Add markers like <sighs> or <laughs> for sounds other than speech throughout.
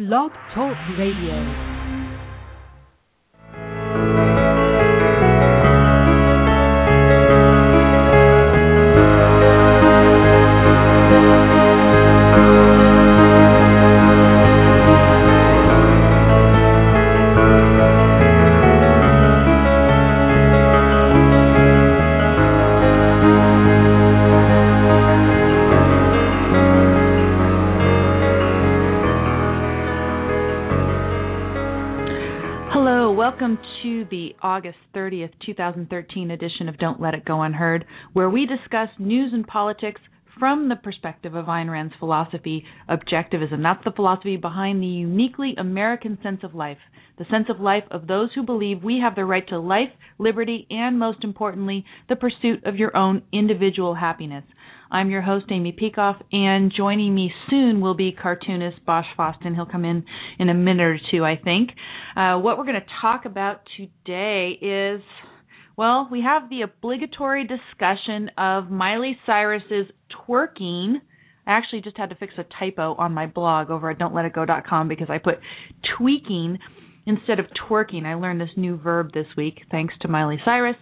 Blog Talk Radio. 30th, 2013 edition of Don't Let It Go Unheard, where we discuss news and politics from the perspective of Ayn Rand's philosophy, objectivism. That's the philosophy behind the uniquely American sense of life, the sense of life of those who believe we have the right to life, liberty, and most importantly, the pursuit of your own individual happiness. I'm your host, Amy Peikoff, and joining me soon will be cartoonist Bosch Fawstin. He'll come in in a minute or two, I think. Uh, what we're going to talk about today is, well, we have the obligatory discussion of Miley Cyrus's twerking. I actually just had to fix a typo on my blog over at don'tletitgo.com because I put tweaking instead of twerking. I learned this new verb this week thanks to Miley Cyrus.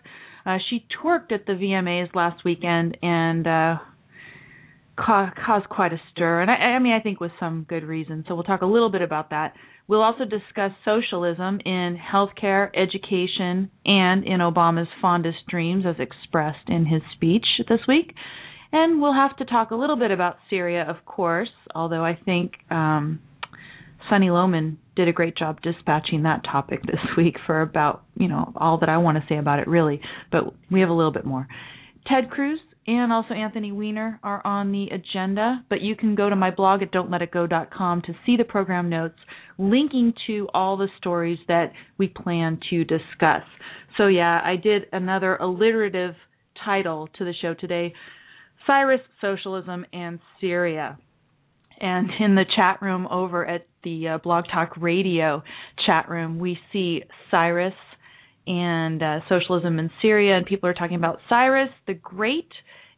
Uh, she twerked at the VMAs last weekend and uh, ca- caused quite a stir, and I, I mean, I think with some good reason. So we'll talk a little bit about that. We'll also discuss socialism in healthcare, education, and in Obama's fondest dreams, as expressed in his speech this week. And we'll have to talk a little bit about Syria, of course, although I think um, Sunny Lohmann did a great job dispatching that topic this <laughs> week for about, you know, all that I want to say about it, really. But we have a little bit more. Ted Cruz and also Anthony Weiner are on the agenda, but you can go to my blog at don'tletitgo.com to see the program notes linking to all the stories that we plan to discuss. So, yeah, I did another alliterative title to the show today Cyrus, Socialism, and Syria. And in the chat room over at the uh, Blog Talk Radio chat room, we see Cyrus and uh, socialism in Syria, and people are talking about Cyrus the Great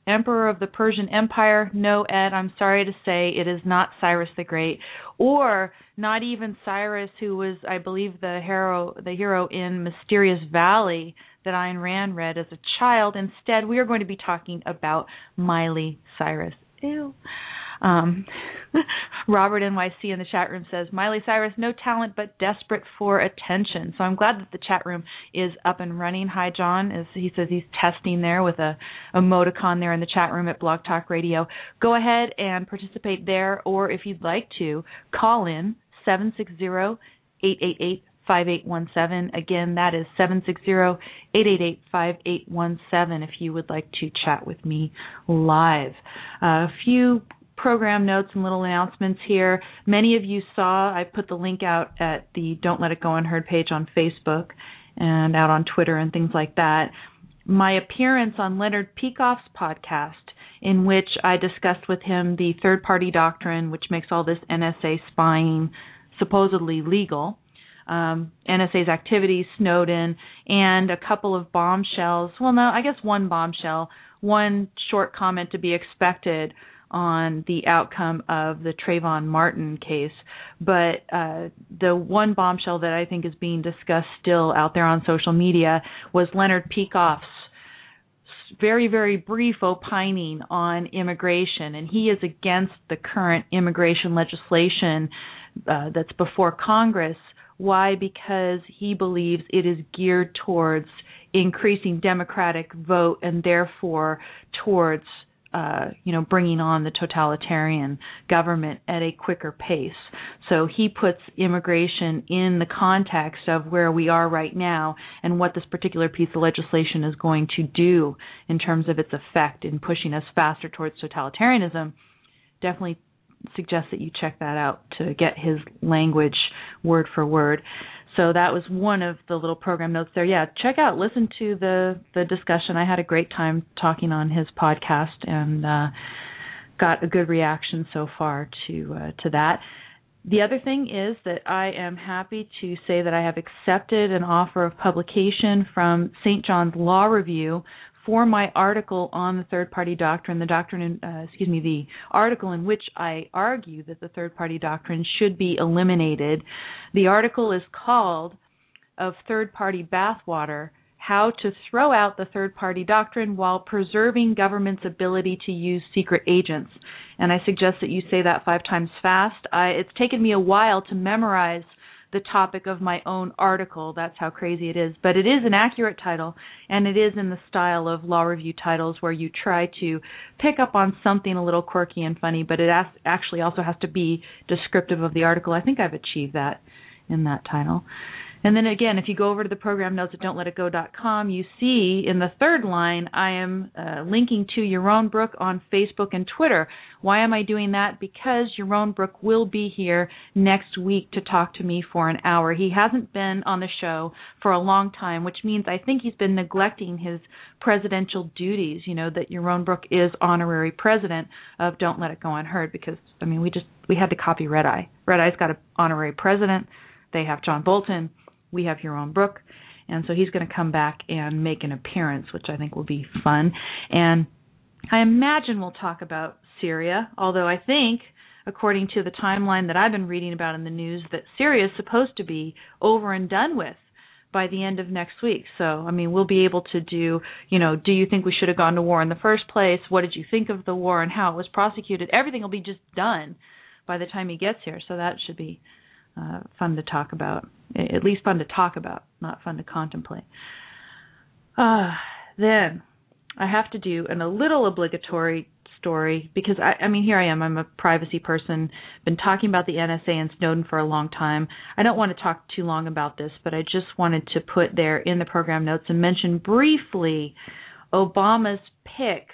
emperor of the Persian Empire. No, Ed, I'm sorry to say it is not Cyrus the Great, or not even Cyrus, who was, I believe, the hero, the hero in Mysterious Valley that Ayn Rand read as a child. Instead, we are going to be talking about Miley Cyrus. Ew. Um, <laughs> Robert NYC in the chat room says Miley Cyrus, no talent but desperate for attention. So I'm glad that the chat room is up and running. Hi, John. As he says he's testing there with a emoticon there in the chat room at Blog Talk Radio. Go ahead and participate there, or if you'd like to, call in seven six zero eight eight eight. 5817. Again, that is 760-888-5817 if you would like to chat with me live. Uh, a few program notes and little announcements here. Many of you saw I put the link out at the Don't Let It Go Unheard page on Facebook and out on Twitter and things like that. My appearance on Leonard Peikoff's podcast, in which I discussed with him the third party doctrine, which makes all this NSA spying supposedly legal. Um, NSA's activities, Snowden, and a couple of bombshells. Well, no, I guess one bombshell, one short comment to be expected on the outcome of the Trayvon Martin case. But uh, the one bombshell that I think is being discussed still out there on social media was Leonard Peikoff's very, very brief opining on immigration, and he is against the current immigration legislation uh, that's before Congress. Why? Because he believes it is geared towards increasing Democratic vote and therefore towards uh, you know, bringing on the totalitarian government at a quicker pace. So he puts immigration in the context of where we are right now and what this particular piece of legislation is going to do in terms of its effect in pushing us faster towards totalitarianism. Definitely suggest that you check that out to get his language word for word. So that was one of the little program notes there. Yeah, check out, listen to the the discussion. I had a great time talking on his podcast and uh, got a good reaction so far to uh, to that. The other thing is that I am happy to say that I have accepted an offer of publication from St. John's Law Review for my article on the third party doctrine, the doctrine, uh, excuse me, the article in which I argue that the third party doctrine should be eliminated. The article is called Of Third Party Bathwater How to Throw Out the Third Party Doctrine While Preserving Government's Ability to Use Secret Agents. And I suggest that you say that five times fast. I, it's taken me a while to memorize the topic of my own article. That's how crazy it is. But it is an accurate title, and it is in the style of law review titles where you try to pick up on something a little quirky and funny, but it actually also has to be descriptive of the article. I think I've achieved that in that title. And then again, if you go over to the program notes at don'tletitgo.com, you see in the third line, I am uh, linking to Yaron Brook on Facebook and Twitter. Why am I doing that? Because Yaron Brook will be here next week to talk to me for an hour. He hasn't been on the show for a long time, which means I think he's been neglecting his presidential duties. You know that Yaron Brook is honorary president of Don't Let It Go Unheard because I mean we just we had to copy Red Eye. Red Eye's got an honorary president. They have John Bolton we have Yaron Brook, and so he's going to come back and make an appearance, which I think will be fun. And I imagine we'll talk about Syria, although I think, according to the timeline that I've been reading about in the news, that Syria is supposed to be over and done with by the end of next week. So, I mean, we'll be able to do, you know, do you think we should have gone to war in the first place? What did you think of the war and how it was prosecuted? Everything will be just done by the time he gets here. So that should be uh, fun to talk about. At least fun to talk about, not fun to contemplate. Uh, then I have to do an, a little obligatory story because I, I mean here I am. I'm a privacy person. Been talking about the NSA and Snowden for a long time. I don't want to talk too long about this, but I just wanted to put there in the program notes and mention briefly Obama's pick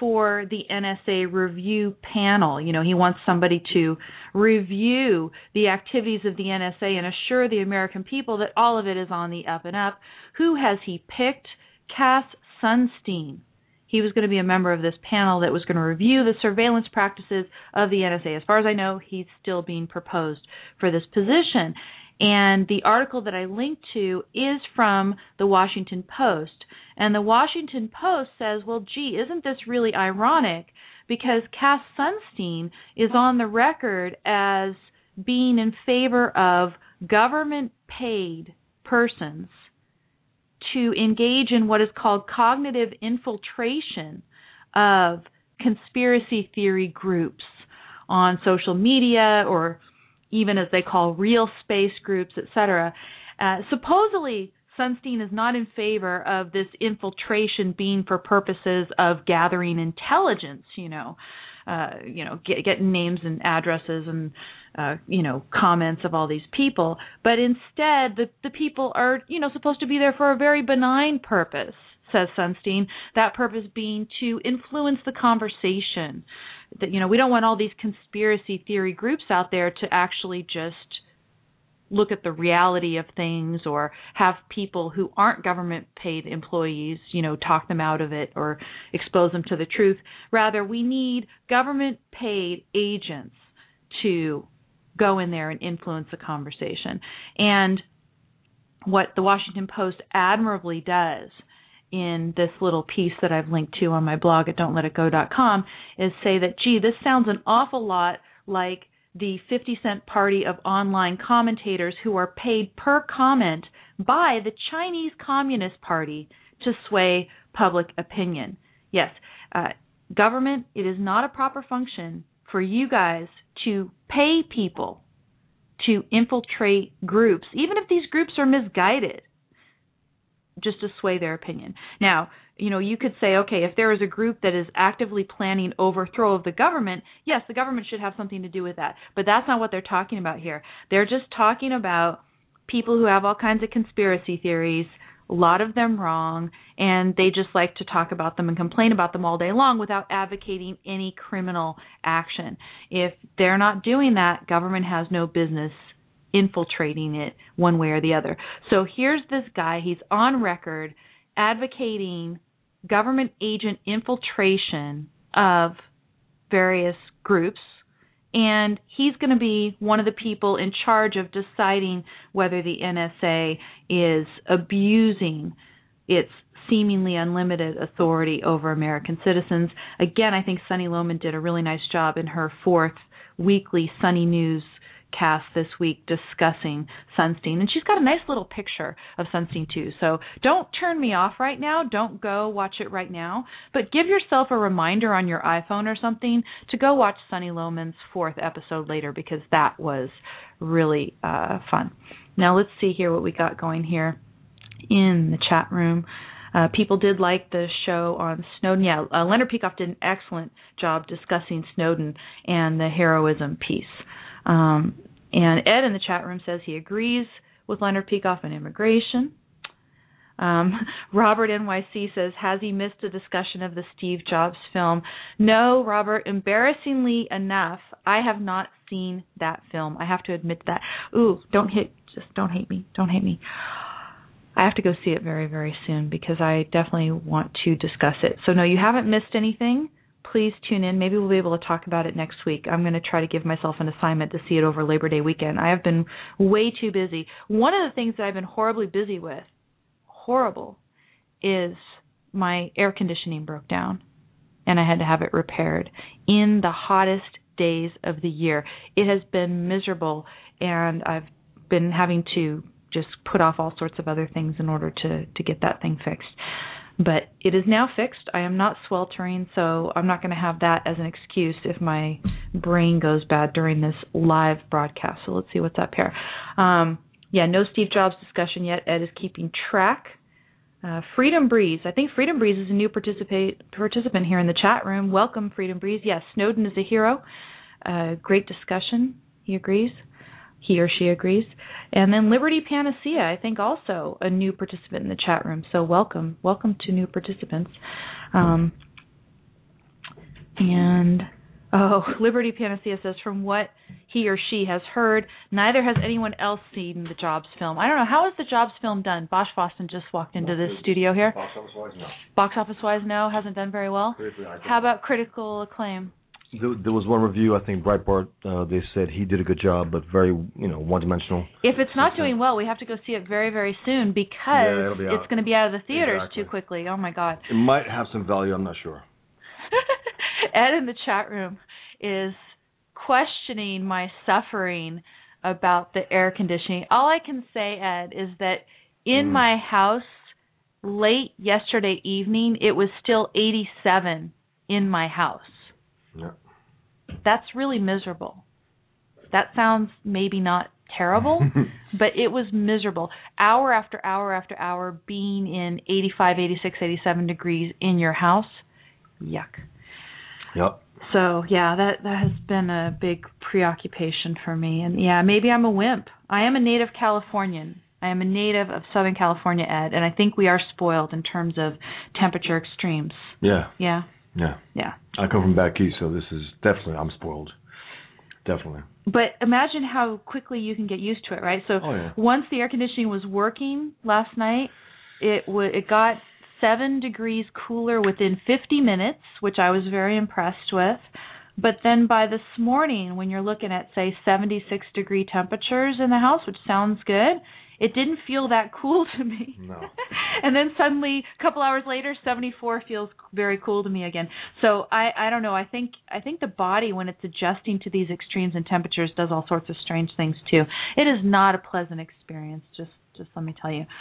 for the NSA review panel. You know, he wants somebody to review the activities of the NSA and assure the American people that all of it is on the up and up. Who has he picked? Cass Sunstein. He was going to be a member of this panel that was going to review the surveillance practices of the NSA. As far as I know, he's still being proposed for this position. And the article that I linked to is from the Washington Post. And the Washington Post says, well, gee, isn't this really ironic? Because Cass Sunstein is on the record as being in favor of government paid persons to engage in what is called cognitive infiltration of conspiracy theory groups on social media or even as they call real space groups, etc. Uh, supposedly, Sunstein is not in favor of this infiltration being for purposes of gathering intelligence, you know, uh, you know, get, getting names and addresses and uh, you know comments of all these people, but instead the the people are you know supposed to be there for a very benign purpose, says Sunstein. That purpose being to influence the conversation. That you know we don't want all these conspiracy theory groups out there to actually just look at the reality of things or have people who aren't government paid employees, you know, talk them out of it or expose them to the truth. Rather, we need government paid agents to go in there and influence the conversation. And what the Washington Post admirably does in this little piece that I've linked to on my blog at don'tletitgo.com is say that, gee, this sounds an awful lot like the 50 cent party of online commentators who are paid per comment by the Chinese Communist Party to sway public opinion. Yes, uh, government, it is not a proper function for you guys to pay people to infiltrate groups, even if these groups are misguided, just to sway their opinion. Now, you know, you could say, okay, if there is a group that is actively planning overthrow of the government, yes, the government should have something to do with that. But that's not what they're talking about here. They're just talking about people who have all kinds of conspiracy theories, a lot of them wrong, and they just like to talk about them and complain about them all day long without advocating any criminal action. If they're not doing that, government has no business infiltrating it one way or the other. So here's this guy, he's on record advocating government agent infiltration of various groups and he's going to be one of the people in charge of deciding whether the NSA is abusing its seemingly unlimited authority over American citizens. Again, I think Sunny Lohmann did a really nice job in her fourth weekly Sunny News cast this week discussing Sunstein. And she's got a nice little picture of Sunstein too. So don't turn me off right now. Don't go watch it right now. But give yourself a reminder on your iPhone or something to go watch Sunny Lohmann's fourth episode later because that was really uh, fun. Now let's see here what we got going here in the chat room. Uh, people did like the show on Snowden. Yeah, uh, Leonard Peikoff did an excellent job discussing Snowden and the heroism piece. Um, and Ed in the chat room says he agrees with Leonard Peikoff on immigration. Um, <laughs> Robert NYC says, Has he missed a discussion of the Steve Jobs film? No, Robert. Embarrassingly enough, I have not seen that film. I have to admit that. Ooh, don't hit, just don't hate me. Don't hate me. I have to go see it very, very soon because I definitely want to discuss it. So, no, you haven't missed anything. Please tune in. Maybe we'll be able to talk about it next week. I'm going to try to give myself an assignment to see it over Labor Day weekend. I have been way too busy. One of the things that I've been horribly busy with, horrible, is my air conditioning broke down and I had to have it repaired in the hottest days of the year. It has been miserable and I've been having to just put off all sorts of other things in order to to get that thing fixed. But it is now fixed. I am not sweltering, so I'm not going to have that as an excuse if my brain goes bad during this live broadcast. So let's see what's up here. Um, yeah, no Steve Jobs discussion yet. Ed is keeping track. Uh, Freedom Breeze. I think Freedom Breeze is a new participant here in the chat room. Welcome, Freedom Breeze. Yes, Snowden is a hero. Uh, great discussion. He agrees he or she agrees. And then Liberty Panacea, I think also a new participant in the chat room. So welcome, welcome to new participants. Um, and oh, <laughs> Liberty Panacea says from what he or she has heard, neither has anyone else seen the Jobs film. I don't know how is the Jobs film done. Bosch Fawstin just walked into this studio here. Box office wise, no. Box office wise, no, hasn't done very well. Critically, I think. How about critical acclaim? There, there was one review, I think Breitbart. Uh, they said he did a good job, but very, you know, one-dimensional. If it's not doing well, we have to go see it very, very soon because Yeah, it's going to be out of the theaters Exactly. too quickly. Oh my God. It might have some value. I'm not sure. <laughs> Ed in the chat room is questioning my suffering about the air conditioning. All I can say, Ed, is that in Mm. my house late yesterday evening, it was still 87 in my house. Yeah. That's really miserable. That sounds maybe not terrible, <laughs> but it was miserable. Hour after hour after hour being in 85, 86, 87 degrees in your house. Yuck. Yep. So yeah, that that has been a big preoccupation for me. And yeah, maybe I'm a wimp. I am a native Californian. I am a native of Southern California, Ed, and I think we are spoiled in terms of temperature extremes. Yeah. Yeah, Yeah. yeah. I come from back east, so this is definitely I'm spoiled. Definitely. But imagine how quickly you can get used to it, right? So Oh yeah. once the air conditioning was working last night, it w- it got seven degrees cooler within 50 minutes, which I was very impressed with. But then by this morning, when you're looking at say 76 degree temperatures in the house, which sounds good, it didn't feel that cool to me. No. <laughs> and then suddenly, a couple hours later, 74 feels very cool to me again. So I I don't know. I think I think the body when it's adjusting to these extremes in temperatures does all sorts of strange things too. It is not a pleasant experience. Just just let me tell you. <sighs>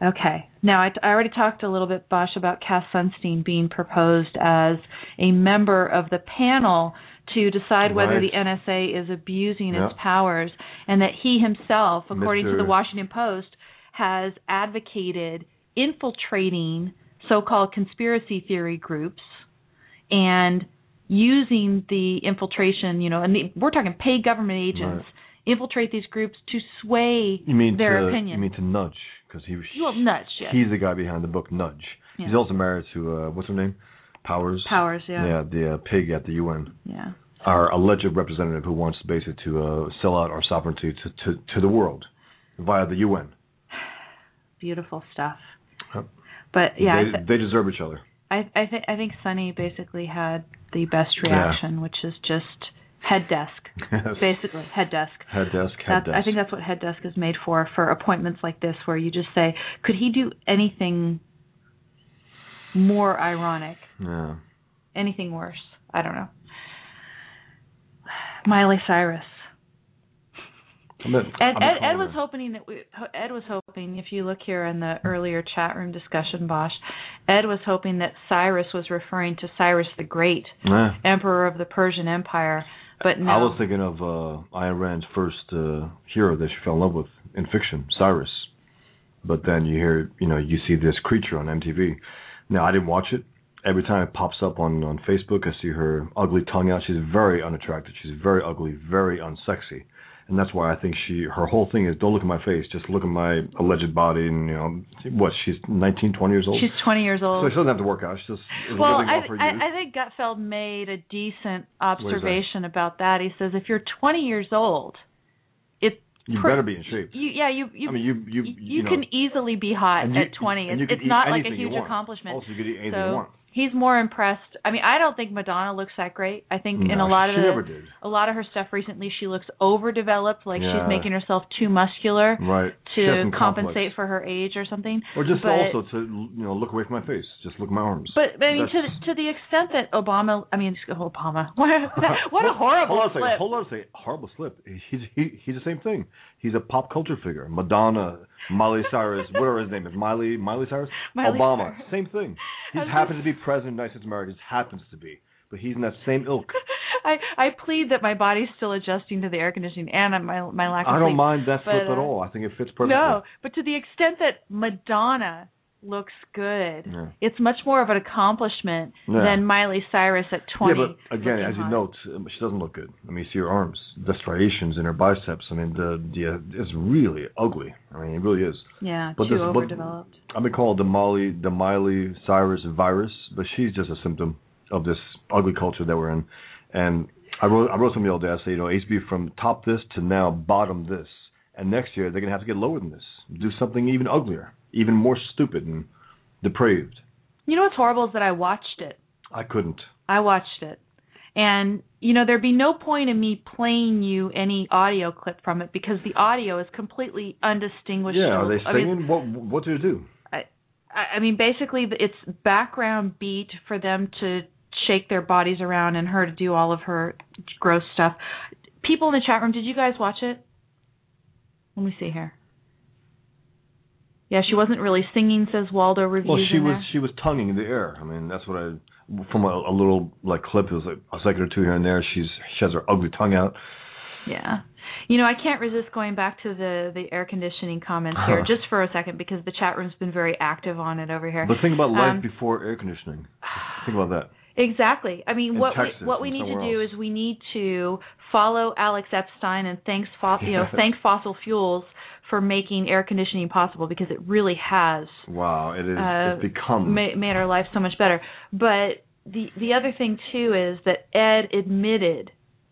Okay. Now, I, I already talked a little bit, Bosch, about Cass Sunstein being proposed as a member of the panel to decide whether Right. the NSA is abusing its powers, and that he himself, according to the Washington Post, has advocated infiltrating so-called conspiracy theory groups and using the infiltration, you know, and the, we're talking paid government agents, infiltrate these groups to sway You mean their to, opinion. You mean to nudge because he was. well, nudge, yes. He's the guy behind the book Nudge. Yeah. He's also married to uh, what's her name? Powers. Powers, yeah. Yeah, the uh, pig at the UN. Yeah. Our alleged representative who wants basically to uh, sell out our sovereignty to, to, to the world via the UN. <sighs> Beautiful stuff. Yep. But yeah, they, th- they deserve each other. I I think I think Sunny basically had the best Yeah. reaction, which is just head desk, <laughs> Yes. basically head desk. Head desk, head That's, desk. I think that's what head desk is made for for appointments like this, where you just say, "Could he do anything more ironic? Yeah. Anything worse? I don't know." Miley Cyrus. Ed, Ed, Ed was hoping that we, Ed was hoping if you look here in the earlier chat room discussion, Bosch, Ed was hoping that Cyrus was referring to Cyrus the Great, Yeah. emperor of the Persian Empire, but no. I was thinking of uh, Ayn Rand's first uh, hero that she fell in love with in fiction, Cyrus. But then you hear, you know, you see this creature on MTV. Now I didn't watch it. Every time it pops up on on Facebook, I see her ugly tongue out. She's very unattractive. She's very ugly, very unsexy. And that's why I think she her whole thing is don't look at my face, just look at my alleged body. And you know, what she's 19, 20 years old. She's 20 years old. so she doesn't have to work out. She's just well, I, I. I think Gutfeld made a decent observation about that. He says if you're 20 years old, you better be in shape. you yeah you you I mean, you you you, you, know, can easily be hot at 20. and It's, it's not like a huge accomplishment. Also, you can eat anything so you want. He's more impressed. I mean, I don't think Madonna looks that great. I think in a lot of the, a lot of her stuff recently, she looks overdeveloped, like Yeah. she's making herself too muscular Right. To compensate complex. for her age or something. Or just but, also to you know look away from my face. Just look at my arms. But, but I mean, to the, to the extent that Obama, I mean, Obama, <laughs> what a, what a <laughs> horrible hold on a second, slip. Hold on a second. Horrible slip. He's he, he's the same thing. He's a pop culture figure. Madonna, Miley Cyrus, whatever his name is, Miley Miley Cyrus, Miley Obama, Cyrus. same thing. He happens to be president of the United States of America. Just happens to be, but he's in that same ilk. <laughs> I I plead that my body's still adjusting to the air conditioning and my my lack of I don't sleep. mind that but, slip at uh, all. I think it fits perfectly. No, but to the extent that Madonna looks good, Yeah. it's much more of an accomplishment Yeah. than Miley Cyrus at 20. Yeah, but again, as you hot. note, um, she doesn't look good. I mean, you see her arms, the striations in her biceps. I mean, the the uh, it's really ugly. I mean, it really is. yeah, but too this- but- overdeveloped. I've been called the Molly, the Miley Cyrus virus, but she's just a symptom of this ugly culture that we're in. And I wrote, I wrote something the other day. I say, you know, HB from top this to now bottom this, and next year they're gonna have to get lower than this, do something even uglier, even more stupid and depraved. You know what's horrible is that I watched it. I couldn't. I watched it. And you know there'd be no point in me playing you any audio clip from it because the audio is completely undistinguishable. Yeah, are they I mean, singing? what what do they do? I, I mean, basically, it's background beat for them to shake their bodies around and her to do all of her gross stuff. People in the chat room, did you guys watch it? Let me see here. Yeah, she wasn't really singing, says Waldo reviews. Well, she was there. she was tonguing in the air. I mean, that's what I from a, a little like clip. It was like a second or two here and there. She's she has her ugly tongue out. Yeah. You know, I can't resist going back to the the air conditioning comments here <laughs> just for a second because the chat room's been very active on it over here. But think about life Um, before air conditioning. Think about that. Exactly. I mean, In what Texas we, what we need to do else. is we need to follow Alex Epstein and thanks fo- you know <laughs> thank fossil fuels for making air conditioning possible because it really has Wow, it is. uh, it's become. ma- made our life so much better. But the the other thing too is that Ed admitted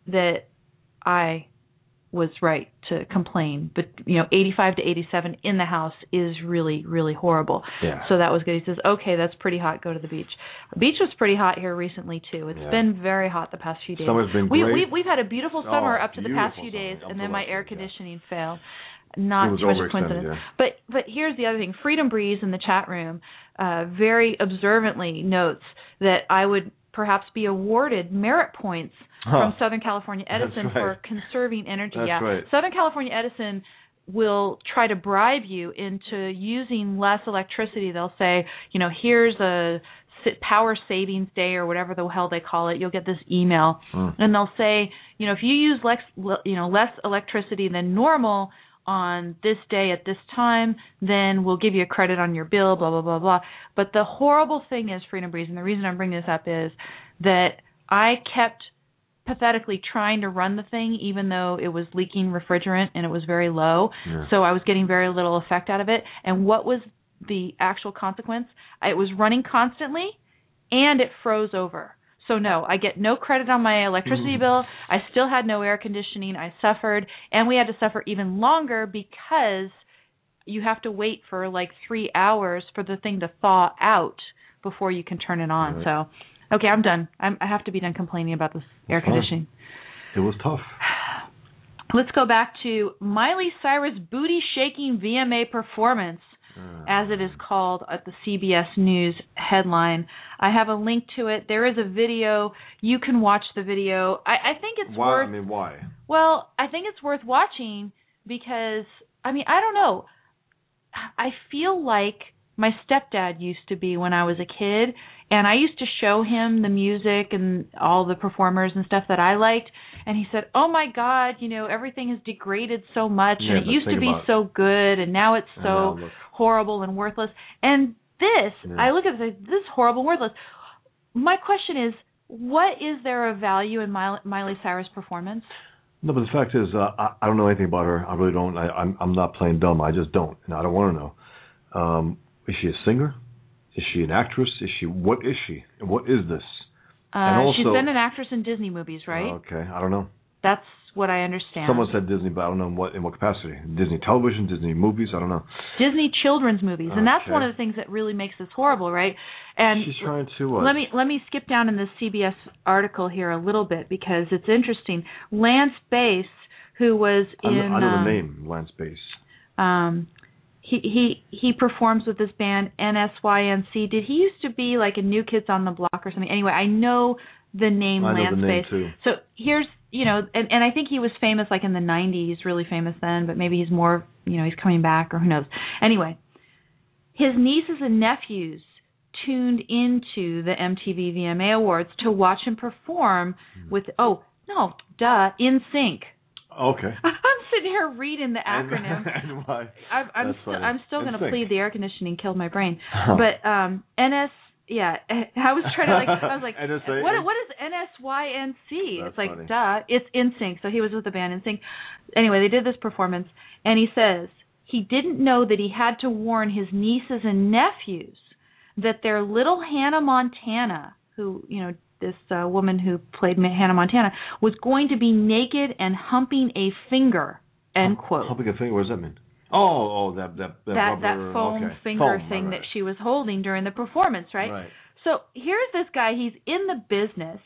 that I was right to complain, but you know, 85 to 87 in the house is really really horrible. yeah. So that was good. He says, "Okay, that's pretty hot. Go to the beach." The beach was pretty hot here recently too. It's Yeah. been very hot the past few days. Summer's been we, great. we we've had a beautiful summer Oh, up to the past few days, and then my air week, yeah. conditioning failed. Not too much a coincidence. yeah. But but here's the other thing. Freedom Breeze in the chat room uh, very observantly notes that I would perhaps be awarded merit points Huh. from Southern California Edison right. for conserving energy. That's yeah. right. Southern California Edison will try to bribe you into using less electricity. They'll say, you know, here's a power savings day or whatever the hell they call it. You'll get this email Mm. and they'll say, you know, if you use less, you know, less electricity than normal on this day at this time, then we'll give you a credit on your bill, blah blah blah blah. But the horrible thing is, Freedom Breeze, and the reason I'm bringing this up is that I kept pathetically trying to run the thing even though it was leaking refrigerant and it was very low. Yeah. So I was getting very little effect out of it. And what was the actual consequence? It was running constantly and it froze over. So no, I get no credit on my electricity mm. bill. I still had no air conditioning. I suffered and we had to suffer even longer because you have to wait for like 3 hours for the thing to thaw out before you can turn it on. Right. So okay, I'm done. I'm, I have to be done complaining about this air Fine. conditioning. It was tough. Let's go back to Miley Cyrus booty shaking VMA performance, As it is called at the CBS News headline. I have a link to it. There is a video. You can watch the video. I, I think it's why? worth I mean, why? well, I think it's worth watching because I mean, I don't know. I feel like my stepdad used to be when I was a kid and I used to show him the music and all the performers and stuff that I liked and he said, "Oh my god, you know, everything has degraded so much Yeah, and it used to be so good and now it's so now look. horrible and worthless." And this, Yeah. I look at it and say, "This is horrible and worthless." My question is, what is there of value in Miley, Miley Cyrus' performance? No, but the fact is, uh, I, I don't know anything about her. I really don't. I, I'm I'm not playing dumb. I just don't, and I don't want to know. Um, is she a singer? Is she an actress? Is she what is she? And what is this? Uh, And she's also- been an actress in Disney movies, right? Okay, I don't know. That's what I understand. Someone said Disney, but I don't know in what in what capacity. Disney television, Disney movies. I don't know. Disney children's movies, and that's one of the things that really makes this horrible, right? And She's trying to. Uh, let me let me skip down in the CBS article here a little bit because it's interesting. Lance Bass, who was I know, in I know um, the name Lance Bass. um he he he performs with this band NSYNC. Did he used to be like a New Kids on the Block or something? Anyway, I know the name I know Lance the name too. So here's you know, and and I think he was famous like in the '90s, really famous then, but maybe he's more you know he's coming back or who knows. Anyway, his nieces and nephews tuned into the MTV VMA Awards to watch him perform Hmm. with oh no duh in sync. Okay. <laughs> I'm sitting here reading the acronym. <laughs> and why? I'm I'm still. I'm still gonna plead the air conditioning killed my brain. But um NS yeah, <laughs> I was trying to like I was like NSA. what what is NSYNC? That's it's like funny. duh, it's NSYNC. So he was with the band NSYNC. Anyway, they did this performance and he says he didn't know that he had to warn his nieces and nephews that their little Hannah Montana, who, you know, this uh, woman who played Hannah Montana was going to be naked and humping a finger. End quote. Humping a finger. What does that mean? Oh, oh, that that that, that rubber, that foam okay. finger Foam, thing right, that she was holding during the performance, right? Right. So here's this guy. He's in the business,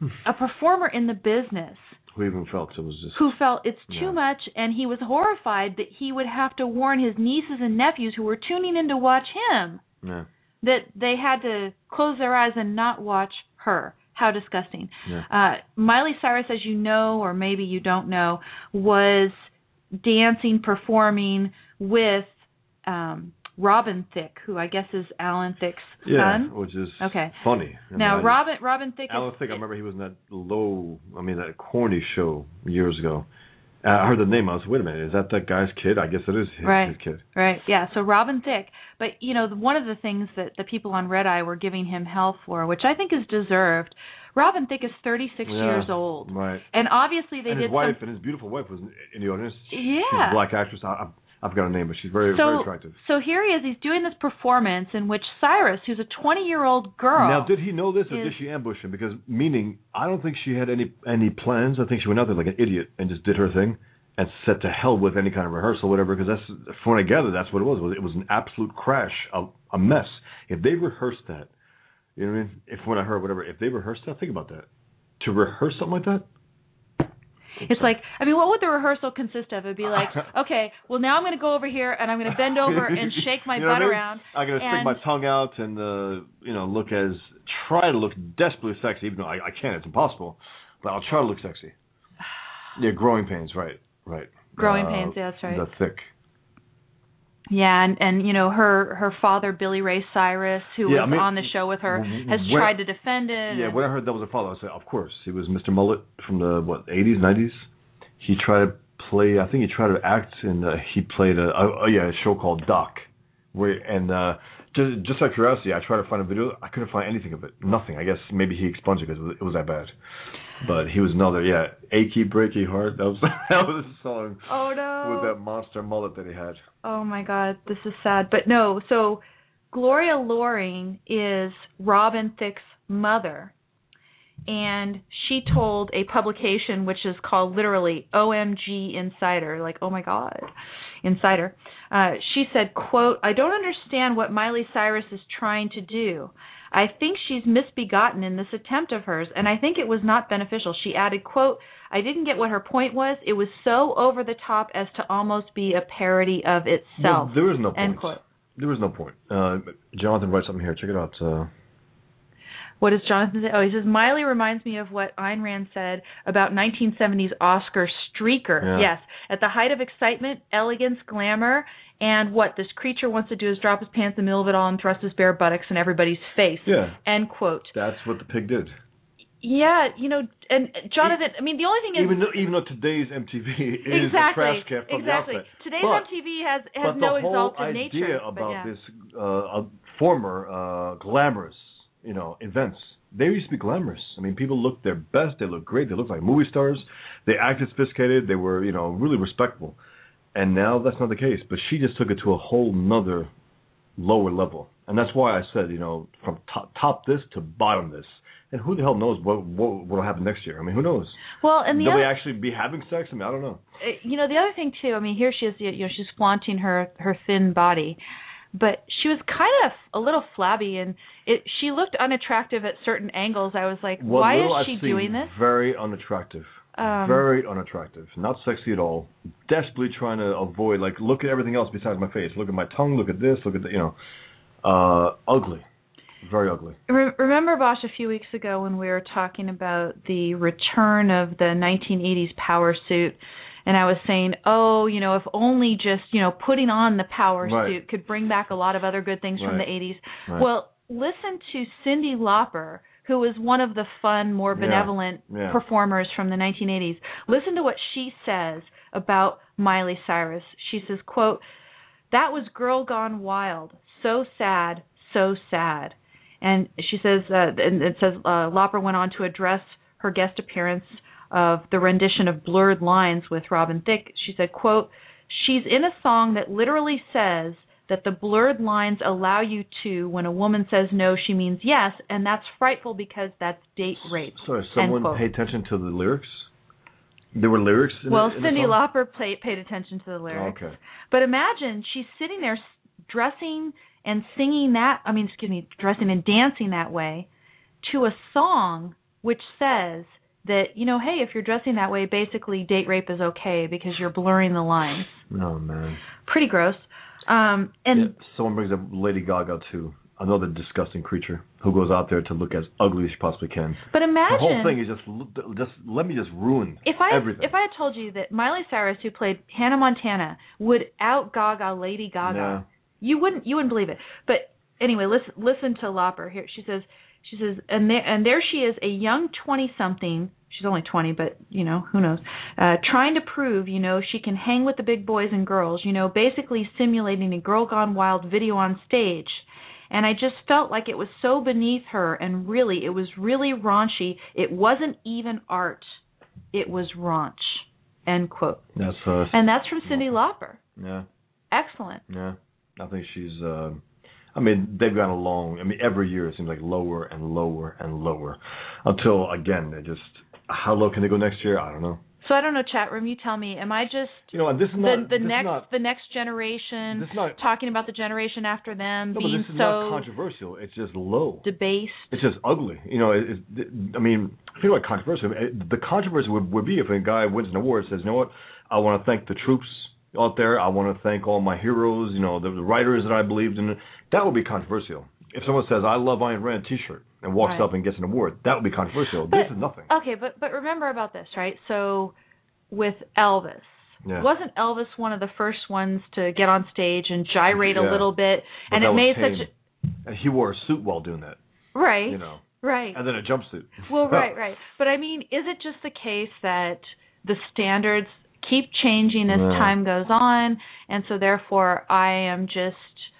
Hmm. a performer in the business Who even felt it was just. who felt it's too Yeah. much, and he was horrified that he would have to warn his nieces and nephews who were tuning in to watch him Yeah. that they had to close their eyes and not watch her. How disgusting. Yeah. Uh, Miley Cyrus, as you know, or maybe you don't know, was dancing, performing with um, Robin Thicke, who I guess is Alan Thicke's Yeah, son. which is Okay. funny. I mean, Now, I- Robin Robin Thicke Alan is Thicke, I remember he was in that low, I mean, that corny show years ago. Uh, I heard the name. I was, wait a minute, is that that guy's kid? I guess it is his, Right. his kid. Right. Yeah. So Robin Thicke, but you know, one of the things that the people on Red Eye were giving him hell for, which I think is deserved. Robin Thicke is 36 Yeah, years old, Right. and obviously they and did his wife some. and his beautiful wife was in, the audience. She's Yeah. a black actress. I, I, I forgot her name, but she's very, very So, attractive. so here he is. He's doing this performance in which Cyrus, who's a 20-year-old girl, Now, did he know this, or is- did she ambush him? Because meaning, I don't think she had any any plans. I think she went out there like an idiot and just did her thing and set to hell with any kind of rehearsal, whatever. Because that's, from what I gather, that's what it was. Was it was an absolute crash, a, a mess. If they rehearsed that, you know what I mean? If when I heard whatever, if they rehearsed that, think about that. To rehearse something like that. It's like, I mean, what would the rehearsal consist of? It'd be like, <laughs> okay, well now I'm going to go over here and I'm going to bend over <laughs> and shake my You know butt I mean? around. I'm gonna stick my tongue out and uh, you know look as try to look desperately sexy, even though I, I can't. It's impossible. But I'll try to look sexy. <sighs> Yeah, growing pains. Right, right. Growing Uh, pains, yeah, that's right. The thick. Yeah, and and you know her her father Billy Ray Cyrus, who Yeah, was I mean, on the show with her, has when- tried to defend it. Yeah, when I heard that was a father, I said, of course, he was Mr. Mullet from the what 80s, 90s. He tried to play. I think he tried to act in. Uh, he played a, a, a yeah a show called Doc, where and uh, just just out of curiosity, I tried to find a video. I couldn't find anything of it. Nothing. I guess maybe he expunged it because it was, it was that bad. But he was another yeah achy breaky heart. That was <laughs> that was a song oh no! with that monster mullet that he had. Oh my God, this is sad. But no, so Gloria Loring is Robin Thicke's mother, and she told a publication which is called literally OMG Insider, like oh my God, Insider. Uh, she said, "quote I don't understand what Miley Cyrus is trying to do. I think she's misbegotten in this attempt of hers, and I think it was not beneficial. She added, quote, I didn't get what her point was. It was so over the top as to almost be a parody of itself. Well, there is no point. End quote. There was no point. Uh, Jonathan writes something here. Check it out. Uh, what does Jonathan say? Oh, he says Miley reminds me of what Ayn Rand said about 1970s Oscar streaker. Yeah. Yes, at the height of excitement, elegance, glamour, and what this creature wants to do is drop his pants in the middle of it all and thrust his bare buttocks in everybody's face. Yeah. End quote. that's what the pig did. Yeah, you know, and Jonathan. I mean, the only thing is Even though, even though today's MTV is exactly, a trash can from exactly. the outset. Today's But- MTV has has but no the whole exalted idea nature. about yeah. this uh, uh, former uh, glamorous, you know, events. They used to be glamorous. I mean, people looked their best. They looked great. They looked like movie stars. They acted sophisticated. They were, you know, really respectable. And now that's not the case. But she just took it to a whole nother lower level. And that's why I said, you know, from top, top this to bottom this. And who the hell knows what what will happen next year? I mean, who knows? Well, and the Will other, they actually be having sex? I mean, I don't know. uh, you know the other thing too i mean here she is you know she's flaunting her her thin body but she was kind of a little flabby and it she looked unattractive at certain angles i was like What why is I've she doing this Very unattractive. Um, very unattractive. Not sexy at all. Desperately trying to avoid like look at everything else besides my face. Look at my tongue, look at this, look at the you know. Uh ugly. Very ugly. Re- remember bosch a few weeks ago when we were talking about the return of the 1980s power suit and I was saying, "Oh, you know, if only just, you know, putting on the power Right. suit could bring back a lot of other good things from the 80s." Right. Well, listen to Cyndi Lauper, who was one of the fun, more Yeah. benevolent Yeah. performers from the 1980s. Listen to what she says about Miley Cyrus. She says, "Quote: That was Girl Gone Wild. So sad, so sad." And she says, uh, and it says uh, Lauper went on to address her guest appearance of the rendition of Blurred Lines with Robin Thicke. She said, "Quote: She's in a song that literally says." That the blurred lines allow you to, when a woman says no, she means yes, and that's frightful because that's date rape. Sorry, someone pay attention to the lyrics? There were lyrics in Well, the, in Cyndi? Lauper paid attention to the oh, lyrics. Okay. But imagine she's sitting there dressing and singing that, I mean, excuse me, dressing and dancing that way to a song which says that, you know, hey, if you're dressing that way, basically date rape is okay because you're blurring the lines. Oh man. Pretty gross. Um and Yeah, someone brings up Lady Gaga too. Another disgusting creature who goes out there to look as ugly as she possibly can. but imagine The whole thing is just just let me just ruin if I everything. if I had told you that Miley Cyrus, who played Hannah Montana, would out Gaga Lady Gaga, Yeah. you wouldn't you wouldn't believe it. But anyway, listen listen to Lauper here. She says she says and there and there she is, a young twenty something. She's only twenty, but you know who knows? Uh, trying to prove, you know, she can hang with the big boys and girls. You know, basically simulating a girl gone wild video on stage. And I just felt like it was so beneath her, and really, it was really raunchy. It wasn't even art; it was raunch. End quote. That's uh And that's from Cyndi Lauper. yeah. Excellent. Yeah, I think she's. Uh, I mean, they've gone along. I mean, every year it seems like lower and lower and lower, until again they just. How low can they go next year? I don't know. So I don't know, chat room. You tell me. Am I just You know, and this is the not. the this next not, the next generation this is not. talking about the generation after them No, but being this is not so controversial. It's just low. debased? It's just ugly. You know, it, it, I mean, think about controversy. It- The controversy would, would be if a guy wins an award and says, you know what, I want to thank the troops out there. I want to thank all my heroes, you know, the, the writers that I believed in. That would be controversial. If someone says, I love Ayn Rand t-shirt and walks Right. up and gets an award, that would be controversial. But- this is nothing. Okay, but but remember about this, right? So with Elvis, Yeah. wasn't Elvis one of the first ones to get on stage and gyrate a little bit, But and it made tame. such And he wore a suit while doing that, right, you know, right. and then a jumpsuit. Well, <laughs> right, right. But I mean, is it just the case that the standards keep changing as No. time goes on, and so therefore I am just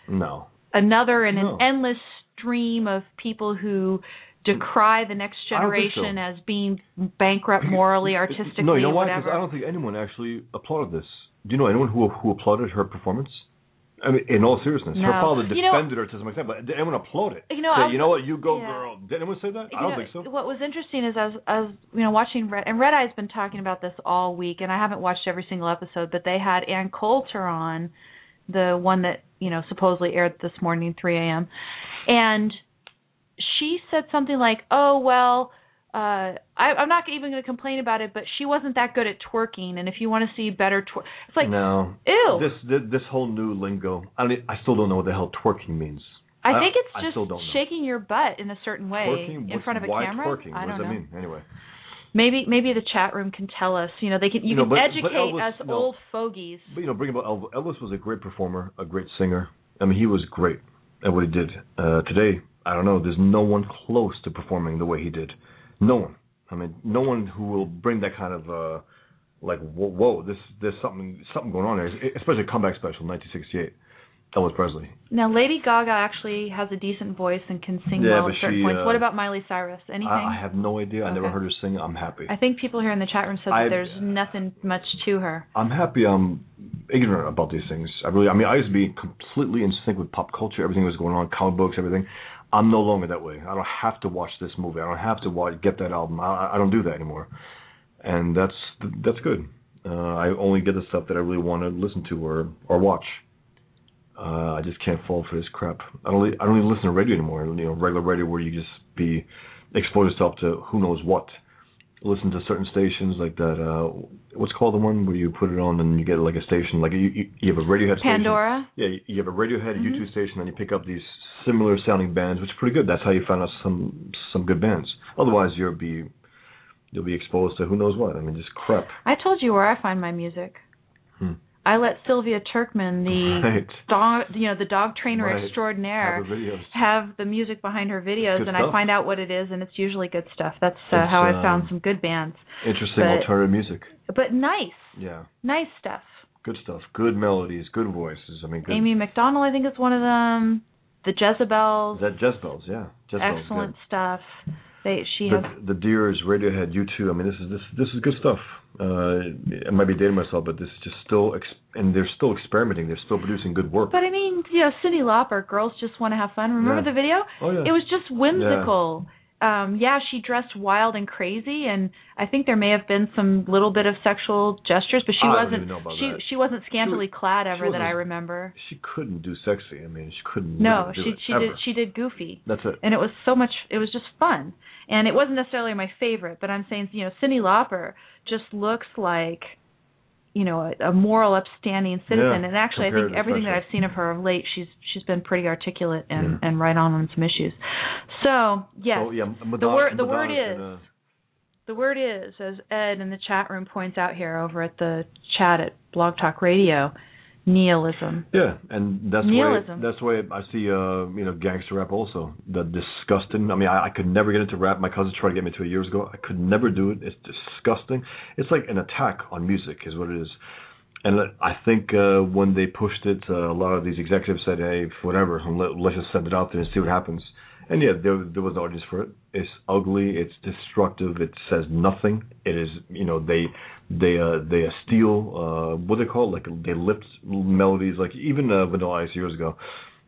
No. Another in No. an endless stream of people who decry the next I so. generation as being bankrupt morally, <laughs> artistically, No, you know why? Because. I don't think anyone actually applauded this. Do you know anyone who who applauded her performance? I mean, in all seriousness, her No. father You know- defended her to some extent, but did anyone applaud it? You know, Say, you know what, you go, yeah. girl. Did anyone say that? I don't know, think so. What was interesting is I was, I was you know watching Red and Red Eye's been talking about this all week, and I haven't watched every single episode, but they had Ann Coulter on, the one that you know supposedly aired this morning 3 a.m. and she said something like, "Oh well." Uh, I, I'm not even going to complain about it, but she wasn't that good at twerking. And if you want to see better twerk, it's like, no, ew. This, this this whole new lingo. I don't. I still don't know what the hell twerking means. I think it's I just still shaking your butt in a certain way Twerking? in What's- front of a why camera. Twerking? I what don't does know. that mean? Anyway. Maybe maybe the chat room can tell us. You know, they can you, You know, can but- but educate Elvis- us old fogies. But you know, bring about Elvis. Elvis was a great performer, a great singer. I mean, he was great at what he did. Uh, today, I don't know. There's no one close to performing the way he did. No one. I mean, no one who will bring that kind of uh, like whoa, whoa this there's something something going on there. Especially a comeback special, 1968. Elvis Presley. Now, Lady Gaga actually has a decent voice and can sing Yeah, well at certain she, points. uh, what about Miley Cyrus? Anything? I, I have no idea. I never heard her sing. I'm happy. I think people here in the chat room said I- that there's nothing much to her. I'm happy I'm ignorant about these things. I really, I mean, I used to be completely in sync with pop culture. Everything was going on, comic books, everything. I'm no longer that way. I don't have to watch this movie. I don't have to watch, get that album. I, I don't do that anymore, and that's that's good. Uh, I only get the stuff that I really want to listen to or or watch. Uh, I just can't fall for this crap. I don't. I don't even listen to radio anymore. You know, regular radio where you just be expose yourself to who knows what. Listen to certain stations like that. Uh, what's called the one where you put it on and you get like a station like you you, you have a Radiohead station. Pandora. Yeah, you- have a Radiohead, a Mhm. U2 station, and you pick up these similar sounding bands, which is pretty good. That's how you find out some some good bands. Otherwise, you'll be you'll be exposed to who knows what. I mean, just crap. I told you where I find my music. Hmm. I let Silvia Trkman, the Right. dog, you know, the dog trainer Right. extraordinaire, Have the have the music behind her videos, Good and I find out what it is, and it's usually good stuff. That's uh, how I um, found some good bands. Interesting but- alternative music. But nice, Yeah, nice stuff. good stuff. Good melodies, good voices. I mean, good. Amy Macdonald, I think is one of them. The Jezebels, Is that Jezebels? Yeah, Jezebels. excellent stuff. They she The, has the Deers, Radiohead, U2. I mean, this is this this is good stuff. Uh, I might be dating myself, but this is just still, ex- and they're still experimenting. They're still producing good work. But I mean, you know, Cyndi Lauper, girls just want to have fun. Remember Yeah. the video? oh yeah. It was just whimsical. Um, yeah, she dressed wild and crazy, and I think there may have been some little bit of sexual gestures, but she I wasn't. even know about she that. she wasn't scantily clad ever that I remember. she couldn't do sexy. I mean, she couldn't. No, she it, she ever. did she did goofy, That's it. and it was so much. It was just fun, and it wasn't necessarily my favorite, but I'm saying you know Cyndi Lauper just looks like you know a, a moral, upstanding citizen, Yeah, and actually I think everything that. I've seen of her of late, she's she's been pretty articulate and Yeah. and right on on some issues. So yes, So, yeah, Madonna, the word the word is gonna- the word is, as Ed in the chat room points out here over at the chat at Blog Talk Radio, nihilism. Yeah, and that's the way that's way I see uh you know gangster rap also. The disgusting. I mean, I, I could never get into rap. My cousin tried to get me to it years ago. I could never do it. It's disgusting. It's like an attack on music, is what it is. And I think uh when they pushed it, uh, a lot of these executives said, "Hey, whatever, let, let's just send it out there and see what happens." And yeah, there there was an audience for it. It's ugly. It's destructive. It says nothing. It is you know they they uh they uh, steal uh what they call it? like they lift melodies like even uh, Vanilla Ice years ago.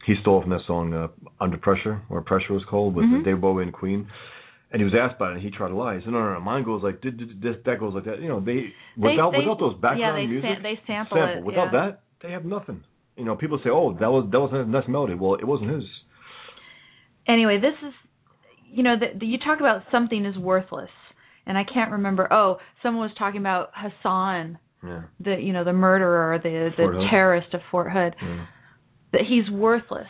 He stole from that song uh, "Under Pressure" or "Pressure" was called with Mhm. Dave Bowie and Queen. And he was asked about it, and he tried to lie. He said, "No, no, no. Mine goes like this, this, that goes like that. You know, they without they, without those background yeah, they music, Sam, they sample, sample. it. Without yeah. that, they have nothing. You know, people say, "Oh, that was that was a nice melody." Well, it wasn't his. Anyway, this is, you know, the, you talk about something is worthless, and I can't remember. Oh, someone was talking about Hassan, Yeah. the you know the murderer, the Fort the Hood. terrorist of Fort Hood. yeah. that he's worthless.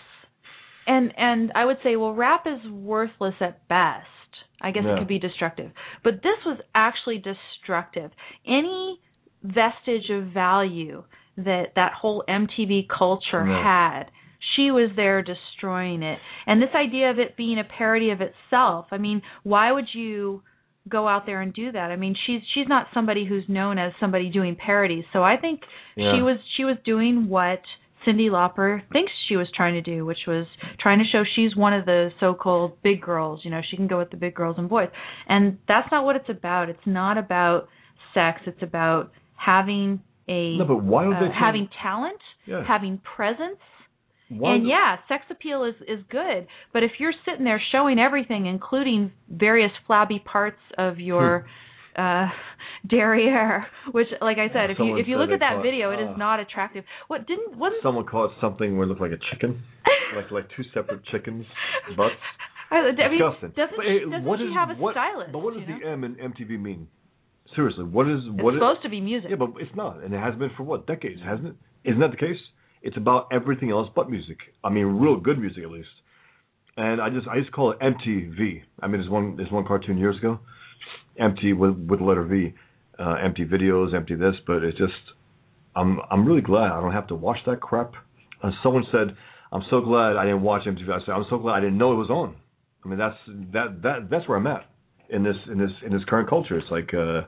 And and I would say, well, rap is worthless at best. I guess Yeah. it could be destructive. But this was actually destructive. Any vestige of value that that whole MTV culture had, she was there destroying it. And this idea of it being a parody of itself, I mean, why would you go out there and do that? I mean, she's she's not somebody who's known as somebody doing parodies. So I think Yeah. she was she was doing what Cyndi Lauper thinks she was trying to do, which was trying to show she's one of the so-called big girls. You know, she can go with the big girls and boys, and that's not what it's about. It's not about sex. It's about having a No, but why would uh, they? having talent, Yeah. having presence. Why and yeah, sex appeal is is good, but if you're sitting there showing everything, including various flabby parts of your uh <laughs> derriere, which, like I said, if you if you look at that call it- video, it is ah. not attractive. What didn't wasn't Someone called it something where it looked like a chicken, like like two separate chickens' <laughs> butts. I, I mean, Disgusting. doesn't But, she, doesn't what she is- have a what- stylist? But what does you know? the M in MTV mean? Seriously, what is It's what is? supposed to be music. Yeah, but it's not, and it has been for what decades, hasn't it? Isn't that the case? It's about everything else but music. I mean, real good music at least. And I just I used to call it MTV. I mean, there's one there's one cartoon years ago, empty with with the letter V, uh, empty videos, empty this. But it's just I'm I'm really glad I don't have to watch that crap. Uh, someone said I'm so glad I didn't watch MTV. I said I'm so glad I didn't know it was on. I mean that's that that that's where I'm at in this in this in this current culture. It's like uh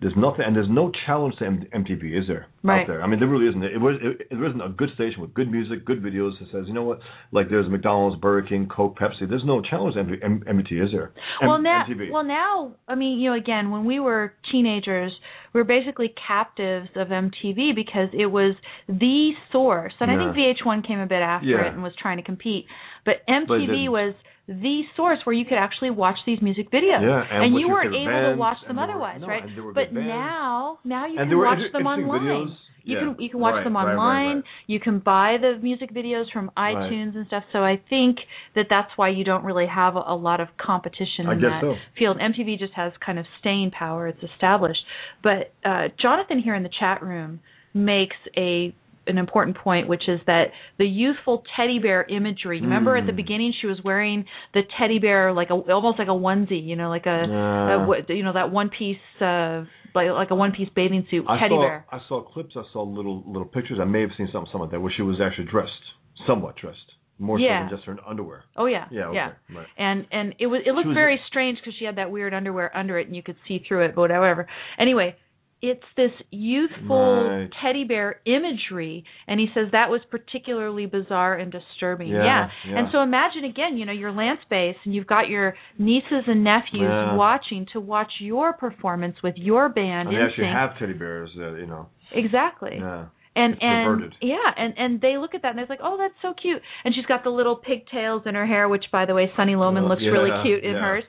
there's nothing and there's no challenge to M- MTV, is there? Right. Out there. I mean there really isn't. It was it, it isn't a good station with good music, good videos that says, you know what, like there's McDonald's, Burger King, Coke, Pepsi. There's no challenge to MTV, is there? M- well now MTV. well now i mean you know again when we were teenagers we were basically captives of mtv because it was the source and i think vh1 came a bit after Yeah. it and was trying to compete but But mtv didn't. was the source where you could actually watch these music videos Yeah, and what's you weren't able to watch them were- otherwise no, right and but now now you and can watch them online videos. you yeah. can you can watch Right, them right, right, online. right. You can buy the music videos from iTunes and stuff. So I think that that's why you don't really have a, a lot of competition I in that so. field. MTV just has kind of staying power. It's established. But uh, Jonathan here in the chat room makes a an important point, which is that the youthful teddy bear imagery. Remember at the Mm. beginning, she was wearing the teddy bear like a almost like a onesie, you know, like a, Yeah. a you know that one piece uh like like a one piece bathing suit I teddy saw, bear. I saw clips. I saw little little pictures. I may have seen something, something like that, where she was actually dressed, somewhat dressed, more Yeah. so than just her underwear. Oh yeah, Yeah, okay, yeah. right. And and it was it looked was- very strange because she had that weird underwear under it and you could see through it, but whatever. Anyway, it's this youthful Right. teddy bear imagery, and he says that was particularly bizarre and disturbing. Yeah, yeah. And so imagine again, you know, your Lance Bass, and you've got your nieces and nephews Yeah. watching to watch your performance with your band. And they actually have teddy bears. Uh, you know. exactly Yeah. and It's and perverted. yeah and and they look at that and they're like oh that's so cute and she's got the little pigtails in her hair which by the way Sunny Lohmann looks really cute in yeah. hers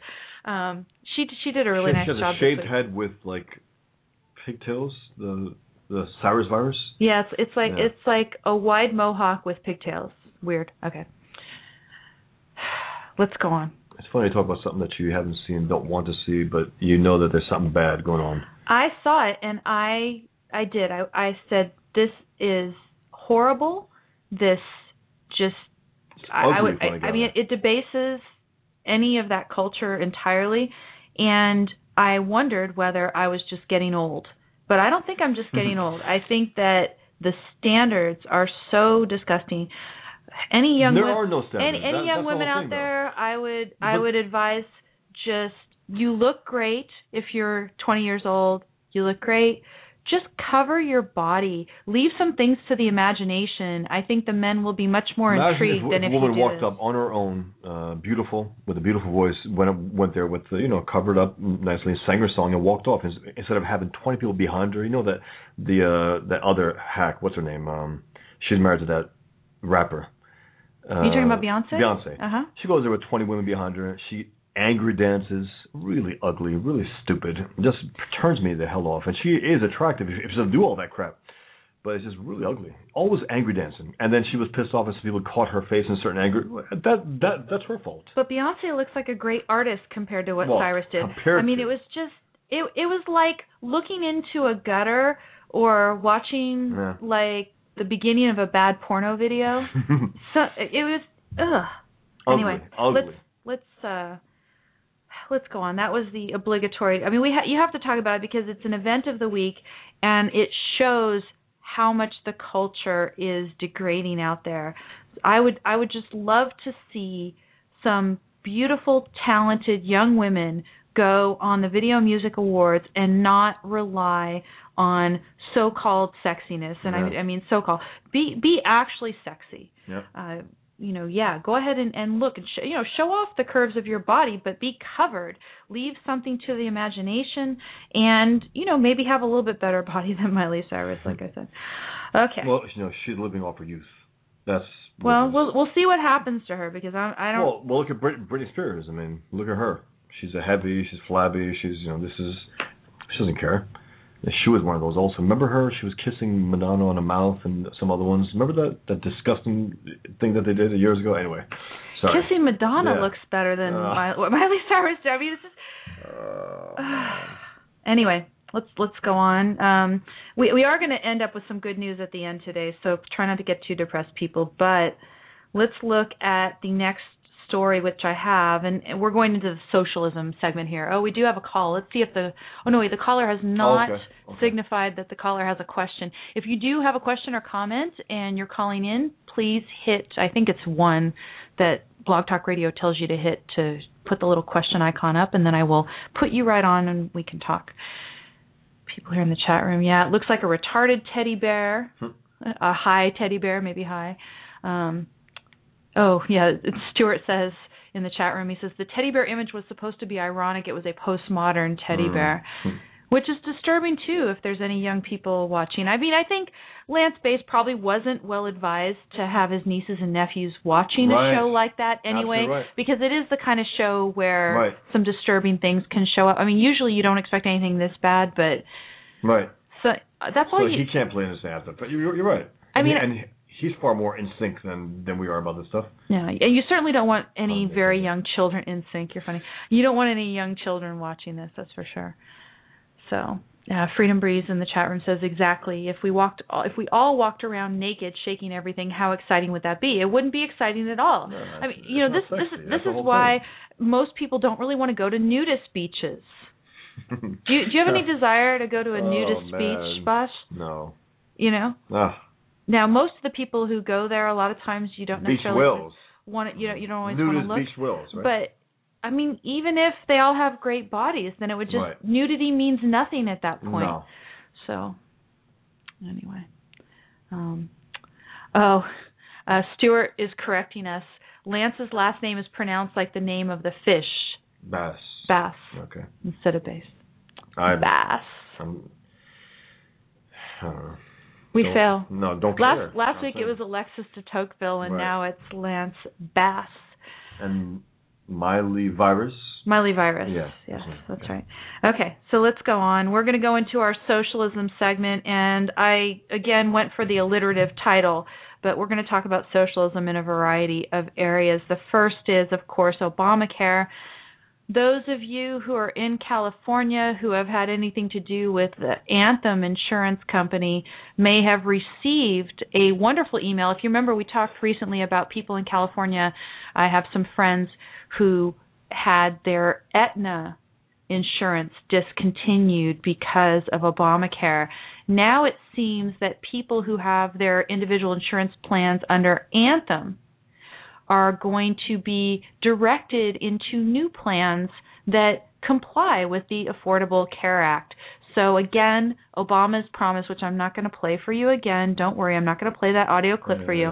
um she she did a really she, nice she has job a shaved head with like pigtails. The the Cyrus virus. Yes, it's like Yeah. it's like a wide mohawk with pigtails weird okay <sighs> let's go on It's funny to talk about something that you haven't seen, don't want to see, but you know that there's something bad going on. I saw it and I I did. I I said this is horrible. This just I, I would I I, I mean it. it debases any of that culture entirely and I wondered whether I was just getting old. But I don't think I'm just getting mm-hmm. old. I think that the standards are so disgusting. Any young there wo- are no standards. any, any That- young women out thing, though. there, I would I But- would advise just you look great if you're 20 years old. You look great. Just cover your body. Leave some things to the imagination. I think the men will be much more Imagine intrigued if, than if if a woman walked this. up on her own, uh, beautiful, with a beautiful voice, went went there with the, you know covered up nicely, sang her song, and walked off. Instead of having twenty people behind her, you know that the uh, that other hack, what's her name? Um, she's married to that rapper. Uh, you talking about Beyonce? Beyonce. Uh huh. She goes there with 20 women behind her. She angry dances, really ugly, really stupid. Just turns me the hell off. And she is attractive if she doesn't do all that crap. But it's just really ugly. Always angry dancing. And then she was pissed off as people caught her face in certain anger. That that that's her fault. But Beyonce looks like a great artist compared to what Well, Cyrus did. I mean, to- it was just it it was like looking into a gutter or watching Yeah. like the beginning of a bad porno video. <laughs> So it was ugh. ugly, anyway, ugly. let's let's uh let's go on. That was the obligatory. I mean, we ha- you have to talk about it because it's an event of the week and it shows how much the culture is degrading out there. I would I would just love to see some beautiful talented young women go on the Video Music Awards and not rely on so-called sexiness and Yeah. I, I mean so-called be be actually sexy Yep. uh, you know, yeah, go ahead and, and look and sh- you know show off the curves of your body, but be covered. Leave something to the imagination, and you know maybe have a little bit better <laughs> body than Miley Cyrus, like I said. Okay. Well, you know, she's living off her youth. That's Well, we'll we'll see what happens to her because I I don't. Well, well, look at Brit- Britney Spears. I mean, look at her. She's a heavy. She's flabby. She's you know this is. She doesn't care. She was one of those also. Remember her? She was kissing Madonna on the mouth and some other ones. Remember that that disgusting thing that they did years ago? Anyway, Sorry. Kissing Madonna Yeah. looks better than Uh. Miley, Cyrus. I mean, it's just. Uh, anyway, let's let's go on. Um, we we are going to end up with some good news at the end today, so try not to get too depressed, people. But let's look at the next story which I have, and, we're going into the socialism segment here. Oh, we do have a call. Let's see if the oh no, wait, the caller has not okay. Okay. signified that the caller has a question. If you do have a question or comment and you're calling in, please hit. I think it's one that Blog Talk Radio tells you to hit to put the little question icon up, and then I will put you right on and we can talk. People here in the chat room, yeah, it looks like a retarded teddy bear, Hmm. a high teddy bear, maybe high. Um, oh yeah, Stuart says in the chat room, he says the teddy bear image was supposed to be ironic. It was a postmodern teddy Hmm. bear, which is disturbing too. If there's any young people watching, I mean, I think Lance Bass probably wasn't well advised to have his nieces and nephews watching Right. a show like that anyway, right. because it is the kind of show where Right. some disturbing things can show up. I mean, usually you don't expect anything this bad, but right. so uh, that's all So you. he can't play in his anthem, but you're, you're right. I mean- he- and he's far more in sync than than we are about this stuff. Yeah, and you certainly don't want any very young children in sync. You're funny. You don't want any young children watching this. That's for sure. So, uh, Freedom Breeze in the chat room says exactly. If we walked, if we all walked around naked, shaking everything, how exciting would that be? It wouldn't be exciting at all. No, I mean, you know, this not this That's this is why most people don't really want to go to nudist beaches. <laughs> Do you do you have any desire to go to a Oh, nudist man. beach, Bosch? no. You know. Ah, Now, most of the people who go there, a lot of times you don't beach necessarily wills. want to, you know, you don't always want to look. beach wills, right? But I mean, even if they all have great bodies, then it would just Right. nudity means nothing at that point. no. So anyway, um, oh, uh, Stuart is correcting us. Lance's last name is pronounced like the name of the fish, Bass. bass, Okay. instead of bass. I'm, Bass. I'm, uh, We don't- fail. No, don't care. Last last week it was Alexis de Tocqueville, and Right. now it's Lance Bass. and Miley virus. Miley virus. Yeah, Yes, that's Yeah. right. Okay, so let's go on. We're going to go into our socialism segment, and I again went for the alliterative title, but we're going to talk about socialism in a variety of areas. The first is, of course, Obamacare. Those of you who are in California who have had anything to do with the Anthem Insurance Company may have received a wonderful email. If you remember, we talked recently about people in California. I have some friends who had their Aetna insurance discontinued because of Obamacare. Now it seems that people who have their individual insurance plans under Anthem are going to be directed into new plans that comply with the Affordable Care Act. So again, Obama's promise, which I'm not going to play for you again. Don't worry, I'm not going to play that audio clip for you.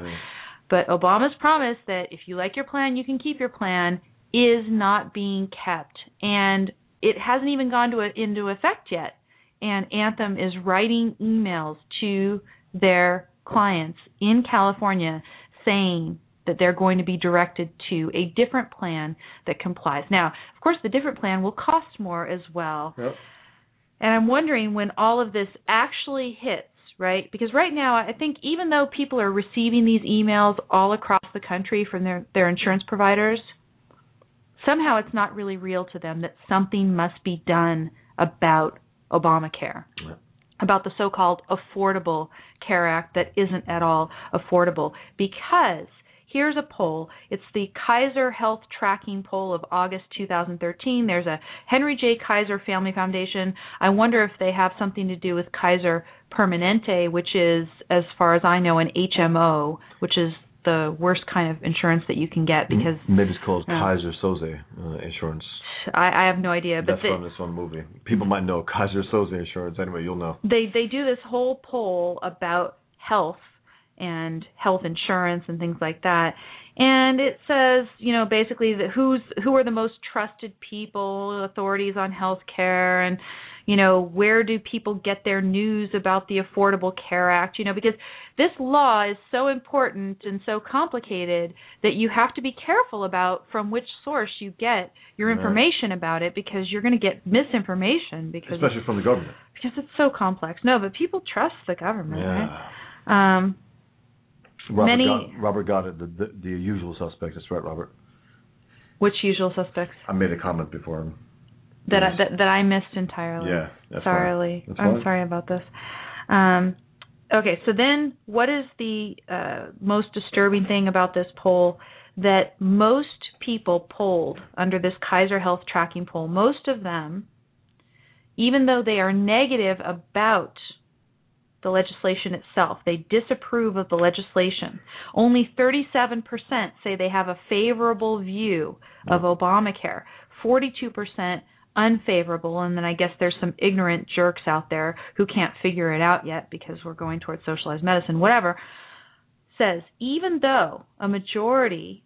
But Obama's promise that if you like your plan, you can keep your plan is not being kept. And it hasn't even gone to a, into effect yet. And Anthem is writing emails to their clients in California saying that they're going to be directed to a different plan that complies. Now, of course, the different plan will cost more as well. Yep. And I'm wondering when all of this actually hits, right? Because right now, I think even though people are receiving these emails all across the country from their, their insurance providers, somehow it's not really real to them that something must be done about Obamacare, about the so called Affordable Care Act that isn't at all affordable. Because here's a poll. It's the Kaiser Health Tracking Poll of August 2013. There's a Henry J. Kaiser Family Foundation. I wonder if they have something to do with Kaiser Permanente, which is, as far as I know, an HMO, which is the worst kind of insurance that you can get because maybe it's called Yeah. Kaiser Soze uh, Insurance. I, I have no idea. But That's from this one movie. People might know Kaiser Soze Insurance. Anyway, you'll know. they they do this whole poll about health and health insurance and things like that and it says you know basically that who's who are the most trusted people authorities on health care and you know where do people get their news about the affordable care act you know because this law is so important and so complicated that you have to be careful about from which source you get your Right. information about it because you're going to get misinformation because Especially from the government. because it's so complex. No, but people trust the government, Yeah. right? Um, Robert Many- got, Robert got it. The, the the usual suspects. That's right, Robert. Which usual suspects I made a comment before him. that I, that, that I missed entirely? Yeah, that's sorry. That's I'm fine. sorry about this. Um, okay, so then what is the uh, most disturbing thing about this poll? That most people polled under this Kaiser Health tracking poll, most of them, even though they are negative about the legislation itself, they disapprove of the legislation. Only 37% say they have a favorable view of Obamacare. 42% unfavorable, and then I guess there's some ignorant jerks out there who can't figure it out yet because we're going towards socialized medicine, whatever, says even though a majority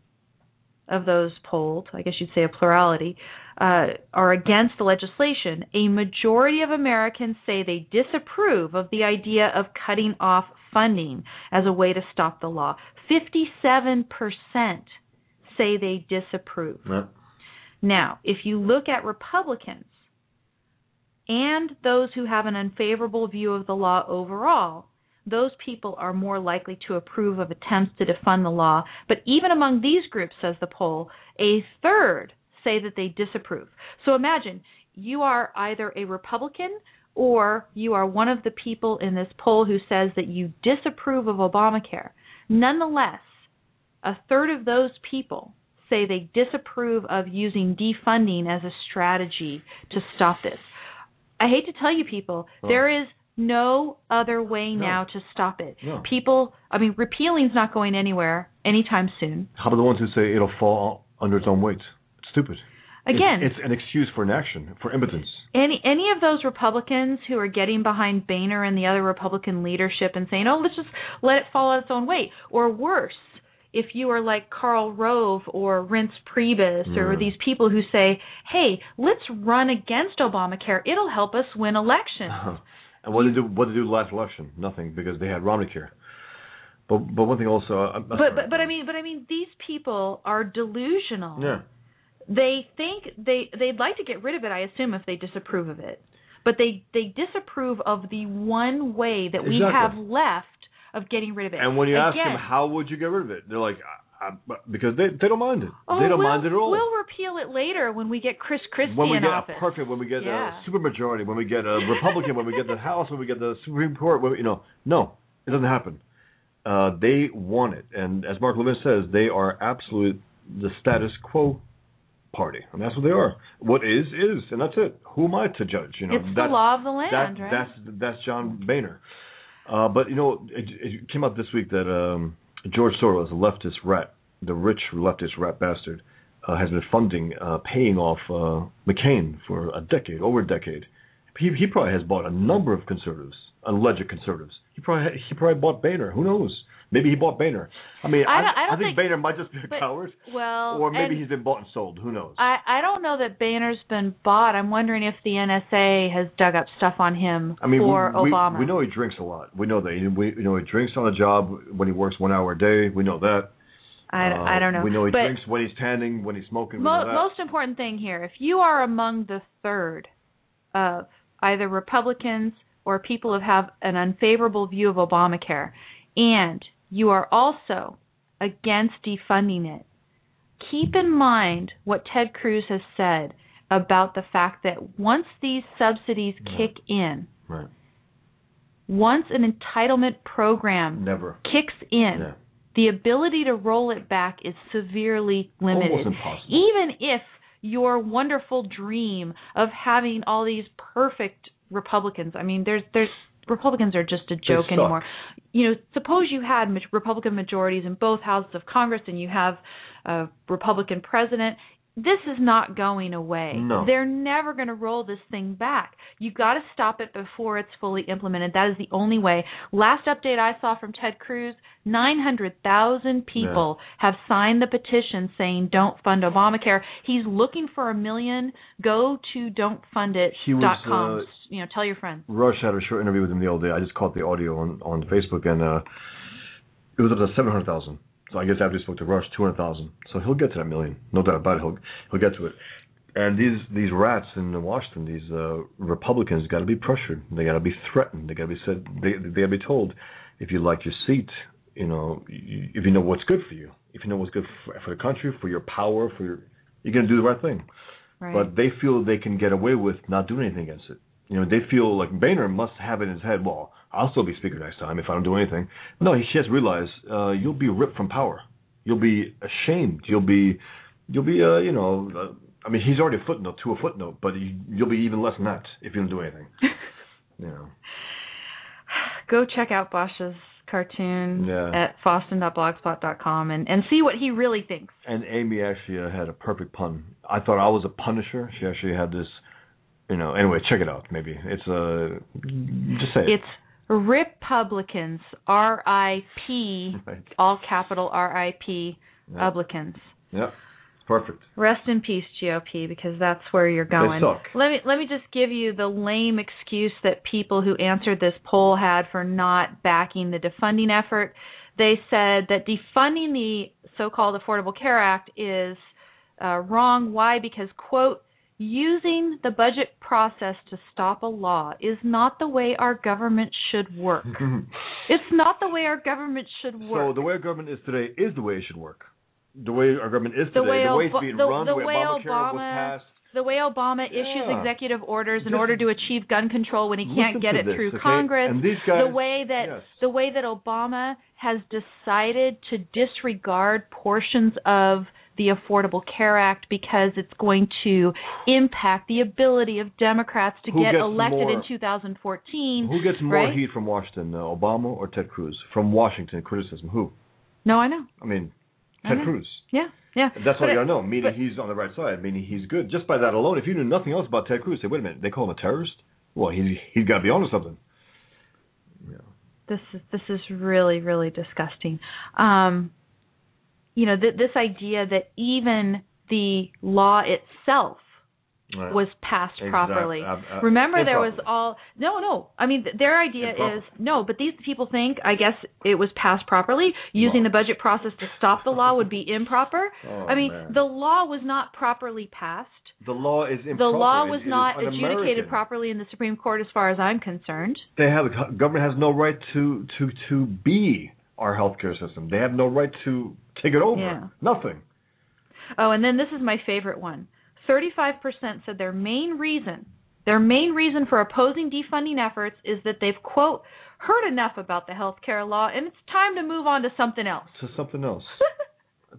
of those polled, I guess you'd say a plurality, uh, are against the legislation, a majority of Americans say they disapprove of the idea of cutting off funding as a way to stop the law. 57% say they disapprove. Yeah. Now, if you look at Republicans and those who have an unfavorable view of the law overall, those people are more likely to approve of attempts to defund the law. But even among these groups, says the poll, a third say that they disapprove. So imagine you are either a Republican or you are one of the people in this poll who says that you disapprove of Obamacare. Nonetheless, a third of those people say they disapprove of using defunding as a strategy to stop this. I hate to tell you people, Oh. there is no other way No. now to stop it. No. People, I mean, repealing's not going anywhere anytime soon. How about the ones who say it'll fall under its own weight? It's stupid. Again, it's, it's an excuse for inaction, for impotence. any any of those Republicans who are getting behind Boehner and the other Republican leadership and saying, "Oh, let's just let it fall on its own weight," or worse, if you are like Karl Rove or Reince Priebus or Mm. these people who say, "Hey, let's run against Obamacare; it'll help us win elections." And what did they do? What did they do last election? Nothing, because they had Romney care. But but one thing also. uh, But but but I mean but I mean these people are delusional. yeah. They think they they'd like to get rid of it. I assume if they disapprove of it, but they they disapprove of the one way that we Exactly. have left of getting rid of it. And when you ask them how would you get rid of it, they're like, I, because they they don't mind it. oh, they don't we'll, mind it at all. We'll repeal it later when we get Chris Christie when we in get office. a perfect, when we get Yeah. a supermajority, when we get a Republican, when we get the <laughs> House, when we get the Supreme Court, when we, you know, no, it doesn't happen. Uh, they want it, and as Mark Levin says, they are absolute the status quo party, and that's what they are. What is is, and that's it. Who am I to judge? You know, it's the law of the land, that, right? That's that's John Boehner. Uh, but you know, it, it came out this week that um, George Soros, a leftist rat, the rich leftist rat bastard, uh, has been funding, uh, paying off uh, McCain for a decade, over a decade. He he probably has bought a number of conservatives, alleged conservatives. He probably he probably bought Boehner. Who knows? Maybe he bought Boehner. I mean, I don't- I don't think, think- Boehner might just be a but- coward, well, or maybe he's been bought and sold. Who knows? I I don't know that Boehner's been bought. I'm wondering if the NSA has dug up stuff on him I mean, for we, we, Obama. we know he drinks a lot. We know that. He, we you know he drinks on the job when he works one hour a day. We know that. I, Uh, I don't know. We know he but drinks when he's tanning, when he's smoking. We mo- most important thing here, if you are among the third of either Republicans or people who have an unfavorable view of Obamacare, and you are also against defunding it, keep in mind what Ted Cruz has said about the fact that once these subsidies Yeah. kick in, right. once an entitlement program Never. kicks in, Yeah. the ability to roll it back is severely limited. Even if your wonderful dream of having all these perfect Republicans, I mean, there's there's Republicans are just a joke anymore. You know, suppose you had Republican majorities in both houses of Congress and you have a Republican president. This is not going away. No. They're never going to roll this thing back. You've got to stop it before it's fully implemented. That is the only way. Last update I saw from Ted Cruz, 900,000 people have signed the petition saying don't fund Obamacare. He's looking for a million. Go to don'tfundit.com. Uh, you know, tell your friends. Rush had a short interview with him the other day. I just caught the audio on on Facebook, and uh, it was up to seven hundred thousand. So I guess after he spoke to Rush, two hundred thousand. So he'll get to that million, no doubt about it. He'll he'll get to it. And these these rats in Washington, these uh, Republicans, got to be pressured. They got to be threatened. They got to be said. They they got to be told, if you like your seat you know, if you know what's good for you, if you know what's good for, for the country, for your power, for your, you're going to do the right thing. Right. But they feel they can get away with not doing anything against it. You know, they feel like Boehner must have it in his head. Well, I'll still be speaker next time if I don't do anything. No, he has to realize uh, you'll be ripped from power. You'll be ashamed. You'll be, you'll be, uh, you know. Uh, I mean, he's already a footnote to a footnote, but you, you'll be even less than that if you don't do anything. <laughs> you know. Go check out Bosch's cartoon Yeah. at fawstin.blogspot.com and, and see what he really thinks. And Amy actually uh, had a perfect pun. I thought I was a punisher. She actually had this, you know. Anyway, check it out. Maybe it's uh, just say it. It's Republicans, R I P, Right. all capital R I P. Republicans. Yep. perfect. Rest in peace, GOP, because that's where you're going. They suck. Let me let me just give you the lame excuse that people who answered this poll had for not backing the defunding effort. They said that defunding the so-called Affordable Care Act is uh, wrong. Why? Because quote using the budget process to stop a law is not the way our government should work. <laughs> It's not the way our government should work. so the way our government is today is the way it should work. The way our government is The today, way the way Ob- it's being the- run, the the way way Obamacare was Obama- passed. the way Obama issues Yeah. executive orders in Just order to achieve gun control when he can't get it this, through okay? Congress. And these guys- the way that yes. the way that Obama has decided to disregard portions of the Affordable Care Act because it's going to impact the ability of Democrats to Who get elected more- in 2014. Who gets more right? heat from Washington, uh, Obama or Ted Cruz? From Washington, criticism. Who? No, I know. I mean, I Ted know. Cruz. Yeah, yeah. That's all But you gotta know. Meaning but- he's on the right side. Meaning he's good. Just by that alone, if you knew nothing else about Ted Cruz, say, wait a minute, they call him a terrorist. Well, he's he's got to be onto something. this is this is really really disgusting. Um, you know, th- this idea that even the law itself Right. was passed Exact- properly. ab- ab- Remember, there was all no, no. I mean, th- their idea is no, but these people think, I guess, it was passed properly. Using No. the budget process to stop the law would be improper. <laughs> Oh, I mean, man. the law was not properly passed. the law is improper. The law was it not adjudicated properly in the Supreme Court, as far as I'm concerned. They have the government has no right to to to be our healthcare system. They have no right to take it over. Yeah. Nothing. Oh, and then this is my favorite one. 35% said their main reason, their main reason for opposing defunding efforts is that they've, quote, heard enough about the health care law and it's time to move on to something else. To something else. <laughs>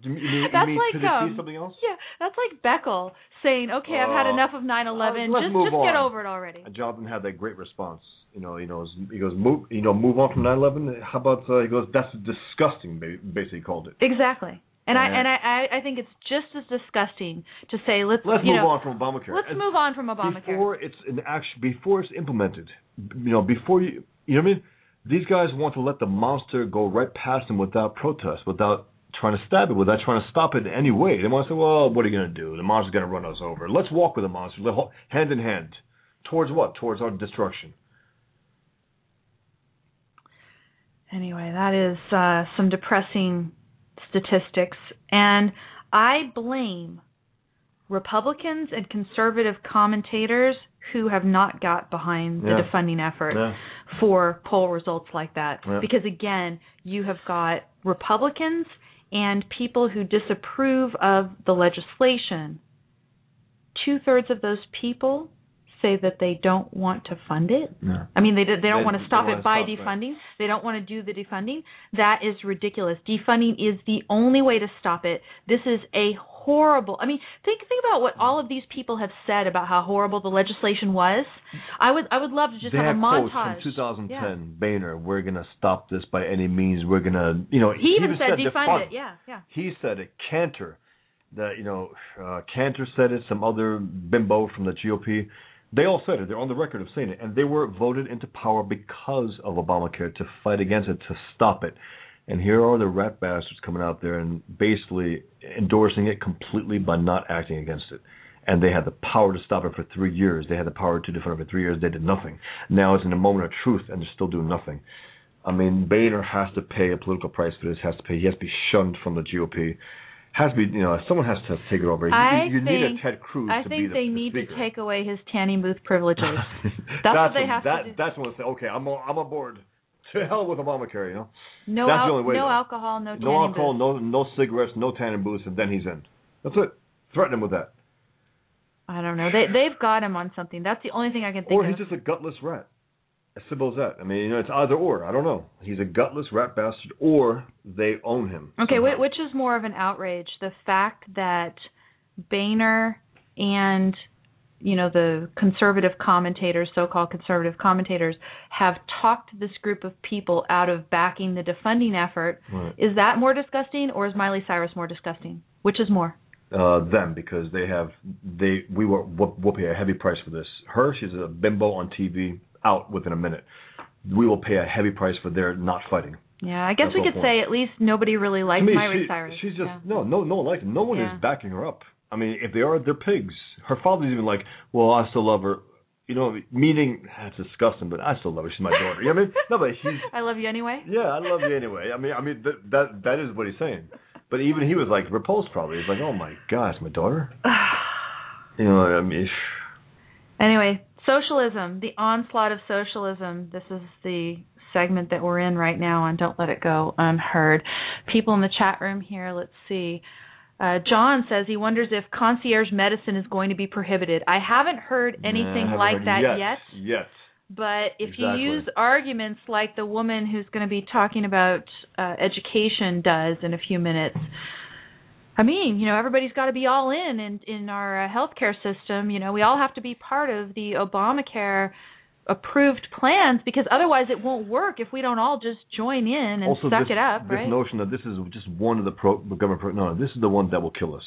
You mean, That's you mean like, um, something else? Yeah, that's like Beckel saying, okay, I've had enough of 9/11. let's just just get on. over it already. Jonathan had that great response. You know, he knows he goes move. You know, move on from 9/11. How about uh, he goes? That's disgusting. ba- Basically, called it. Exactly. And I and I I think it's just as disgusting to say let's Let's you move know, on from Obamacare. Let's And move on from Obamacare. Before it's an action, before it's implemented, you know, before you, you know what I mean? These guys want to let the monster go right past them without protest, without trying to stab it, without trying to stop it in any way. They want to say, well, what are you going to do? The monster's going to run us over. Let's walk with the monster, hand in hand. Towards what? Towards our destruction. Anyway, that is uh, some depressing statistics, and I blame Republicans and conservative commentators who have not got behind the Yeah. defunding effort Yeah. for poll results like that. Yeah. Because again, you have got Republicans and people who disapprove of the legislation. Two thirds of those people say that they don't want to fund it. Yeah. I mean, they they don't They want to stop it by stop it. defunding. They don't want to do the defunding. That is ridiculous. Defunding is the only way to stop it. This is a horrible. I mean, think think about what all of these people have said about how horrible the legislation was. I would I would love to just they have a quotes montage. from 2010. Yeah. Boehner, we're going to stop this by any means. We're going to, you know, He even said defund defund it. Yeah, yeah. He said it. Cantor, that you know, uh, Cantor said it. Some other bimbo from the GOP, they all said it. They're on the record of saying it, and they were voted into power because of Obamacare to fight against it, to stop it. And here are the rat bastards coming out there and basically endorsing it completely by not acting against it. And they had the power to stop it for three years. They had the power to defend it for three years. They did nothing. Now it's in a moment of truth, and they're still doing nothing. I mean, Boehner has to pay a political price for this. Has to pay. He has to be shunned from the GOP. Has to be. You know, someone has to take it over. You, I you need a think- Ted Cruz I to be think the, they the need speaker. to take away his tanning booth privileges. <laughs> that's what they when- have to that, do. That's when they say, okay, I'm on, I'm on board. To hell with Obamacare, you know. No, That's al- the only way, no though. alcohol, no No alcohol, booths. no no cigarettes, no tanning booths, and then he's in. That's it. Threaten him with that. I don't know. They they've got him on something. That's the only thing I can think Or of. he's just a gutless rat. As simple as that. I mean, you know, it's either or. I don't know. He's a gutless rat bastard, or they own him. Okay, somehow. which is more of an outrage? The fact that Boehner and you know the conservative commentators, so-called conservative commentators, have talked this group of people out of backing the defunding effort. Right. Is that more disgusting, or is Miley Cyrus more disgusting? Which is more? uh, them because they have they we will we'll, we'll pay a heavy price for this. Her, she's a bimbo on TV, out within a minute. We will pay a heavy price for their not fighting. Yeah, I guess That's we could whole say at least nobody really likes I mean, Miley she, Cyrus. she's just yeah. no, no, no one likes. No one Yeah. is backing her up. I mean, if they are, they're pigs. Her father's even like, well, I still love her. You know, meaning that's disgusting, but I still love her. She's my daughter. You know what I mean? No, but he's <laughs> I love you anyway. yeah, I love you anyway. I mean, I mean that that that is what he's saying. But even he was like repulsed. Probably he's like, oh my gosh, my daughter. <sighs> You know, I mean, Anyway, socialism, the onslaught of socialism. This is the segment that we're in right now on Don't Let It Go Unheard. People in the chat room here, let's see. Uh, John says he wonders if concierge medicine is going to be prohibited. I haven't heard anything haven't like heard that yet. yet. Yet. But if Exactly. you use arguments like the woman who's going to be talking about uh, education does in a few minutes, I mean, you know, everybody's got to be all in in, in our uh, healthcare system. You know, we all have to be part of the Obamacare approved plans because otherwise it won't work if we don't all just join in and also, suck this, it up, this right? notion that this is just one of the pro, government pro, no, this is the one that will kill us.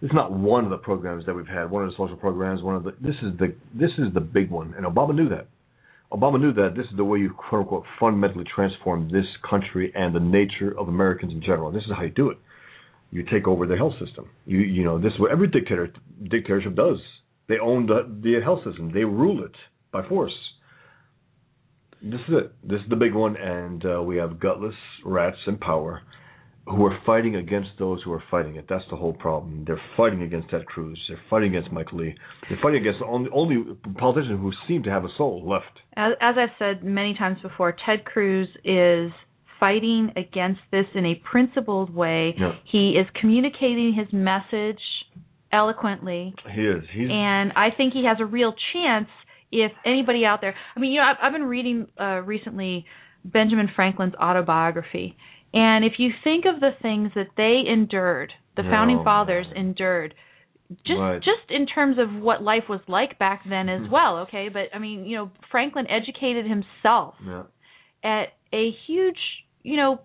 This is not one of the programs that we've had, one of the social programs, one of the. This is the this is the big one, and Obama knew that. Obama knew that this is the way you quote unquote fundamentally transform this country and the nature of Americans in general. This is how you do it. You take over the health system. You you know this is what every dictator dictatorship does. They own the the health system. They rule it by force. This is it. This is the big one, and uh, we have gutless rats in power who are fighting against those who are fighting it. That's the whole problem. They're fighting against Ted Cruz. They're fighting against Mike Lee. They're fighting against the only, only politicians who seem to have a soul left. As, as I've said many times before, Ted Cruz is fighting against this in a principled way. Yeah. He is communicating his message eloquently, He is. He's and I think he has a real chance if anybody out there. I mean, you know, I've, I've been reading uh, recently Benjamin Franklin's autobiography, and if you think of the things that they endured, the Oh, founding fathers man. endured. Just Right. just in terms of what life was like back then as Mhm. well, okay? But I mean, you know, Franklin educated himself yeah. at a huge, you know,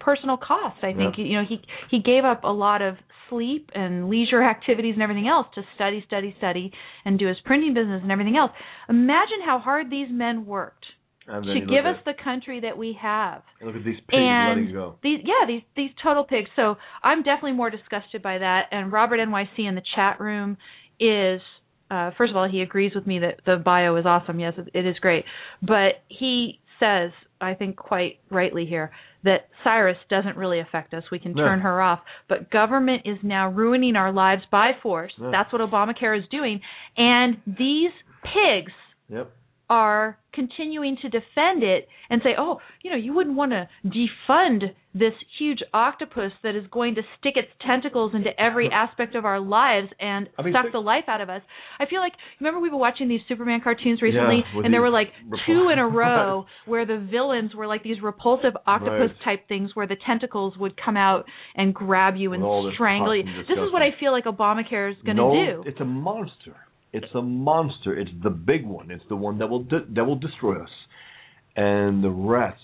personal cost. I think Yeah. you know he he gave up a lot of sleep and leisure <laughs> activities and everything else to study, study, study, and do his printing business and everything else. Imagine how hard these men worked to give us the country that we have. look at these pigs and letting go. these yeah these these total pigs. So I'm definitely more disgusted by that. And Robert NYC in the chat room is uh, first of all he agrees with me that the bio is awesome. Yes, it is great. But he says I think quite rightly here that Cyrus doesn't really affect us. We can No. turn her off. But government is now ruining our lives by force. Yeah. That's what Obamacare is doing. And these pigs Yep. Are continuing to defend it and say, oh, you know, you wouldn't want to defund this huge octopus that is going to stick its tentacles into every aspect of our lives and I mean, suck the life out of us. I feel like, remember we were watching these Superman cartoons recently, with and there were like repul- two in a <laughs> row where the villains were like these repulsive octopus Right. type things where the tentacles would come out and grab you and this strangle you. hot This is what I feel like Obamacare is going to no, do. it's a monster. It's a monster. It's the big one. It's the one that will de- that will destroy us. And the rats.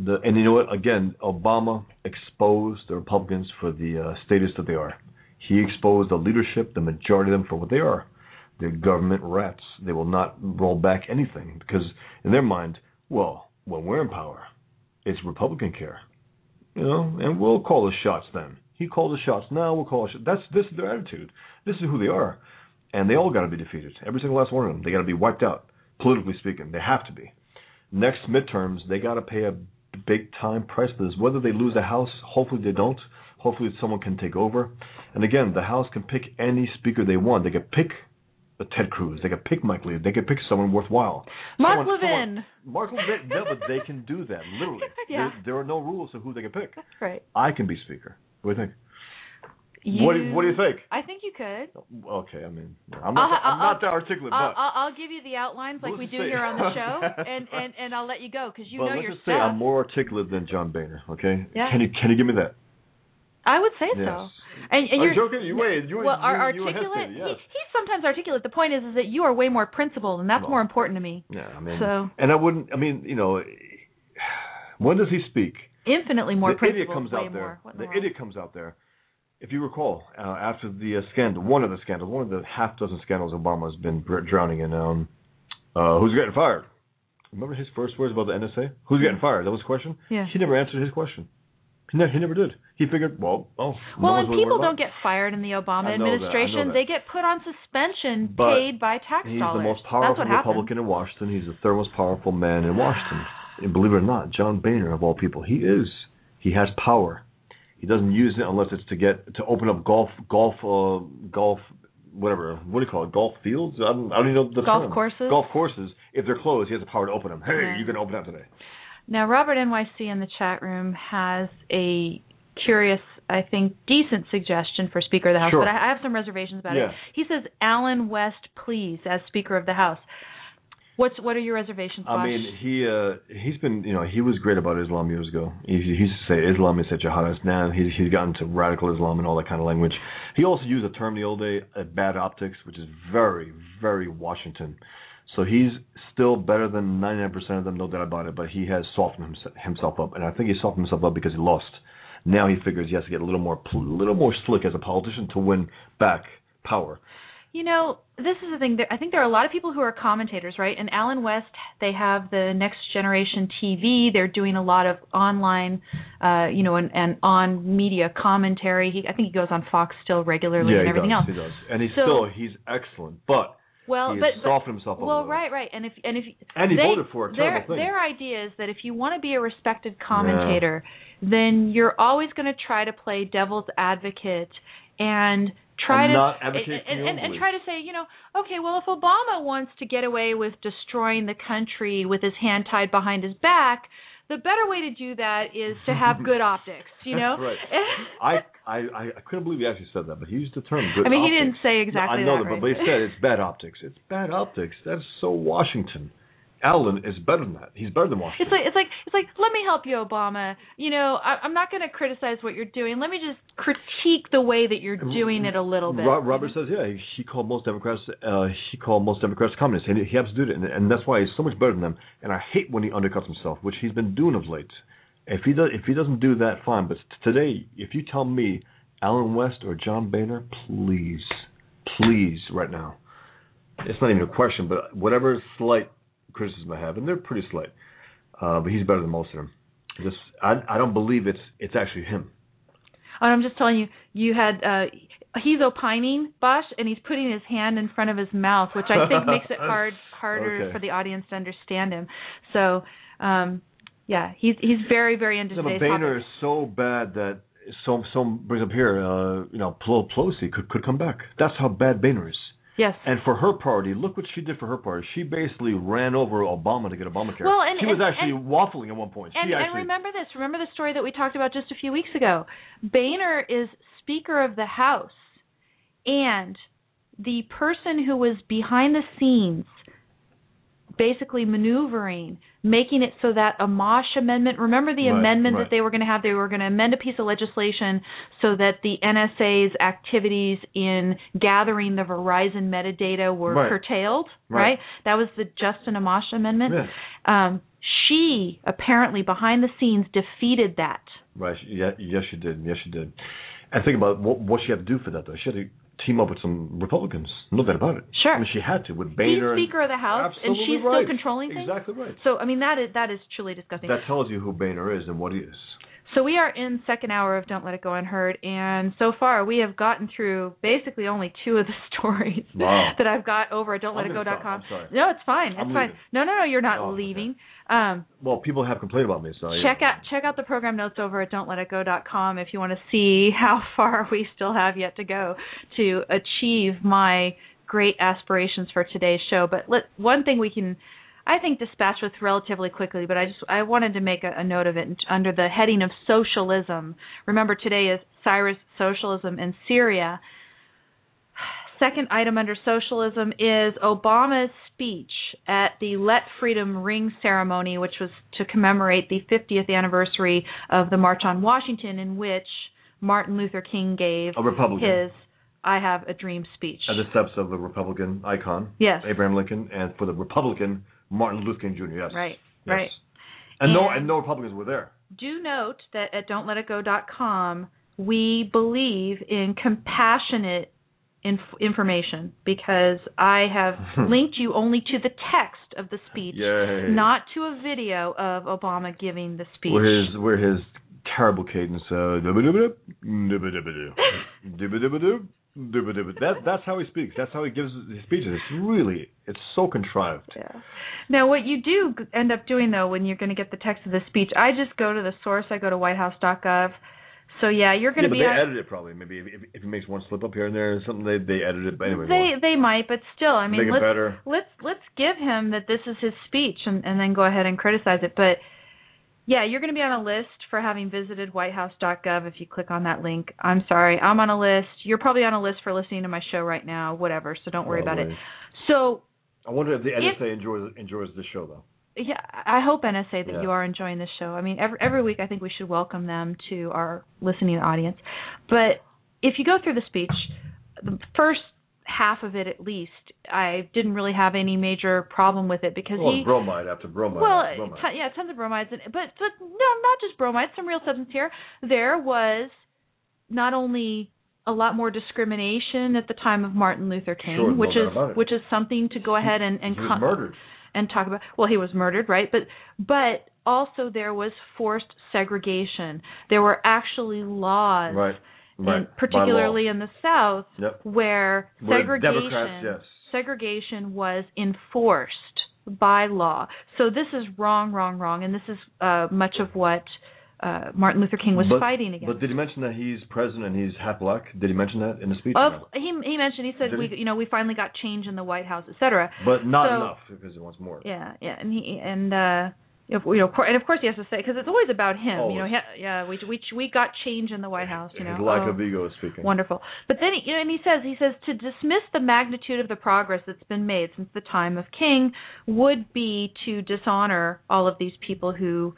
The and you know what? Again, Obama exposed the Republicans for the uh, status that they are. He exposed the leadership, the majority of them, for what they are. They're government rats. They will not roll back anything because, in their mind, well, when we're in power, it's Republican care, you know, and we'll call the shots then. He called the shots. Now we'll call the shots. That's this is their attitude. This is who they are, and they all got to be defeated. Every single last one of them. They got to be wiped out, politically speaking. They have to be. Next midterms, they got to pay a big time price for this. Whether they lose the House, hopefully they don't. Hopefully someone can take over. And again, the House can pick any speaker they want. They can pick a Ted Cruz. They could pick Mike Lee. They could pick someone worthwhile. Mark someone, Levin. Someone, Mark Levin. no, but they can do that literally. <laughs> yeah. There, there are no rules of who they can pick. That's right. I can be speaker. What do you think? You, What do, what do you think? I think you could. Okay, I mean, I'm not, I'll- I'm not I'll- that articulate, I'll, but I'll, I'll give you the outlines like we do say- here on the <laughs> show, and and and I'll let you go because you but know let's your just say. I'm more articulate than John Boehner. Okay? Yeah. Can you can you give me that? I would say Yes. so. And, and Are you're you joking? You wait. You well, you, are you articulate. hesitated, he, he's sometimes articulate. The point is, is that you are way more principled, and that's Well, more important to me. Yeah, I mean, So- and I wouldn't. I mean, you know, when does he speak? Infinitely more the principled. idiot comes out there. more. What in The the idiot comes out there. If you recall, uh, after the uh, scandal, one of the scandals, one of the half dozen scandals Obama has been dr- drowning in, um, uh, who's getting fired? Remember his first words about the NSA? Who's getting fired? That was the question. Yeah. He never answered his question. He, ne- he never did. He figured, well, oh, Well, one's and people don't get fired in the Obama I know that, I know administration. They get put on suspension But paid by tax. He's dollars. the most That's powerful. Republican in Washington. He's the third most powerful man in Washington. <sighs> And believe it or not, John Boehner, of all people, he is. He has power. He doesn't use it unless it's to get to open up golf, golf, uh, golf, whatever. What do you call it? Golf fields? I don't, I don't even know the Golf term. courses? Golf courses. If they're closed, he has the power to open them. Hey, Yeah. you can open that today. Now, Robert NYC in the chat room has a curious, I think, decent suggestion for Speaker of the House, Sure. but I I have some reservations about Yeah. it. He says Allen West, please, as Speaker of the House. What's what are your reservations? I mean, he uh he's been you know he was great about Islam years ago. He, he used to say Islam is a jihadist. Now he's he's gotten to radical Islam and all that kind of language. He also used a term the old day, uh, bad optics, which is very very Washington. So he's still better than 99% of them, no doubt about it. But he has softened himself, himself up, and I think he softened himself up because he lost. Now he figures he has to get a little more a little more slick as a politician to win back power. You know, this is the thing. There, I think there are a lot of people who are commentators, right? And Allen West, they have the Next Generation TV. They're doing a lot of online, uh, you know, and, and on media commentary. He, I think he goes on Fox still regularly yeah, and everything does. else. He does, and he's So- still he's excellent, but Well, he but, softened himself well, right, right. And if and if And he they, voted for a their thing. their idea is that if you want to be a respected commentator, then you're always going to try to play devil's advocate and try And to not advocate and, and, and try to say, you know, okay, well, if Obama wants to get away with destroying the country with his hand tied behind his back, the better way to do that is to have <laughs> good optics, you know. Right. <laughs> I, I I couldn't believe he actually said that, but he used the term good I mean, he didn't say exactly I know that, that, right? but he said it's bad optics. It's bad optics. That's so Washington. Allen is better than that. He's better than Washington. It's like it's like it's like let me help you, Obama. You know, I, I'm not going to criticize what you're doing. Let me just critique the way that you're doing it a little bit. Robert says, yeah, he, called most Democrats. Uh, he called most Democrats communists, and he, he has to do it, and, and that's why he's so much better than them. And I hate when he undercuts himself, which he's been doing of late. If he does, if he doesn't do that, fine. But today, if you tell me Allen West or John Boehner, please, please, right now, it's not even a question. But whatever slight criticism I have, and they're pretty slight, uh, but he's better than most of them. Just, I, I don't believe it's it's actually him. And I'm just telling you, you had uh he's opining, Bosch, and he's putting his hand in front of his mouth, which I think makes it <laughs> hard harder Okay. for the audience to understand him. So, um yeah, he's he's very very into No, but Boehner is so bad that some some brings up here. Uh, you know, Pelosi could could come back. That's how bad Boehner is. Yes. And for her party, look what she did for her party. She basically ran over Obama to get Obamacare. Well, and- she was and- actually waffling at one point. And, she and actually remember this. Remember the story that we talked about just a few weeks ago. Boehner is Speaker of the House, and the person who was behind the scenes, basically maneuvering, making it so that a Amash amendment. Remember the Right, amendment right. that they were going to have. They were going to amend a piece of legislation so that the NSA's activities in gathering the Verizon metadata were Right. curtailed. Right. That was the Justin Amash amendment Yeah. um, she apparently behind the scenes defeated that. right. Yeah, yes, she did. Yes, she did. And think about what what she had to do for that though. She had to team up with some Republicans. No doubt about it. Sure. I mean, she had to with Boehner. and- Speaker of the House, and she's right. still controlling things. Exactly right. So I mean that is that is truly disgusting. That tells you who Boehner is and what he is. So we are in second hour of Don't Let It Go Unheard, and so far we have gotten through basically only two of the <laughs> stories Wow. that I've got over at Don'tLetItGo.com. No, it's fine. It's I'm fine. leaving. No, no, no, you're not Oh, okay. leaving. Um, Well, people have complained about me, so check out check out the program notes over at don'tletitgo.com if you want to see <laughs> how far we still have yet to go to achieve my great aspirations for today's show, but let, one thing we can, I think, dispatch with relatively quickly. But I just I wanted to make a, a note of it under the heading of socialism. Remember, today is Cyrus Socialism in Syria. Second item under socialism is Obama's speech at the Let Freedom Ring ceremony, which was to commemorate the 50th anniversary of the March on Washington, in which Martin Luther King gave A Republican. his I Have a Dream speech. At the steps of the Republican icon, Yes. Abraham Lincoln, and for the Republican Martin Luther King Jr. Yes, Right, Yes. right. And, no, And- and no Republicans were there. Do note that at don'tletitgo.com, we believe in compassionate inf- information because I have <laughs> linked you only to the text of the speech, Yay. not to a video of Obama giving the speech. Where his where his terrible cadence uh <laughs> dibba-dibba-dib, dibba-dibba-doo, dibba-dibba-doo, dibba-dibba. that that's how he speaks. That's how he gives his speeches. It's really it's so contrived. Yeah. Now, what you do end up doing though, when you're going to get the text of the speech, I just go to the source. I go to WhiteHouse.gov. So yeah, you're going Yeah, to but be. they on- edit it probably. Maybe if, if if he makes one slip up here and there or something, they they edit it. But anyway, they they might, but still, I mean, make let's better. let's let's give him that this is his speech and, and then go ahead and criticize it. But yeah, you're going to be on a list for having visited whitehouse.gov if you click on that link. I'm sorry, I'm on a list. You're probably on a list for listening to my show right now, whatever. So don't worry about it. So I wonder if the If- NSA enjoys enjoys this show though. yeah, I hope NSA that Yeah. you are enjoying this show. I mean, every every week I think we should welcome them to our listening audience. But if you go through the speech, the first half of it at least, I didn't really have any major problem with it because Well, he bromide after bromide. well, after bromide. ton, yeah, tons of bromides, and, but but no, not just bromides. Some real substance here. There was not only a lot more discrimination at the time of Martin Luther King, Sure, which is which is something to go ahead and and he was con- murdered. and talk about. Well, he was murdered, right? But but also there was forced segregation. There were actually laws, Right. Right. and particularly in the South, Yep. where Where segregation yes. segregation was enforced by law. So this is wrong, wrong, wrong, and this is uh, much of what uh, Martin Luther King was but, fighting against. But did he mention that he's president and he's half black? Did he mention that in the speech? of, he he mentioned he said Did we he? you know we finally got change in the White House, et cetera. But not so- enough because he wants more. Yeah, yeah, and he and uh if, you know, and of course he has to say because it's always about him. You know, he, yeah, we we we got change in the White House. You know, His lack Oh. of ego is speaking. Wonderful. But then, he, you know, and he says, he says to dismiss the magnitude of the progress that's been made since the time of King would be to dishonor all of these people who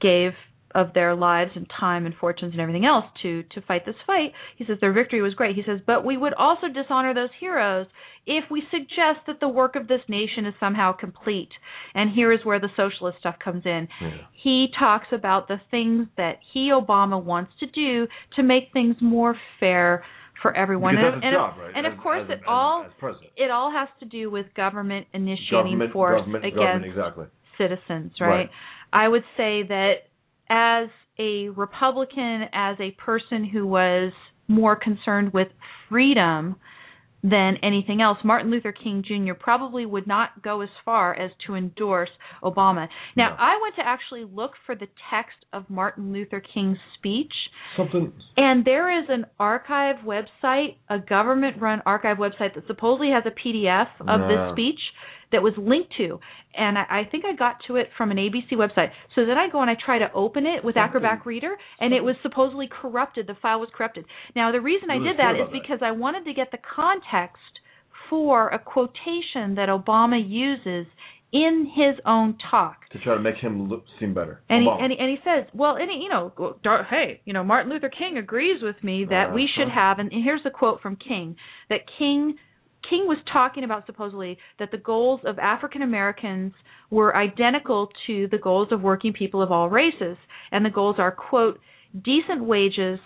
gave of their lives and time and fortunes and everything else to to fight this fight. He says their victory was great. He says, but we would also dishonor those heroes if we suggest that the work of this nation is somehow complete. And here is where the socialist stuff comes in. Yeah. He talks about the things that he Obama wants to do to make things more fair for everyone. Because and and, job, right? and As- of course, as- it as- all it all has to do with government initiating Government, force government, against government, exactly. citizens, right? Right. I would say that as a Republican, as a person who was more concerned with freedom than anything else, Martin Luther King Jr. probably would not go as far as to endorse Obama. Now, No. I went to actually look for the text of Martin Luther King's speech. Something. And there is an archive website, a government run archive website that supposedly has a PDF of this speech that was linked to. And I, I think I got to it from an ABC website. So then I go and I try to open it with Acrobat Reader, and it was supposedly corrupted. The file was corrupted. Now, the reason I did that is because I wanted to get the context for a quotation that Obama uses in his own talk. To try to make him look seem better. And he, and he and he says, well, and he, you know, Dar- hey, you know, Martin Luther King agrees with me that we should Uh-huh. have, and here's a quote from King that King King was talking about supposedly that the goals of African Americans were identical to the goals of working people of all races, and the goals are quote decent wages,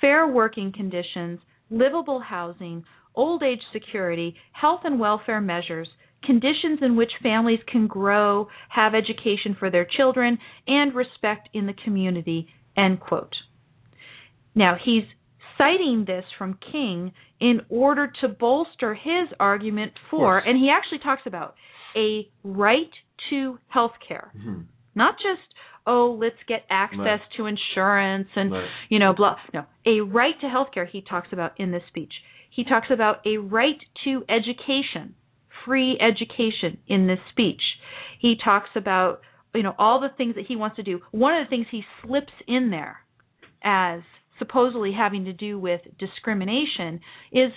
fair working conditions, livable housing, old age security, health and welfare measures, conditions in which families can grow, have education for their children, and respect in the community, end quote. Now, he's citing this from King in order to bolster his argument for, and he actually talks about a right to health care. Mhm. Not just, oh, let's get access Right. to insurance and Right. you know, blah. No, a right to health care he talks about in this speech. he talks about a right to education, free education in this speech. He talks about you know all the things that he wants to do. One of the things he slips in there as supposedly having to do with discrimination is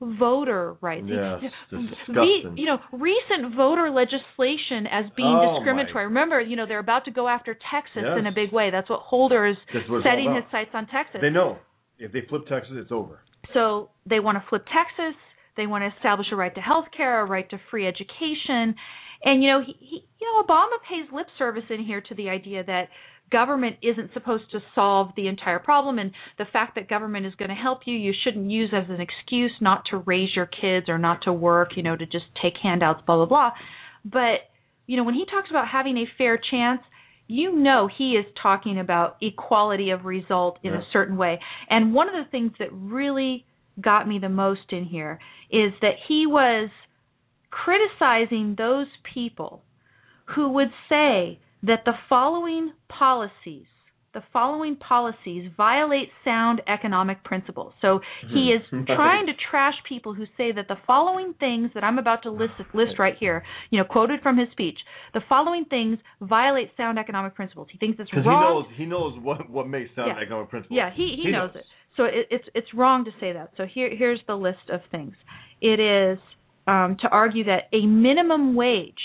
voter rights. Yes, disgusting. you know, recent voter legislation as being Oh, discriminatory. Remember, you know, they're about to go after Texas Yes. in a big way. That's what Holder is setting his sights on Texas. They know if they flip Texas, it's over. So they want to flip Texas. They want to establish a right to health care, a right to free education. And you know, he, he you know, Obama pays lip service in here to the idea that government isn't supposed to solve the entire problem and the fact that government is going to help you you shouldn't use as an excuse not to raise your kids or not to work, you know, to just take handouts blah blah blah. But you know, when he talks about having a fair chance, you know he is talking about equality of result in Yeah. a certain way. And one of the things that really got me the most in here is that he was criticizing those people who would say that the following policies the following policies violate sound economic principles. So he is <laughs> Mhm. trying to trash people who say that the following things that I'm about to list <sighs> list right here, you know, quoted from his speech, the following things violate sound economic principles. He thinks it's Because he knows he knows what what makes sound Yeah. economic principle. Yeah, he he, knows, it. So it, it's it's wrong to say that. So here here's the list of things. It is um, to argue that a minimum wage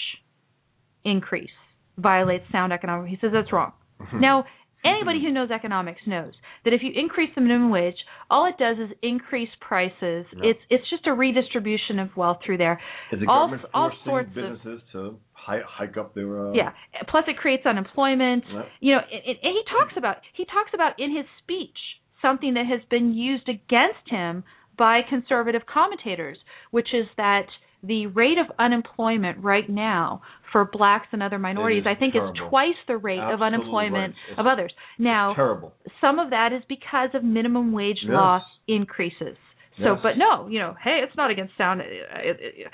increase violates sound economic. He says that's wrong. Mhm. Now anybody who knows economics knows that if you increase the minimum wage, all it does is increase prices. It's it's just a redistribution of wealth through there. Is the all- government all sorts of- businesses to hike up their? Uh, Yeah. Plus, it creates unemployment. Yeah. You know, and, and he talks about he talks about in his speech something that has been used against him by conservative commentators, which is that the rate of unemployment right now for blacks and other minorities, I think, is twice the rate of unemployment right. Of others. Now, Terrible. some of that is because of minimum wage Yes. law increases. So, Yes. but no, you know, hey, it's not against sound. uh, it- it-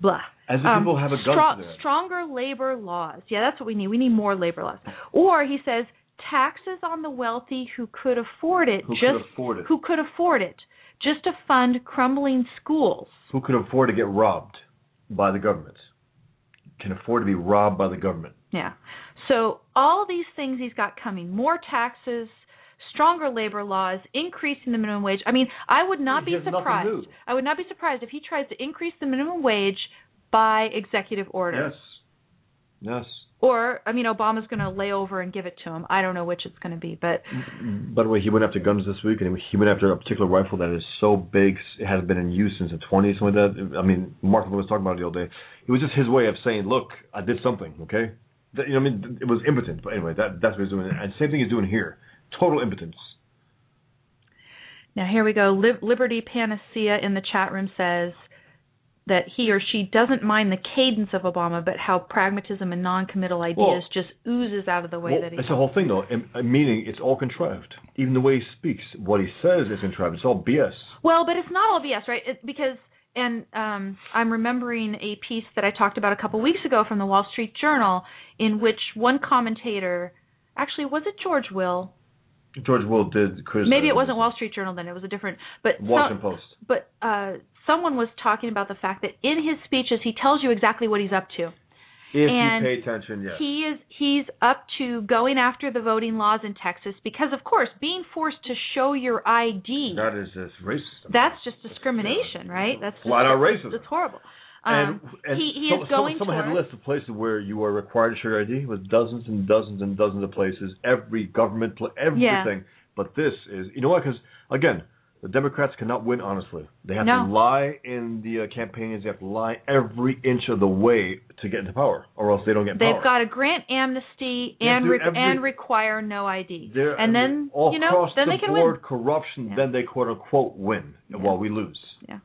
blah. As if Um, people have a gun strong- stronger labor laws. Yeah, that's what we need. We need more labor laws. Or he says taxes on the wealthy who could afford it, Who could just afford it? who could afford it, just to fund crumbling schools. Who could afford to get robbed by the government? Can afford to be robbed by the government. Yeah. So all these things he's got coming: more taxes, stronger labor laws, increasing the minimum wage. I mean, I would not He be surprised. I would not be surprised if he tries to increase the minimum wage by executive order. Yes. Yes. Or, I mean, Obama's going to lay over and give it to him. I don't know which it's going to be, but By the way, he went after guns this week, and he went after a particular rifle that is so big, it has been in use since the 20s, something like that. I mean, Mark was talking about it the other day. It was just his way of saying, "Look, I did something." Okay, you know, I mean, it was impotent. But anyway, that that's what he's doing, and same thing he's doing here. Total impotence. now here we go. Liberty Panacea in the chat room says that he or she doesn't mind the cadence of Obama, but how pragmatism and non-committal ideas Well- just oozes out of the way Well, that he. It's the whole thing, though. uh, Meaning, it's all contrived. Even the way he speaks, what he says is contrived. It's all BS. Well, but it's not all BS, right? It, because and um, I'm remembering a piece that I talked about a couple weeks ago from the Wall Street Journal, in which one commentator, actually, was it George Will? George Will did criticize. Maybe it wasn't Wall Street Journal then; it was a different. But Washington some- Post. but uh, someone was talking about the fact that in his speeches he tells you exactly what he's up to. If and you pay attention, yes. He is he's up to going after the voting laws in Texas because, of course, being forced to show your ID that is just racist. that's just discrimination, right? That's just, Flat out racism. That's horrible. and Um, and he he some- is going some, someone had a list of places where you are required to show your ID with dozens and dozens and dozens of places, every government, everything. But this is, you know what? Because again, the Democrats cannot win honestly. They have No. to lie in the uh, campaigns. They have to lie every inch of the way to get into power, or else they don't get power. They've got to grant amnesty They and re- every- and require no ID, and then all you know across then the they can board win. corruption. Yeah. Then they quote unquote win Yeah. while we lose. Yeah.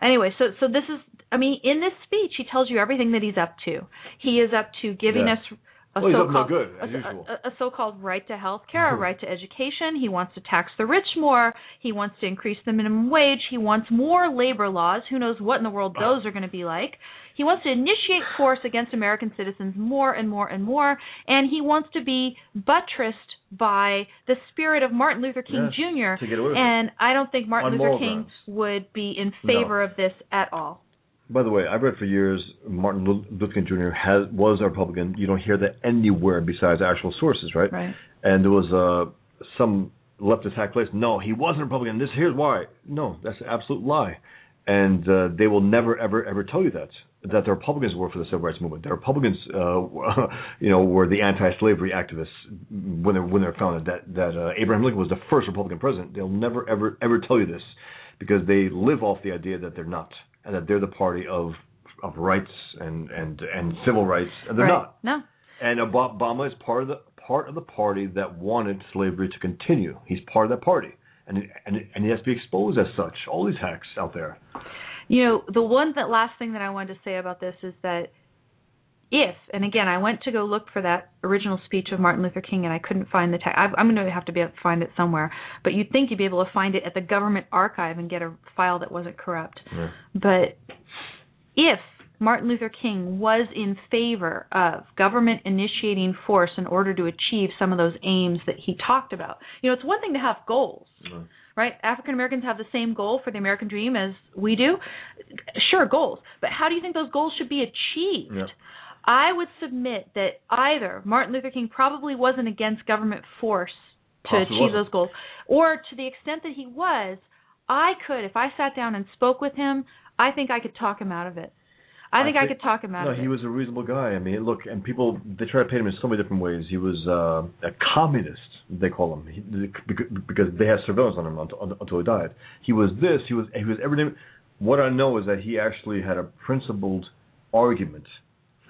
Anyway, so so this is I mean in this speech he tells you everything that he's up to. He is up to giving Yes. us a Well, he's up no good, as a, usual. a, a so-called right to health care, a Mhm. <laughs> right to education. He wants to tax the rich more. He wants to increase the minimum wage. He wants more labor laws. Who knows what in the world those are going to be like. He wants to initiate force against American citizens more and more and more, and he wants to be buttressed by the spirit of Martin Luther King Yes, Jr. to get away with it. and I don't think Martin On Luther King grounds. would be in favor of this at all. By the way, I've read for years Martin Luther King Jr. has was a Republican. You don't hear that anywhere besides actual sources, right? Right. And there was uh, some leftist hack place. No, he wasn't a Republican. This here's why. No, that's an absolute lie. And uh, they will never, ever, ever tell you that that the Republicans were for the civil rights movement. The Republicans, uh, <laughs> you know, were the anti-slavery activists when they when they were founded. That that uh, Abraham Lincoln was the first Republican president. They'll never, ever, ever tell you this because they live off the idea that they're not and that they're the party of of rights and and and civil rights. And they're right. not. No. And Obama is part of the part of the party that wanted slavery to continue. He's part of that party, and and and he has to be exposed as such. All these hacks out there. You know, the one that last thing that I wanted to say about this is that if, and again, I went to go look for that original speech of Martin Luther King and I couldn't find the text. I'm going to have to be able to find it somewhere, but you'd think you'd be able to find it at the government archive and get a file that wasn't corrupt. Yeah. But if Martin Luther King was in favor of government initiating force in order to achieve some of those aims that he talked about, you know, it's one thing to have goals Mhm. right? African Americans have the same goal for the American dream as we do. Sure, goals. But how do you think those goals should be achieved? Yeah. I would submit that either Martin Luther King probably wasn't against government force to Possibly achieve those goals, or to the extent that he was, I could, if I sat down and spoke with him, I think I could talk him out of it. I think I, think- could talk him out No, of it. he was a reasonable guy. I mean, look, and people they try to paint him in so many different ways. He was uh, a communist. They call him he, because because they had surveillance on him until, until he died. He was this. He was he was everything. What I know is that he actually had a principled argument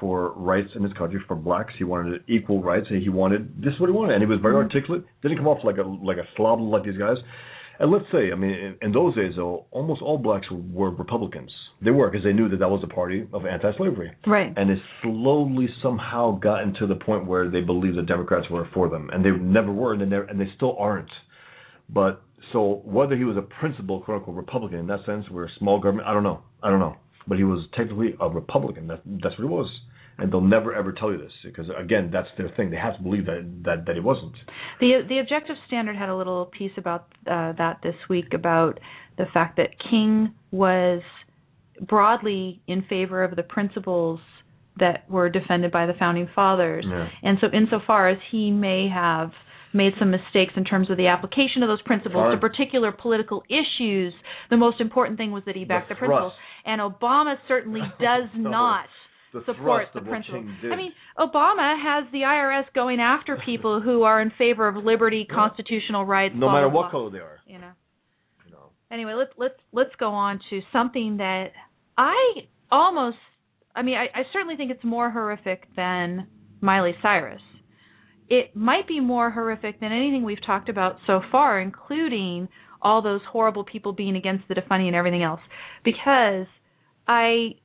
for rights in his country for blacks. He wanted equal rights, and he wanted this is what he wanted, and he was very Mhm. articulate. Didn't come off like a like a slob like these guys. And let's say, I mean, in, in those days, though, almost all blacks were Republicans. They were because they knew that that was a party of anti-slavery, right. and it slowly somehow gotten to the point where they believed the Democrats were for them, and they never were, and they never, and they still aren't. But so whether he was a principal, quote unquote, Republican in that sense, where small government, I don't know, I don't know. But he was technically a Republican. That, that's what he was, and they'll never ever tell you this because again, that's their thing. They have to believe that that that he wasn't. The the Objective Standard had a little piece about uh, that this week about the fact that King was broadly in favor of the principles that were defended by the founding fathers, Yeah. and so insofar as he may have made some mistakes in terms of the application of those principles to particular political issues, the most important thing was that he backed the, The principles. And Obama certainly <laughs> does No. not support the principles. I mean, Obama has the IRS going after people who are in favor of liberty, <laughs> Yeah. constitutional rights, no blah, matter blah, what blah. color they are. You know. You know. Anyway, let's let's let's go on to something that I almost I mean, I, I certainly think it's more horrific than Miley Cyrus. It might be more horrific than anything we've talked about so far, including all those horrible people being against the defunding and everything else. Because I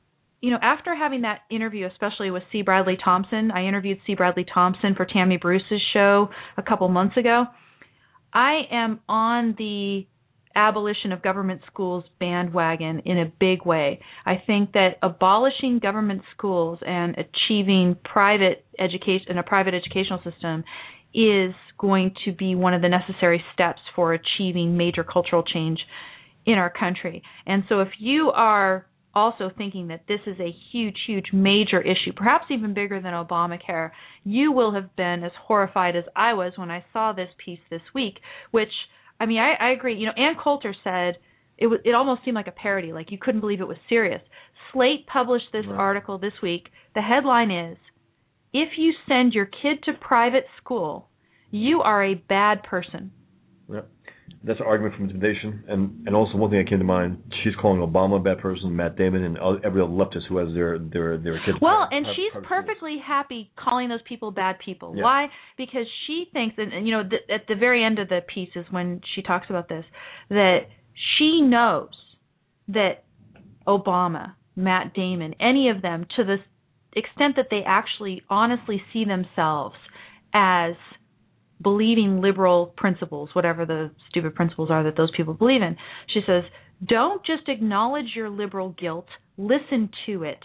you know, after having that interview, especially with C. Bradley Thompson, I interviewed C. Bradley Thompson for Tammy Bruce's show a couple months ago. I am on the abolition of government schools bandwagon in a big way. I think that abolishing government schools and achieving private education and a private educational system is going to be one of the necessary steps for achieving major cultural change in our country. And so if you are also thinking that this is a huge, huge, major issue, perhaps even bigger than Obamacare, you will have been as horrified as I was when I saw this piece this week, which I mean, I, I agree. You know, Ann Coulter said it was it almost seemed like a parody, like you couldn't believe it was serious. Slate published this Right. article this week. The headline is If you send your kid to private school, you are a bad person. Yeah. That's an argument from intimidation. And and also one thing that came to mind, she's calling Obama a bad person, Matt Damon, and every other leftist who has their their their kids. Well, private- and private- she's private schools. perfectly happy calling those people bad people. Yeah. Why? Because she thinks, and, and you know, th- at the very end of the piece is when she talks about this, that she knows that Obama, Matt Damon, any of them, to the extent that they actually honestly see themselves as believing liberal principles, whatever the stupid principles are that those people believe in. She says, don't just acknowledge your liberal guilt, listen to it.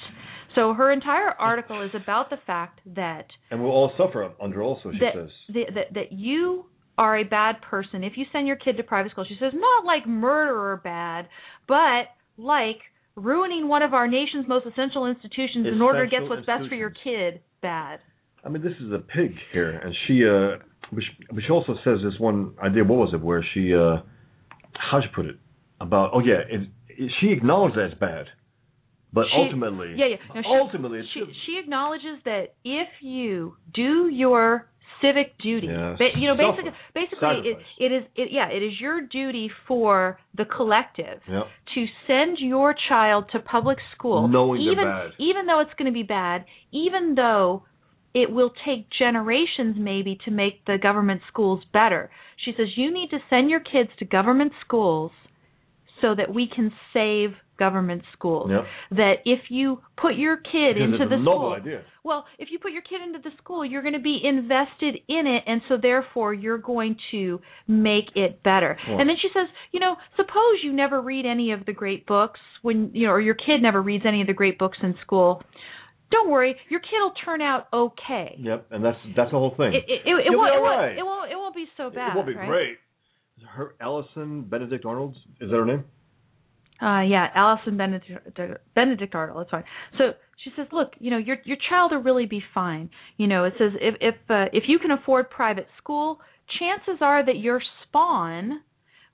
So her entire article is about the fact that and we'll all suffer under also. She that, says the, that that you are a bad person if you send your kid to private school. She says not like murderer bad, but like ruining one of our nation's most essential institutions in order to get what's best for your kid bad. I mean, this is a pig here, and she, uh, which, which also says this one idea. What was it? Where she, uh, how'd you put it? About, oh yeah, it, it, she acknowledged that it's bad, but She- ultimately, Yeah, yeah. No, she, ultimately, she she acknowledges that if you do your civic duty, ba- you know, basically, basically, it, it is, it, yeah, it is your duty for the collective Yep. to send your child to public school, Knowing even even though it's going to be bad, even though it will take generations maybe to make the government schools better. She says you need to send your kids to government schools so that we can save government schools. Yep. That if you put your kid Because into the school, idea. well, if you put your kid into the school, you're going to be invested in it, and so therefore you're going to make it better. Well- And then she says, you know, suppose you never read any of the great books when you know, or your kid never reads any of the great books in school. Don't worry, your kid will turn out okay. Yep, and that's that's the whole thing. It, it, it, it, You'll be won't, it, won't, right. it won't. It won't be so bad. it won't be right? great. Her Allison Benedict Arnold is that her name? Uh, yeah, Allison Benedikt, Benedict Arnold. That's fine. So she says, look, you know, your your child will really be fine. You know, it says if if uh, if you can afford private school, chances are that your spawn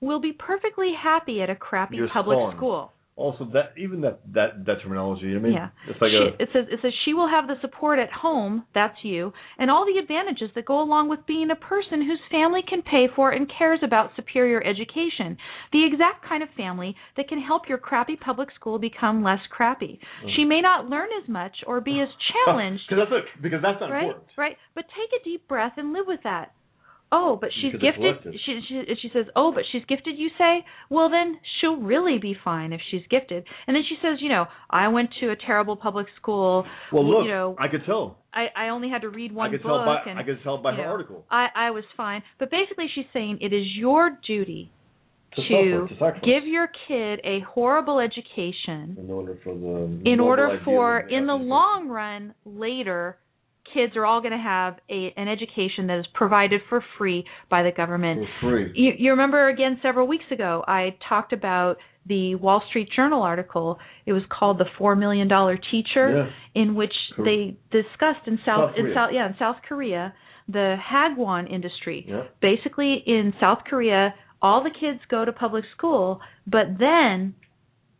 will be perfectly happy at a crappy Your public spawn. school. Also, that even that that that terminology. I mean, Yeah. it's like she, a it says it says she will have the support at home, that's you, and all the advantages that go along with being a person whose family can pay for and cares about superior education. The exact kind of family that can help your crappy public school become less crappy. Mm. She may not learn as much or be as <laughs> challenged, because that's it. Because that's not right? important. Right? But take a deep breath and live with that. Oh, but she's gifted. She, she she says, "Oh, but she's gifted." You say, "Well, then she'll really be fine if she's gifted." And then she says, "You know, I went to a terrible public school. Well, look, you know, I could tell. I I only had to read one I could book, tell by and I could tell by her know, article. I I was fine." But basically, she's saying it is your duty To to suffer, to give your kid a horrible education in order for the in order for in the long run later kids are all going to have a an education that is provided for free by the government. For free. you, you remember again several weeks ago i talked about the wall street journal article. It was called the four million dollar teacher in which Cor- they discussed in south, South in Korea. south yeah in south korea the hagwon industry. Yeah. basically in south korea all the kids go to public school but then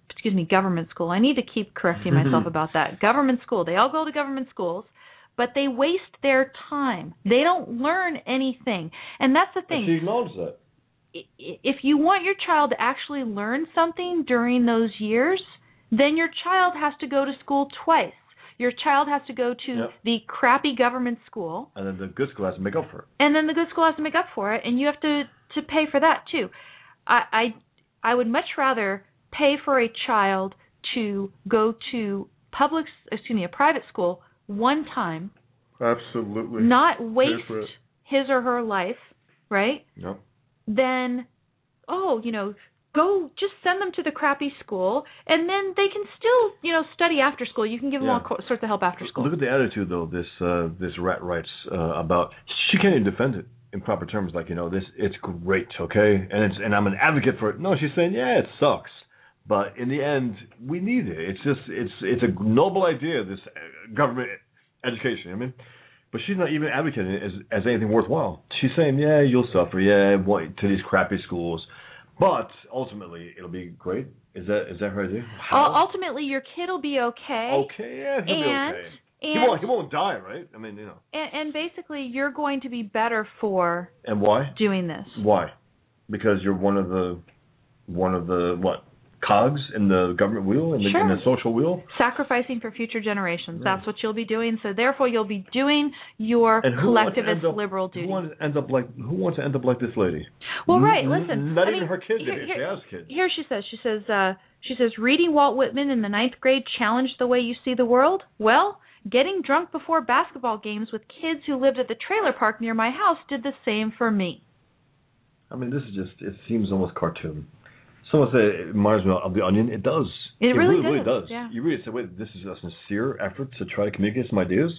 excuse me government school. I need to keep correcting myself <laughs> about that. Government school. They all go to government schools but they waste their time they don't learn anything and that's the thing she that. if you want your child to actually learn something during those years, then your child has to go to school twice. Your child has to go to Yep. the crappy government school, And then the good school has to make up for it. and then the good school has to make up for it, and you have to to pay for that too. I I, I would much rather pay for a child to go to public, excuse me, a private school one time, Absolutely. not waste for his or her life, right? Yep. then oh you know go just send them to the crappy school and then they can still you know study after school you can give them Yeah. all co- sorts of help after school Look at the attitude though. This uh, this rat writes uh, about. She can't even defend it in proper terms. Like you know, this it's great, okay, and it's and I'm an advocate for it. No, she's saying yeah, it sucks, but in the end, we need it. It's just it's it's a noble idea. This uh, government education. I mean. But she's not even advocating it as, as anything worthwhile. She's saying, yeah, you'll suffer, yeah, what- to these crappy schools, but ultimately it'll be great. Is that is that her idea? Ul- ultimately your kid will be okay Okay, yeah, he'll be okay. And he won't He won't die, right? I mean, you know. and and basically you're going to be better for And why? doing this Why? Because you're one of the one of the what cogs in the government wheel in the, in the social wheel. sacrificing for future generations Yeah. that's what you'll be doing so therefore you'll be doing your And collectivist up- liberal Who wants to end up like who wants to end up like this lady? well right listen Not I even mean, her kid here- it. here- She has kids. Here she says, she says, uh, she says, reading Walt Whitman in the ninth grade challenged the way you see the world. Well, getting drunk before basketball games with kids who lived at the trailer park near my house did the same for me. I mean, this is just it seems almost cartoon. Someone said it reminds me of the Onion. It does. It, really, really, does. does. Yeah. You really say, wait, this is a sincere effort to try to communicate some ideas.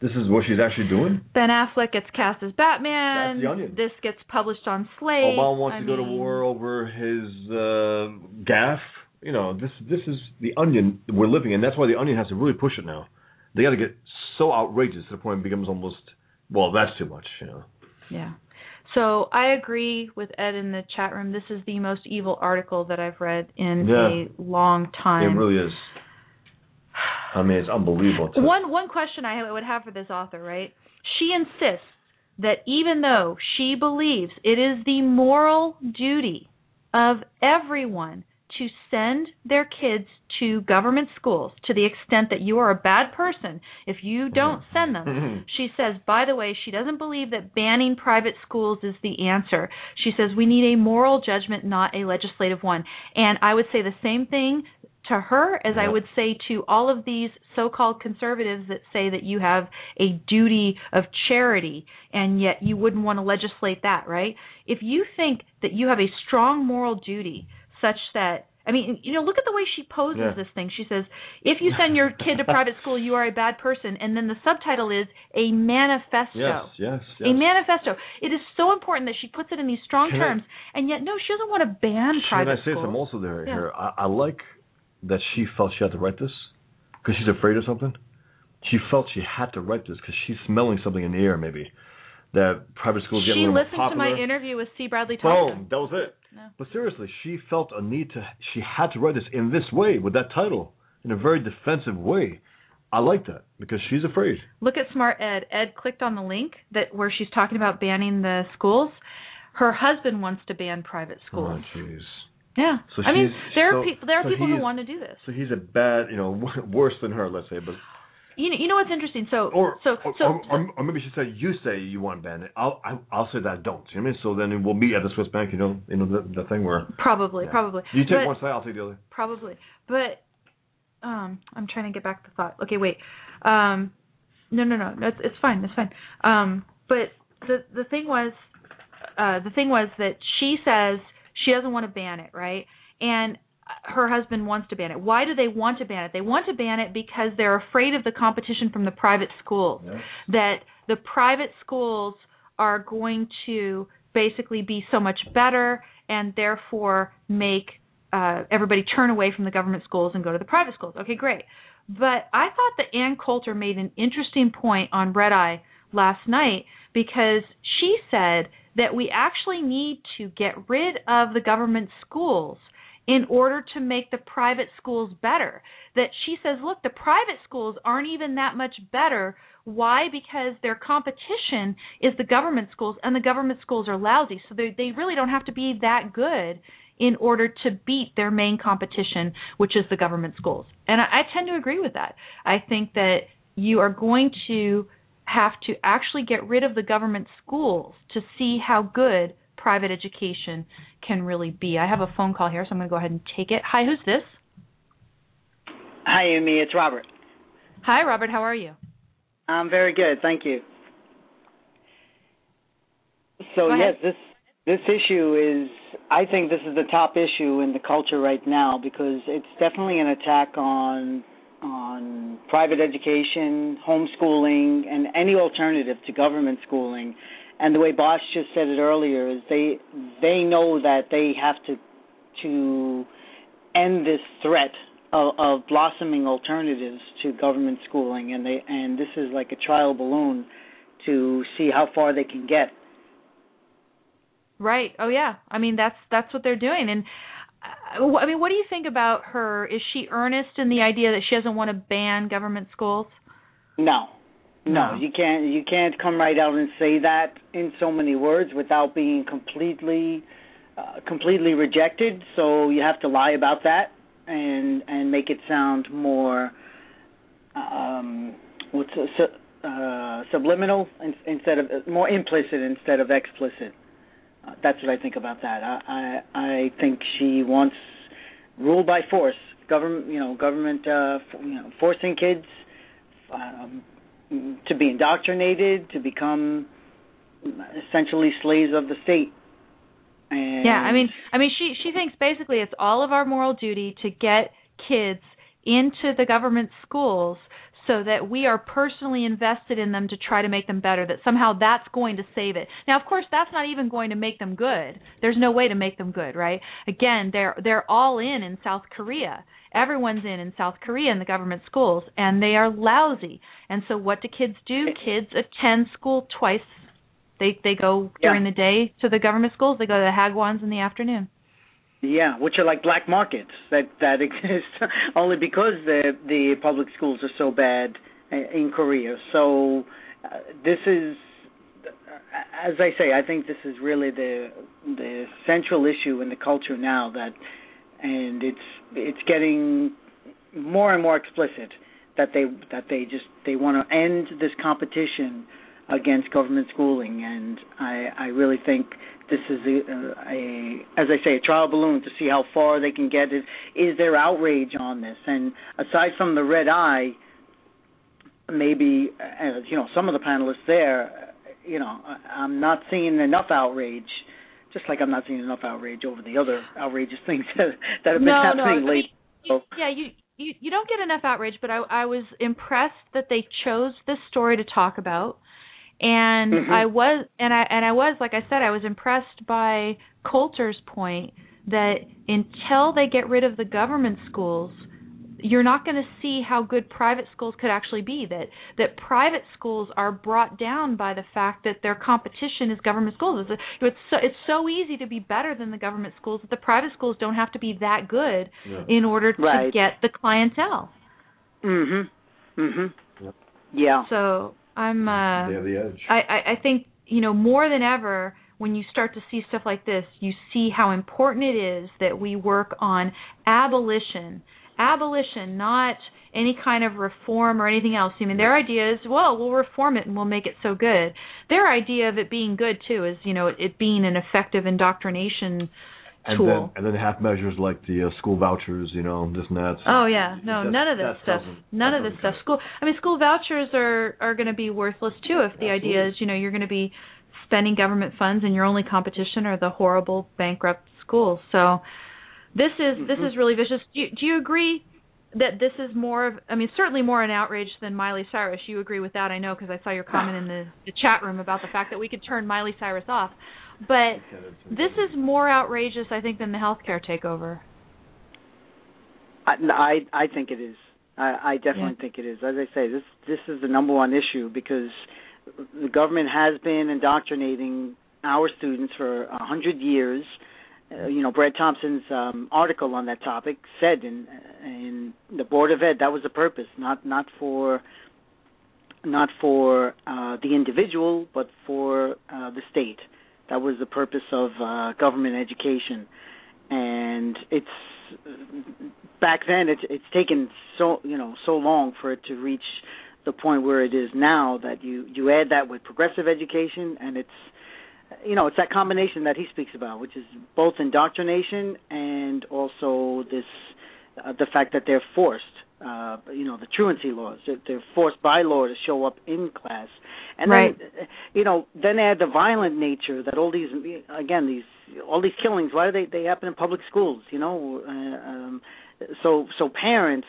This is what she's actually doing. Ben Affleck gets cast as Batman. That's the Onion. This gets published on Slate. Obama wants I to go to war over his uh, gaffe. You know, this this is the Onion we're living in. That's why the Onion has to really push it now. They got to get so outrageous to the point it becomes almost well, that's too much. You know. Yeah. So I agree with Ed in the chat room. This is the most evil article that I've read in Yeah. a long time. It really is. I mean, it's unbelievable. To, One one question I would have for this author, right? She insists that even though she believes it is the moral duty of everyone to send their kids to government schools to the extent that you are a bad person if you don't mm-hmm. send them. Mm-hmm. She says, by the way, she doesn't believe that banning private schools is the answer. She says we need a moral judgment, not a legislative one. And I would say the same thing to her as I would say to all of these so-called conservatives that say that you have a duty of charity and yet you wouldn't want to legislate that, right? If you think that you have a strong moral duty such that I mean, you know, look at the way she poses Yeah. this thing. She says, "If you send your kid to <laughs> private school, you are a bad person." And then the subtitle is a manifesto. yes, yes, yes. A manifesto. It is so important that she puts it in these strong Can I- terms, and yet no, she doesn't want to ban private Should private I say something also there? Yeah. Here, I, I like that she felt she had to write this because she's afraid of something. She felt she had to write this because she's smelling something in the air, maybe that private schools get a She little more listened to my interview with C. Bradley Thompson. Boom, that was it. No. But seriously, she felt a need to. She had to write this in this way with that title in a very defensive way. I like that because she's afraid. Look at Smart Ed. Ed clicked on the link that where she's talking about banning the schools. Her husband wants to ban private oh, schools. Oh, jeez. yeah, So I mean there so- are people there are so people who want to do this. So he's a bad, you know, <laughs> worse than her, let's say. But You know, you know what's interesting? So or so or, so, or, or, or maybe she said you say you want to ban it. I'll I, I'll say that I don't. You know what I mean? So then we'll meet at the Swiss Bank. You know, you know the, the thing where probably yeah. probably you take But- one side, I'll take the other. probably but um i'm trying to get back the thought okay wait um no no no no it's, it's fine it's fine um but the the thing was uh the thing was that she says she doesn't want to ban it right and her husband wants to ban it why do they want to ban it they want to ban it because they're afraid of the competition from the private schools that the private schools are going to basically be so much better and therefore make uh, everybody turn away from the government schools and go to the private schools. Okay, great. But I thought that Ann Coulter made an interesting point on Red Eye last night because she said that we actually need to get rid of the government schools in order to make the private schools better. That she says, look, the private schools aren't even that much better. Why? Because their competition is the government schools, and the government schools are lousy. So they they really don't have to be that good in order to beat their main competition, which is the government schools. And I, I tend to agree with that. I think that you are going to have to actually get rid of the government schools to see how good private education can really be. I have a phone call here, so I'm going to go ahead and take it. Hi, who's this? Hi, Amy. It's Robert. Hi, Robert. How are you? I'm very good, thank you. So yes, this this issue is. I think this is the top issue in the culture right now because it's definitely an attack on on private education, homeschooling, and any alternative to government schooling. And the way Bosch just said it earlier is they they know that they have to to end this threat of, of blossoming alternatives to government schooling, and they and this is like a trial balloon to see how far they can get. Right. Oh yeah. I mean that's that's what they're doing. And uh, I mean, what do you think about her? Is she earnest in the idea that she doesn't want to ban government schools? No, no, you can't you can't come right out and say that in so many words without being completely uh, completely rejected. So you have to lie about that and and make it sound more um what's a, uh subliminal instead of more implicit instead of explicit. Uh, that's what I think about that. I, I I think she wants rule by force, government you know government uh you know forcing kids um, to be indoctrinated to become essentially slaves of the state. And yeah, I mean, I mean, she she thinks basically it's all of our moral duty to get kids into the government schools so that we are personally invested in them to try to make them better that somehow that's going to save it. Now of course that's not even going to make them good. There's no way to make them good right? Again they're they're all in in south korea. Everyone's in in south korea in the government schools and they are lousy. And so what do kids do? Kids attend school twice. They they go during Yeah. the day to the government schools. They go to the hagwons in the afternoon Yeah, which are like black markets that that <laughs> exist only because the the public schools are so bad in Korea. So uh, this is, as I say, I think this is really the the central issue in the culture now that, and it's it's getting more and more explicit that they that they just they want to end this competition against government schooling, and I I really think this is a, a as I say a trial balloon to see how far they can get. Is is there outrage on this? And aside from the red eye, maybe uh, you know some of the panelists there, you know I'm not seeing enough outrage. Just like I'm not seeing enough outrage over the other outrageous things <laughs> that, that have been no, happening no, lately. you- yeah, you, you you don't get enough outrage, but I I was impressed that they chose this story to talk about, and Mhm. I was and I and I was like I said I was impressed by Coulter's point that until they get rid of the government schools, you're not going to see how good private schools could actually be. That that private schools are brought down by the fact that their competition is government schools. It's it's so, it's so easy to be better than the government schools that the private schools don't have to be that good Yeah. in order to Right. get the clientele. Mhm. Mhm. Yep. Yeah. So I'm uh they have the edge. I, I, I think you know more than ever when you start to see stuff like this, you see how important it is that we work on abolition. Abolition, not any kind of reform or anything else. I mean, their idea is, well, we'll reform it and we'll make it so good. Their idea of it being good too is, you know, it, it being an effective indoctrination and tool. then and then half measures like the uh, school vouchers, you know, this and that. Oh yeah, no, none of this stuff. None of this stuff. School. I mean, school vouchers are are going to be worthless too if the idea is, you know, you're going to be spending government funds and your only competition are the horrible bankrupt schools. So this is this Mhm. is really vicious. Do you, do you agree that this is more of? I mean, certainly more an outrage than Miley Cyrus. You agree with that? I know because I saw your comment <sighs> in the, the chat room about the fact that we could turn Miley Cyrus off. But this is more outrageous, I think, than the healthcare takeover. I I, I think it is. I, I definitely think it is. As I say, this this is the number one issue because the government has been indoctrinating our students for a hundred years. Uh, you know, Brad Thompson's um, article on that topic said in in the Board of Ed that was the purpose, not not for not for uh, the individual, but for uh, the state. That was the purpose of uh, government education, and it's back then it's it's taken so you know so long for it to reach the point where it is now that you you add that with progressive education and it's you know it's that combination that he speaks about which is both indoctrination and also this uh, the fact that they're forced uh you know the truancy laws. They're, they're forced by law to show up in class. And Right. then you know then add the violent nature that all these again these all these killings why do they they happen in public schools you know? Uh, um so so parents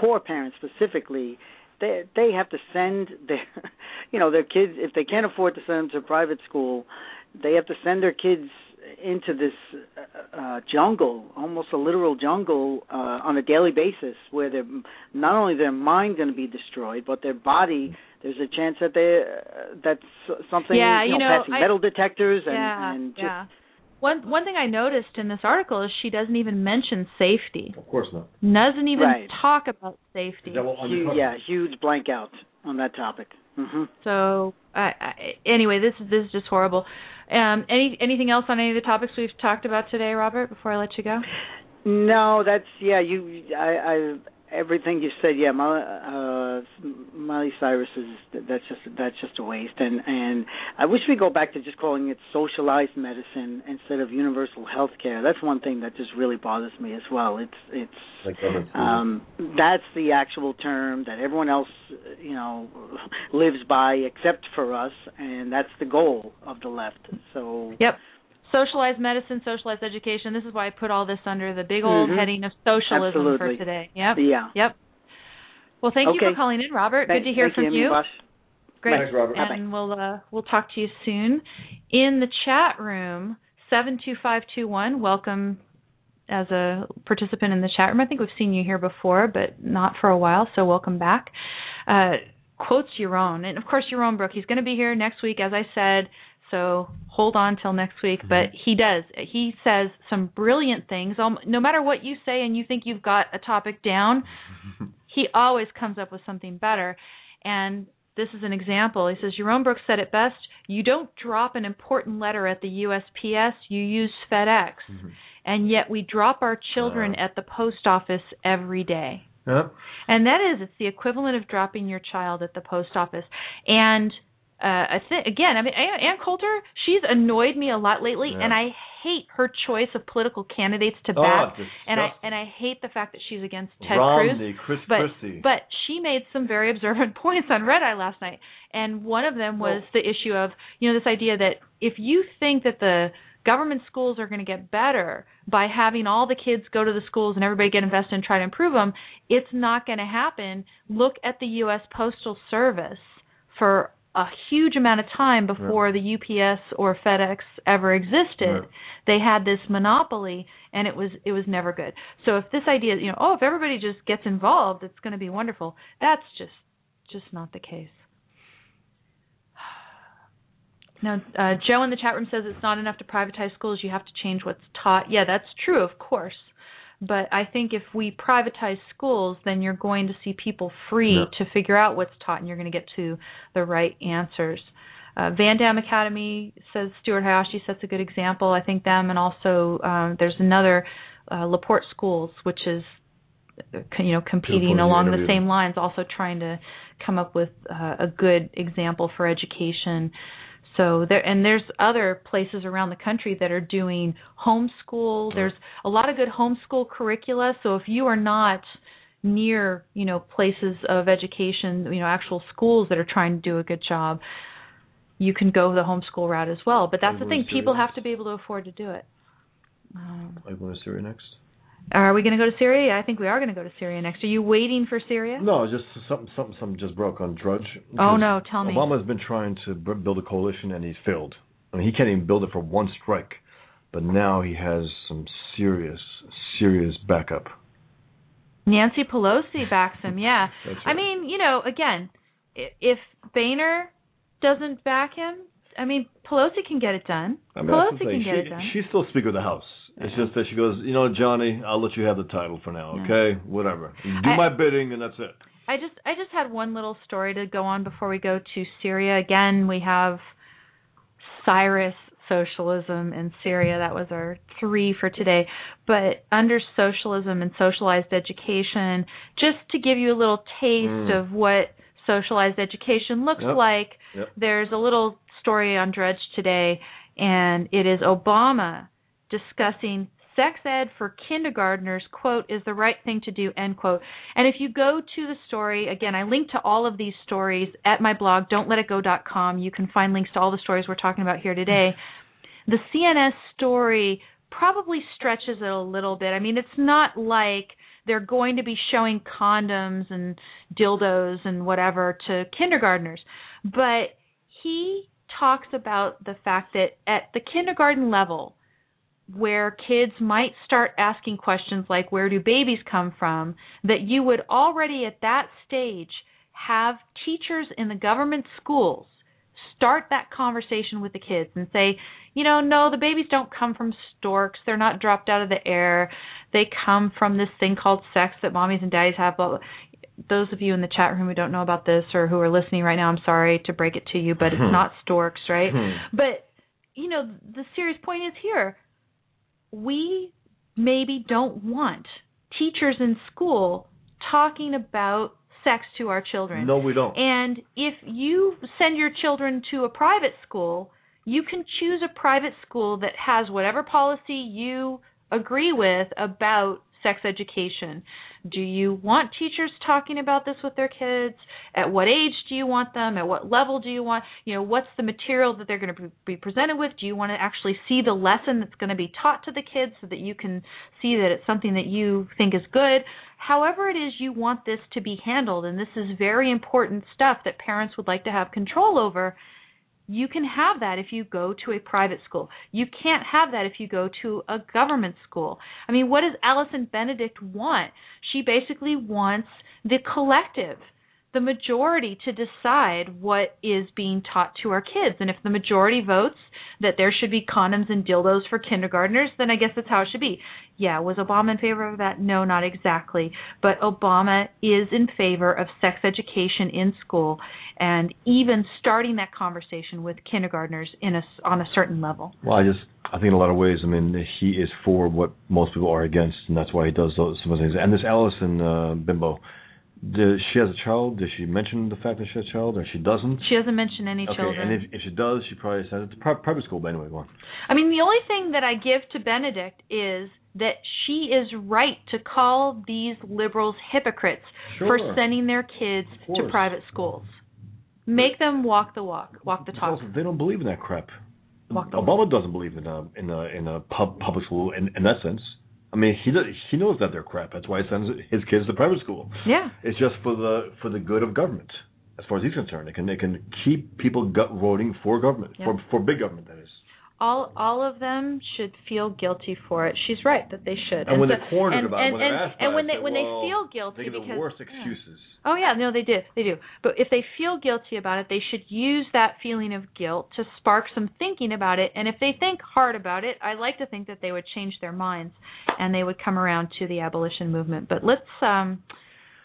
poor parents specifically they they have to send their <laughs> you know their kids if they can't afford to send them to private school they have to send their kids into this uh, uh jungle almost a literal jungle uh on a daily basis where their not only their mind going to be destroyed but their body there's a chance that they uh, that's something Yeah, you you know, know, passing I- metal detectors and yeah, and just yeah. One one thing I noticed in this article is she doesn't even mention safety. Of course not. Doesn't even Right. talk about safety. Huge, yeah huge blank out on that topic mhm So, I, I, anyway, this is this is just horrible. Um, any anything else on any of the topics we've talked about today, Robert? Before I let you go. No, that's yeah. You, I, I, everything you said. Yeah, Miley, uh, Miley Cyrus is that's just that's just a waste. And and I wish we go back to just calling it socialized medicine instead of universal health care. That's one thing that just really bothers me as well. It's it's Like um that's the actual term that everyone else you know lives by except for us and that's the goal of the left so Yep. Socialized medicine, socialized education. This is why I put all this under the big old Mhm. heading of socialism Absolutely. for today. Yep. Yeah. Yep. Well, thank you for calling in, Robert. Thank- Good to hear thank from you. you. Great. Thanks, Robert. And we'll uh, we'll talk to you soon. In the chat room, seven two five two one. Welcome as a participant in the chat room. I think we've seen you here before, but not for a while. So welcome back. Uh, quotes Yaron, and of course Yaron Brook. He's going to be here next week, as I said. So hold on till next week. Mm-hmm. But he does. He says some brilliant things. No matter what you say, and you think you've got a topic down, <laughs> he always comes up with something better. And this is an example. He says, Yaron Brooks said it best you don't drop an important letter at the USPS, you use FedEx. Mm-hmm. And yet we drop our children uh. at the post office every day. And that is, it's the equivalent of dropping your child at the post office. And uh, I think again, I mean, Ann, Coulter, she's annoyed me a lot lately, Yeah. and I hate her choice of political candidates to Oh, back. disgusting. and I and I hate the fact that she's against Ted Cruz. Romney, Chris But Christie. but she made some very observant <laughs> points on Red Eye last night, and one of them was the issue of you know this idea that if you think that the government schools are going to get better by having all the kids go to the schools and everybody get invested and try to improve them, it's not going to happen. Look at the U.S. Postal Service for a huge amount of time before the UPS or FedEx ever existed. Right. They had this monopoly and it was it was never good. So if this idea, you know, oh, if everybody just gets involved, it's going to be wonderful. That's just just not the case. <sighs> Now, uh, Joe in the chat room says it's not enough to privatize schools. You have to change what's taught. Yeah, that's true, of course. But I think if we privatize schools, then you're going to see people free to figure out what's taught, and you're going to get to the right answers. Uh, VanDamme Academy says Stuart Hayashi sets a good example. I think them, and also um, there's another uh, LePort Schools, which is uh, you know competing along the same lines, also trying to come up with uh, a good example for education. So there and there's other places around the country that are doing homeschool. There's a lot of good homeschool curricula. So if you are not near, you know, places of education, you know, actual schools that are trying to do a good job, you can go the homeschool route as well. But that's the thing, people serious. have to be able to afford to do it. Um, you going to Syria next? Are we going to go to Syria? I think we are going to go to Syria next. Are you waiting for Syria? No, just something, something, something just broke on Drudge. Oh no, tell me. Obama's been trying to build a coalition and he's failed. I mean, he can't even build it for one strike. But now he has some serious, serious backup. Nancy Pelosi backs him. Yeah. <laughs> That's I mean, you know, again, if Boehner doesn't back him, I mean, Pelosi can get it done. I mean, Pelosi can get she, it done. She's still Speaker of the House. It's just that she goes, you know, Johnny, I'll let you have the title for now, Yeah. okay? Whatever. Do I- my bidding, and that's it. I just I just had one little story to go on before we go to Syria. Again, we have Cyrus socialism in Syria. That was our three for today. But under socialism and socialized education, just to give you a little taste Mm. of what socialized education looks Yep. like, Yep. there's a little story on Drudge today, and it is Obama discussing sex ed for kindergartners quote is the right thing to do end quote. And if you go to the story again i link to all of these stories at my blog don'tletitgo.com you can find links to all the stories we're talking about here today. The cns story probably stretches it a little bit. I mean it's not like they're going to be showing condoms and dildos and whatever to kindergartners. But he talks about the fact that at the kindergarten level where kids might start asking questions like where do babies come from that you would already at that stage have teachers in the government schools start that conversation with the kids and say you know no the babies don't come from storks they're not dropped out of the air they come from this thing called sex that mommies and daddies have blah, blah. those of you in the chat room who don't know about this or who are listening right now i'm sorry to break it to you but it's Hmm. not storks right Hmm. but you know the serious point is here we maybe don't want teachers in school talking about sex to our children. No, we don't. And if you send your children to a private school, you can choose a private school that has whatever policy you agree with about sex education. Do you want teachers talking about this with their kids? At what age do you want them? At what level do you want? You know, what's the material that they're going to be presented with? Do you want to actually see the lesson that's going to be taught to the kids so that you can see that it's something that you think is good? However, it is you want this to be handled, and this is very important stuff that parents would like to have control over you can have that if you go to a private school. You can't have that if you go to a government school. I mean, what does Allison Benedikt want? She basically wants the collective, the majority to decide what is being taught to our kids. And if the majority votes that there should be condoms and dildos for kindergartners, then I guess that's how it should be. Yeah, was Obama in favor of that? No, not exactly. But Obama is in favor of sex education in school and even starting that conversation with kindergartners in a, on a certain level. Well, I just I think in a lot of ways, I mean, he is for what most people are against, and that's why he does those some of things. And this Alison uh, Bimbo, does she has a child? Does she mention the fact that she has a child, or she doesn't? She doesn't mention any okay, children. and if, if she does, she probably sends it to private school. But anyway, go on. I mean, the only thing that I give to Benedikt is that she is right to call these liberals hypocrites Sure. for sending their kids to private schools. Make them walk the walk, walk the talk. Also, they don't believe in that crap. Walk the Obama doesn't believe in a in a in a pub, public school in, in that sense. I mean, he does, he knows that they're crap. That's why he sends his kids to private school. Yeah. It's just for the for the good of government, as far as he's concerned. It can it can keep people gut voting for government Yeah. for for big government. That is. All all of them should feel guilty for it. She's right that they should. And, when so- they're cornered and, about and, it, when they're and, asked and when it, they when well, they feel guilty they give because the worst yeah. excuses. Oh yeah, no, they do. They do. But if they feel guilty about it, they should use that feeling of guilt to spark some thinking about it. And if they think hard about it, I like to think that they would change their minds and they would come around to the abolition movement. But let's um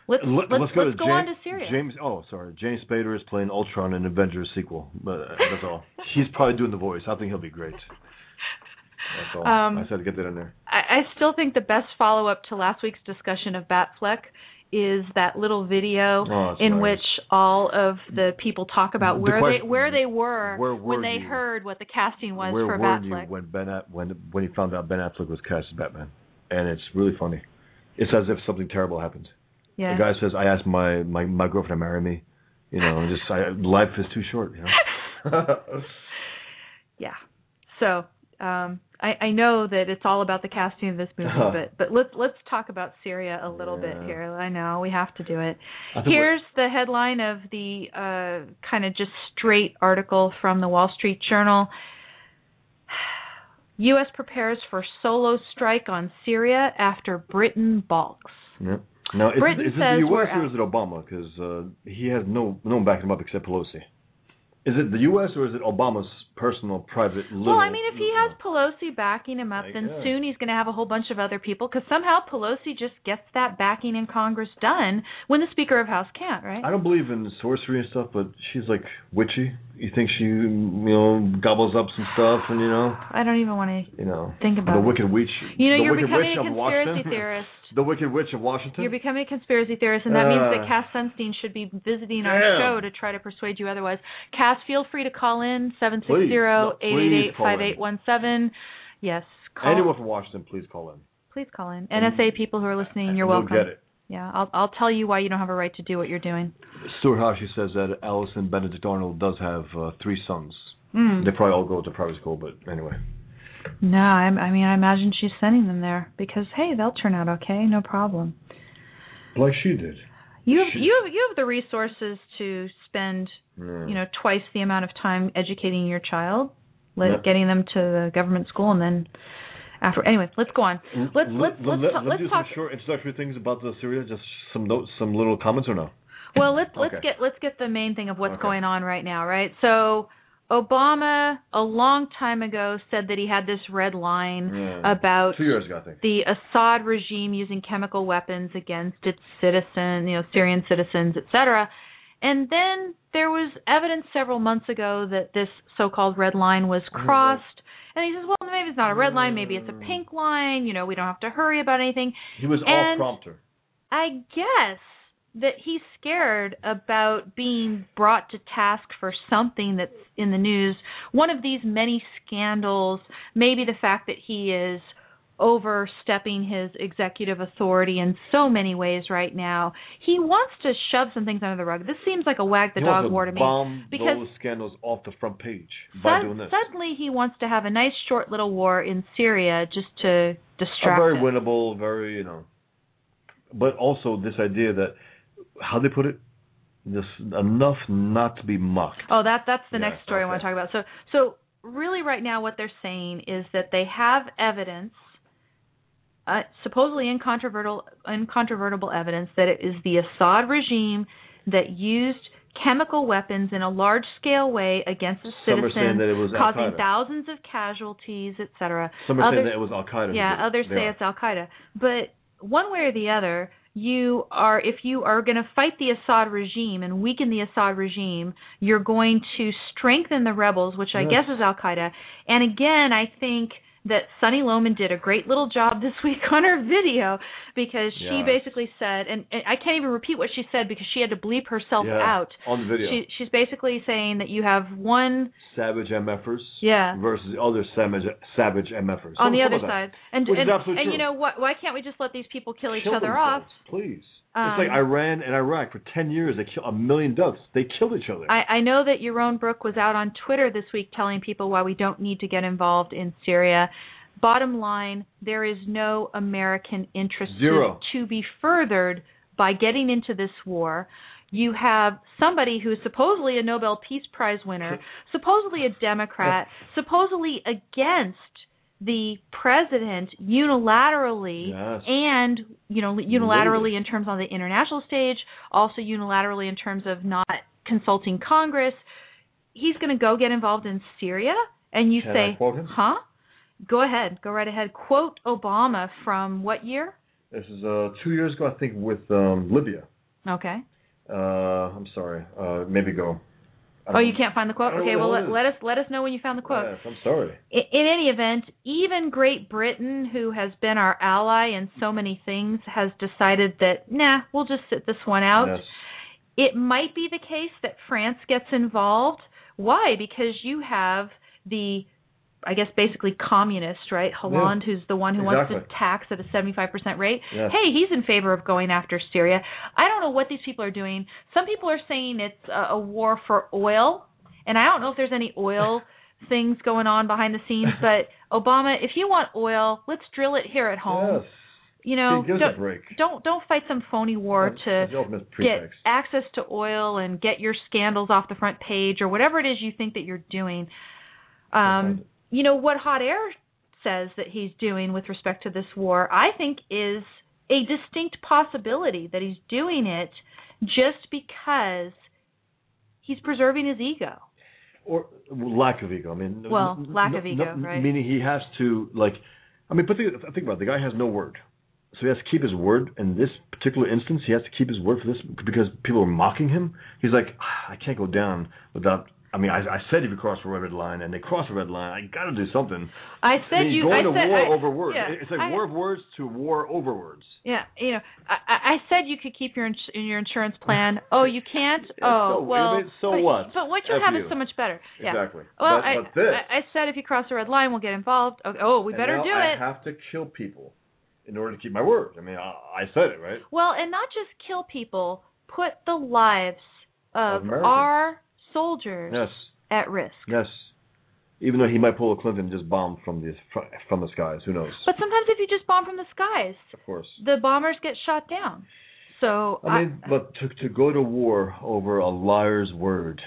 let's Let, let's, let's go, to go James, on to Syria. James. Oh, sorry. James Spader is playing Ultron in Avengers sequel. But uh, that's all. <laughs> He's probably doing the voice. I think he'll be great. That's all. Um, I said to get that in there. I, I still think the best follow up to last week's discussion of Batfleck is that little video Oh, in nice. which all of the people talk about The where question- they where they were where when they you? heard what the casting was Where for were Batfleck. you when Ben when when he found out Ben Affleck was cast as Batman? And it's really funny. It's as if something terrible happened. Yeah. The guy says, "I asked my my my girlfriend to marry me." You know, and just I, life is too short. You know. <laughs> yeah. So um, I, I know that it's all about the casting of this movie, Uh-huh. but but let's let's talk about Syria a little bit here. I know we have to do it. Here's the headline of the uh, kind of just straight article from the Wall Street Journal. <sighs> U.S. prepares for solo strike on Syria after Britain balks. Yeah. Now, is, Britain is it says the we're U.S. or is it Obama? Because uh, he has no no one backing him up except Pelosi. Is it the U.S. or is it Obama's personal, private? Little, well, I mean, if he has Pelosi backing him up, I then guess. soon he's going to have a whole bunch of other people because somehow Pelosi just gets that backing in Congress done when the Speaker of House can't, right? I don't believe in sorcery and stuff, but she's like witchy. You think she, you know, gobbles up some stuff, and you know, I don't even want to you know, think about the it. wicked witch. You know, the you're wicked becoming witch a of conspiracy Washington. theorist. The wicked witch of Washington. You're becoming a conspiracy theorist, and that means that Uh, Cass Sunstein should be visiting our damn. show to try to persuade you otherwise. Cass, feel free to call in seven six Please. zero No, eight please eight eight call five in. eight one seven. Yes, call. Anyone from Washington, please call in. Please call in. NSA people who are listening, you're You'll welcome. get it. Yeah, I'll I'll tell you why you don't have a right to do what you're doing. Stuart Hayashi says that Allison Benedict Arnold does have uh, three sons. Mm. They probably all go to private school, but anyway. No, I, I mean I imagine she's sending them there because hey, they'll turn out okay, no problem. Like she did. You have you have you have the resources to spend you know twice the amount of time educating your child, let, Yeah. getting them to the government school, and then after. Anyway, let's go on. Let's let's let's, let, ta- let's do talk. some short introductory things about the Syria. Just some notes, some little comments, or no? Well, let's let's get let's get the main thing of what's Okay. going on right now, right? So Obama a long time ago said that he had this red line Yeah. about Two years ago, I think. the Assad regime using chemical weapons against its citizen, you know, Syrian citizens, etc. And then there was evidence several months ago that this so-called red line was mm-hmm. crossed. And he says, well, maybe it's not a red line, maybe it's a mm. pink line. You know, we don't have to hurry about anything. He was all and- prompter. I guess that he's scared about being brought to task for something that's in the news. One of these many scandals, maybe the fact that he is overstepping his executive authority in so many ways right now. He wants to shove some things under the rug. This seems like a wag the he dog war to me. bomb because those scandals off the front page by doing this. suddenly he wants to have a nice short little war in Syria just to a distract very us. winnable, very you know. But also this idea that how they put it, just enough not to be mocked. Oh, that that's the Yeah, next story I want to talk about. So so really right now what they're saying is that they have evidence uh, supposedly incontrovertible incontrovertible evidence that it is the Assad regime that used chemical weapons in a large scale way against a Some are citizen that it was causing Al-Qaeda. thousands of casualties, etc. Some are saying that it was Al Qaeda. yeah, others say are. it's Al Qaeda. But one way or the other, you are if you are going to fight the Assad regime and weaken the Assad regime, you're going to strengthen the rebels, which I Yes. guess is Al Qaeda. And again, I think that Sunny Lohmann did a great little job this <laughs> week on her video because she Yes. basically said, and, and I can't even repeat what she said because she had to bleep herself Yeah, out. on the video. She, she's basically saying that you have one, savage MFers yeah, versus other savage savage MFers. on Some- the other side. And and, and you know what? Why can't we just let these people kill each Kill other off? Please. Um, it's like Iran and Iraq for ten years. They killed a million ducks. They killed each other. I, I know that Yaron Brook was out on Twitter this week telling people why we don't need to get involved in Syria. Bottom line, there is no American interest to- Zero. to be furthered by getting into this war. You have somebody who is supposedly a Nobel Peace Prize winner, supposedly a Democrat, supposedly against the president unilaterally Yes. and you know unilaterally in terms on the international stage, also unilaterally in terms of not consulting Congress. He's going to go get involved in Syria, and you Can say, "Huh? Go ahead, go right ahead." Quote Obama from what year? This is uh, two years ago, I think, with um, Libya. Okay. Uh, I'm sorry. Uh, maybe go. Oh, you can't find the quote. Okay, well let, let us let us know when you found the quote. Yes, I'm sorry. in, in any event, even Great Britain, who has been our ally in so many things, has decided that nah, we'll just sit this one out. Yes. It might be the case that France gets involved. Why? Because you have the I guess basically communist, right? Hollande, who's the one who wants to tax at a 75% rate. Yes. Hey, he's in favor of going after Syria. I don't know what these people are doing. Some people are saying it's a, a war for oil, and I don't know if there's any oil <laughs> things going on behind the scenes, <laughs> but Obama, if you want oil, let's drill it here at home. Yes. You know, Give us a don't, break. don't don't fight some phony war That's- to get access to oil and get your scandals off the front page or whatever it is you think that you're doing. Um, you know what Hot Air says that he's doing with respect to this war, I think is a distinct possibility that he's doing it just because he's preserving his ego. or lack of ego. I mean, Well, n- lack n- of ego, n- right. Meaning he has to like. I mean, but think, think about it. The guy has no word, so he has to keep his word. In this particular instance, he has to keep his word for this because people are mocking him. He's like, "Ah, I can't go down without. I mean, I, I said if you cross the red line and they cross the red line, I got to do something. I said I mean, you. going I to said war I, over words. yeah, it's like I- war of words to war over words. Yeah, you know, I, I I said you could keep your ins- your insurance plan. <laughs> Oh, you can't. Oh, so- well. So but, what? But what you F have you. is so much better. Yeah. Exactly. Well, but, I, but this, I I said if you cross the red line, we'll get involved. Okay. Oh, we and better now do I it. have to kill people in order to keep my word. I mean, I, I said it right. Well, and not just kill people, put the lives of Of our soldiers Yes. at risk. Yes. Even though he might pull a Clinton and just bomb from the from the skies, who knows? But sometimes if you just bomb from the skies, Of course. the bombers get shot down. So I mean, but to to go to war over a liar's word,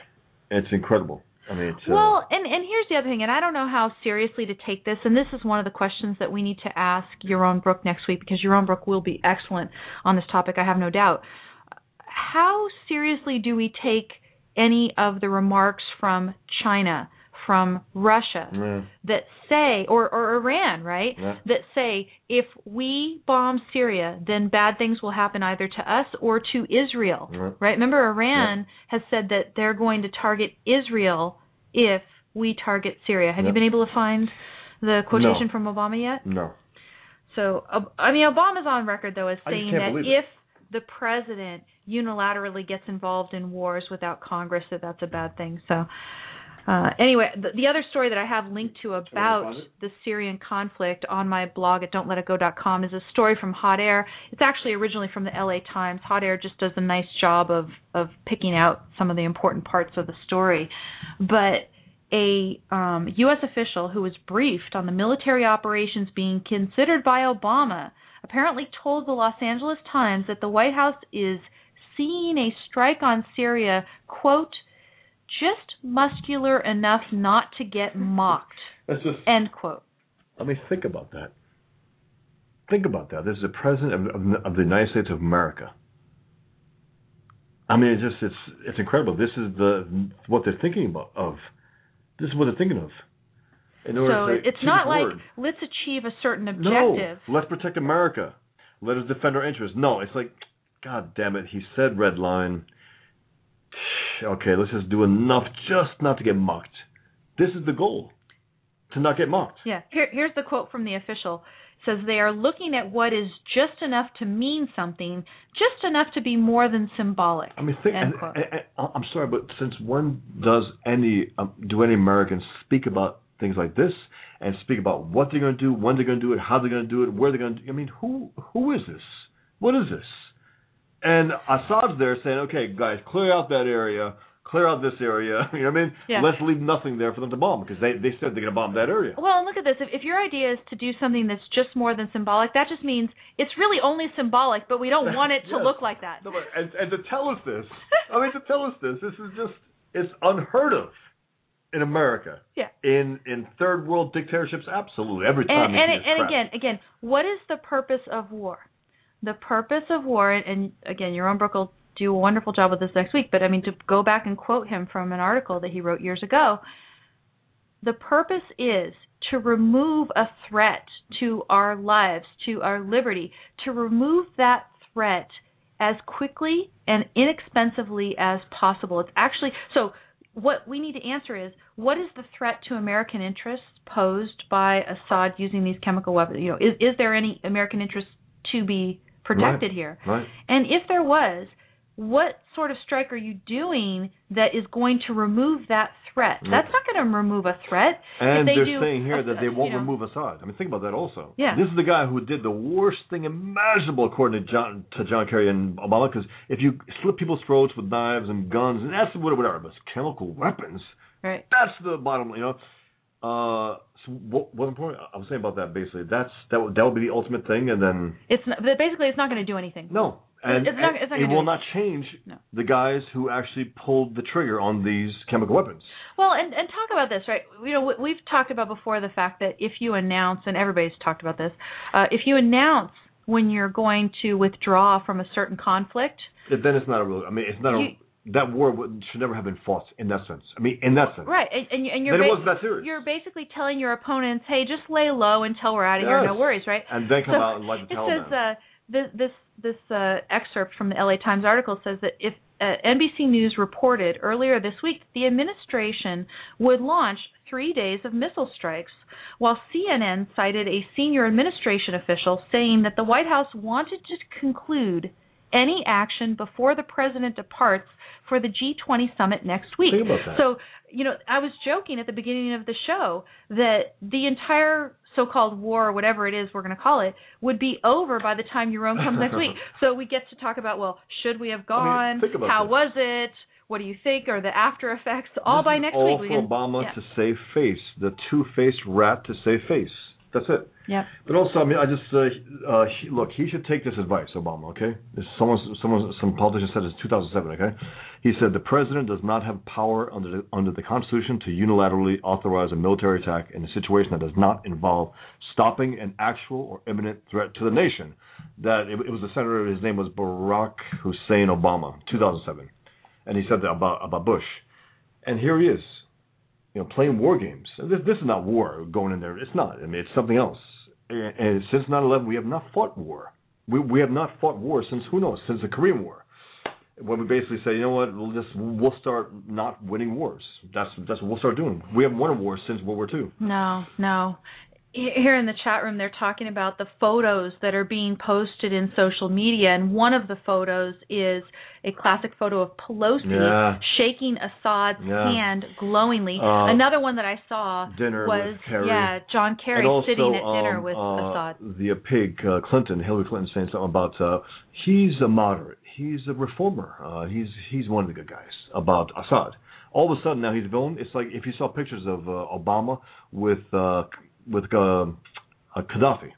it's incredible. I mean, it's uh, Well, and and here's the other thing, and I don't know how seriously to take this, and this is one of the questions that we need to ask Yaron Brook next week because Yaron Brook will be excellent on this topic, I have no doubt. How seriously do we take any of the remarks from China, from Russia, yeah, that say, or, or Iran, right? Yeah. That say if we bomb Syria, then bad things will happen either to us or to Israel, Yeah. right? Remember, Iran has said that they're going to target Israel if we target Syria. Have you been able to find the quotation from Obama yet? no. So, I mean, Obama's on record though as saying that if the president unilaterally gets involved in wars without Congress, that that's a bad thing. So, Uh, anyway, the, the, other story that I have linked to about the Syrian conflict on my blog at don'tletitgo.com is a story from Hot Air. It's actually originally from the LA Times. Hot Air just does a nice job of of picking out some of the important parts of the story. But a um, U.S. official who was briefed on the military operations being considered by Obama apparently told the Los Angeles Times that the White House is seeing a strike on Syria, quote, just muscular enough not to get mocked. That's just end quote. Let me think about that. Think about that. This is the president of, of, of the United States of America. I mean, it's just it's it's incredible. This is the what they're thinking about of. This is what they're thinking of. In order so it's not like let's achieve a certain objective. No, let's protect America. Let us defend our interests. No, it's like, God damn it, he said red line okay, let's just do enough just not to get mocked. This is the goal, to not get mocked. Yeah. Here, here's the quote from the official. It says they are looking at what is just enough to mean something, just enough to be more than symbolic. I mean, think, and, and, and, I'm sorry, but since when does any um, do any Americans speak about things like this and speak about what they're going to do, when they're going to do it, how they're going to do it, where they're going to? do I mean, who who is this? What is this? And Assad's there saying, okay, guys, clear out that area, clear out this area. <laughs> You know what I mean? Yeah. Let's leave nothing there for them to bomb because they they said they're going to bomb that area. Well, and look at this. If, if your idea is to do something that's just more than symbolic, that just means it's really only symbolic, but we don't <laughs> want it to yes. look like that. No, but, and and to tell us this, <laughs> I mean, to tell us this, this is just it's unheard of in America. Yeah. In in third world dictatorships, absolutely every time. And and, and again, again, what is the purpose of war? The purpose of war, and again, Yaron Brook will do a wonderful job with this next week, but I mean, to go back and quote him from an article that he wrote years ago, the purpose is to remove a threat to our lives, to our liberty, to remove that threat as quickly and inexpensively as possible. It's actually so what we need to answer is what is the threat to American interests posed by Assad using these chemical weapons? You know, is is there any American interest to be protected right. here. Right. And if there was, what sort of strike are you doing that is going to remove that threat? Mm. That's not going to remove a threat. And they are saying here a, that they won't you know, remove Assad. I mean, think about that also. Yeah. This is the guy who did the worst thing imaginable, according to John to John Kerry and Obama. Because if you slit people's throats with knives and guns, and that's whatever, whatever, but chemical weapons. Right. That's the bottom. You know. Uh, so what, what important? I was saying about that basically. That's that. Would, that would be the ultimate thing, and then it's not, basically it's not going to do anything. No, and, it's not, it's not it will anything. not change no. the guys who actually pulled the trigger on these chemical weapons. Well, and and talk about this, right? You know, we've talked about before the fact that if you announce, and everybody's talked about this, uh, if you announce when you're going to withdraw from a certain conflict, then it's not a real. I mean, it's not you, a that war should never have been fought in that sense. I mean, in that sense. Right, and, and, and you're then ba- it wasn't that serious. You're basically telling your opponents, "Hey, just lay low until we're out of yes. here. No worries." Right. And then come so out and light the It says uh, this this this uh, excerpt from the LA Times article says that if uh, NBC News reported earlier this week the administration would launch three days of missile strikes, while CNN cited a senior administration official saying that the White House wanted to conclude any action before the president departs for the G20 summit next week. Think about that. So, you know, I was joking at the beginning of the show that the entire so-called war or whatever it is we're going to call it would be over by the time Yaron comes next week. <laughs> So we get to talk about well, should we have gone? I mean, How this. was it? What do you think? Or the after effects? All this by next all week. for can, Obama yeah. to save face, the two-faced rat to save face. That's it. Yeah. But also, I mean, I just uh, uh, he, look. He should take this advice, Obama. Okay. This someone, someone, some politician said in 2007. Okay. He said the president does not have power under the, under the Constitution to unilaterally authorize a military attack in a situation that does not involve stopping an actual or imminent threat to the nation. That it, it was a senator. His name was Barack Hussein Obama, 2007, and he said that about about Bush. And here he is you know, playing war games. This, this is not war going in there. It's not. I mean, it's something else. And, and since 9/11, we have not fought war. We we have not fought war since who knows since the Korean War. When we basically say, you know what, we'll just we'll start not winning wars. That's that's what we'll start doing. We haven't won a war since World War II. No, no. Here in the chat room they're talking about the photos that are being posted in social media and one of the photos is a classic photo of Pelosi Yeah. shaking Assad's Yeah. hand glowingly. Uh, Another one that I saw was yeah, John Kerry also, sitting at dinner um, with uh, Assad. The pig uh, Clinton, Hillary Clinton, saying something about uh, he's a moderate, he's a reformer, uh, he's he's one of the good guys about Assad. All of a sudden now he's a villain. It's like if you saw pictures of uh, Obama with uh, with uh, Gaddafi,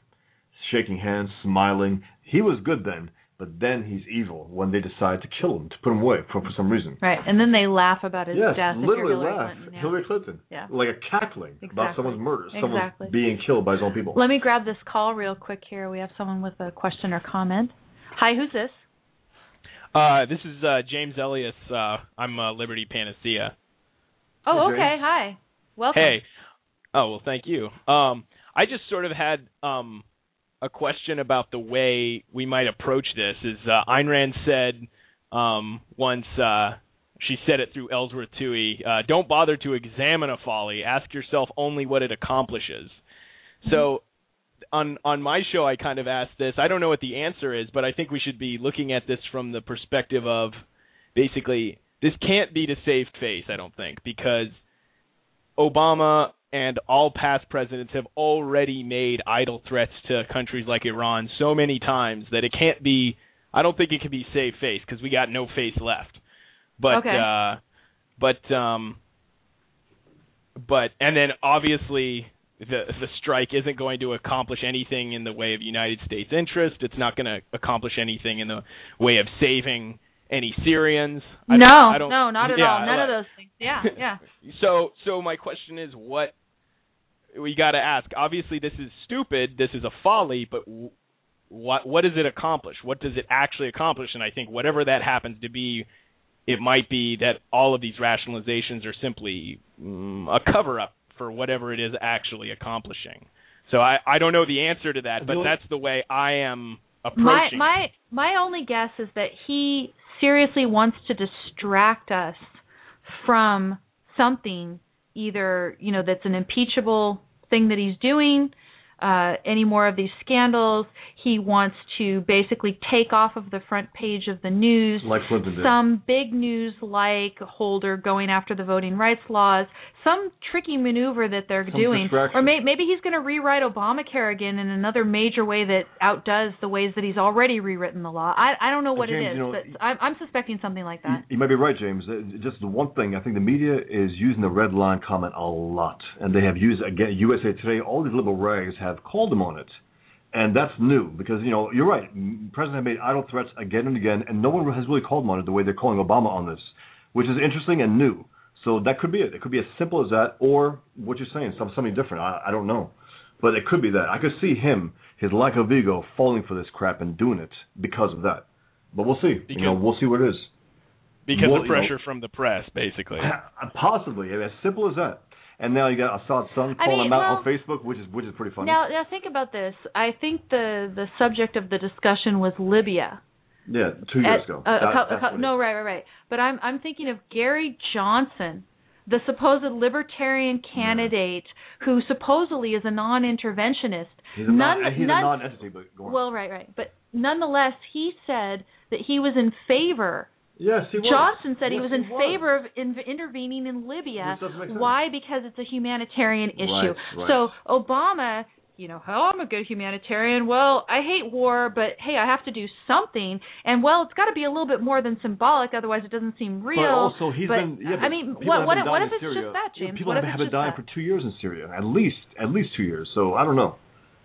shaking hands, smiling. He was good then, but then he's evil when they decide to kill him, to put him away for, for some reason. Right, and then they laugh about his Yes, death. if literally Hillary laugh. Clinton, yeah. Hillary Clinton. Yeah. Like a cackling about someone's murder, someone Exactly. being killed by his own people. Let me grab this call real quick here. We have someone with a question or comment. Hi, who's this? Uh, this is uh, James Elias. Uh, I'm uh, Liberty Panacea. Oh, okay. Hi. Welcome. Hey. Oh well, thank you. Um, I just sort of had um, a question about the way we might approach this. Is uh, Ayn Rand said um, once? Uh, she said it through Ellsworth Toohey. Uh, Don't bother to examine a folly. Ask yourself only what it accomplishes. So, on on my show, I kind of asked this. I don't know what the answer is, but I think we should be looking at this from the perspective of basically this can't be to save face. I don't think because Obama and all past presidents have already made idle threats to countries like Iran so many times that it can't be. I don't think it can be safe face because we got no face left. But Okay. uh, but um, but and then obviously the the strike isn't going to accomplish anything in the way of United States interest. It's not going to accomplish anything in the way of saving any Syrians. I no, don't- don't- no, not at yeah, all. None of those things. Yeah, yeah. <laughs> so so my question is what we got to ask. Obviously this is stupid, this is a folly, but w- what what does it accomplish? What does it actually accomplish? And I think whatever that happens to be it might be that all of these rationalizations are simply mm, a cover up for whatever it is actually accomplishing. So I I don't know the answer to that, but that's the way I am approaching. it. my my only guess is that he seriously wants to distract us from something either, you know, that's an impeachable thing that he's doing, uh any more of these scandals. He wants to basically take off of the front page of the news like some big news like Holder going after the voting rights laws, some tricky maneuver that they're Some doing, or may, maybe he's going to rewrite Obamacare again in another major way that outdoes the ways that he's already rewritten the law. I I don't know what James, it is, you know, but I'm, I'm suspecting something like that. You, you might be right, James. Uh, Just the one thing, I think the media is using the red line comment a lot, and they have used again. USA Today, all these liberal rags have called them on it, and that's new because you know you're right. President made idle threats again and again, and no one has really called them on it the way they're calling Obama on this, which is interesting and new. So that could be it. It could be as simple as that, or what you're saying, something different. I, I don't know, but it could be that. I could see him, his lack of ego, falling for this crap and doing it because of that. But we'll see. you know, we'll see what it is. because well, of you know- pressure from the press basically. <clears throat> Possibly, as simple as that. And now you got Assad's son I calling mean, him out on Facebook, which is which is pretty funny. Now, now think about this. I think the the subject of the discussion was Libya. yeah, two years At- ago. uh, That- cou- a that's cou- what no, right, right, right. But I'm I'm thinking of Gary Johnson, the supposed libertarian candidate who supposedly is a non-interventionist. He's a None- non, he's none- a non-entity, but go on. Well, right, right. But nonetheless, he said that he was in favor. Yes, he was. Johnson said he was in favor of in- intervening in Libya. Which doesn't make sense. Why? Because it's a humanitarian issue. right. So Obama, you know, oh, I'm a good humanitarian. Well, I hate war, but hey, I have to do something. And well, it's got to be a little bit more than symbolic, otherwise it doesn't seem real. But also, he's But, been. Yeah, but I mean, what what what if it's Syria. just that, James? People what have, if have it's been dying that? for two years in Syria, at least, at least two years. So I don't know.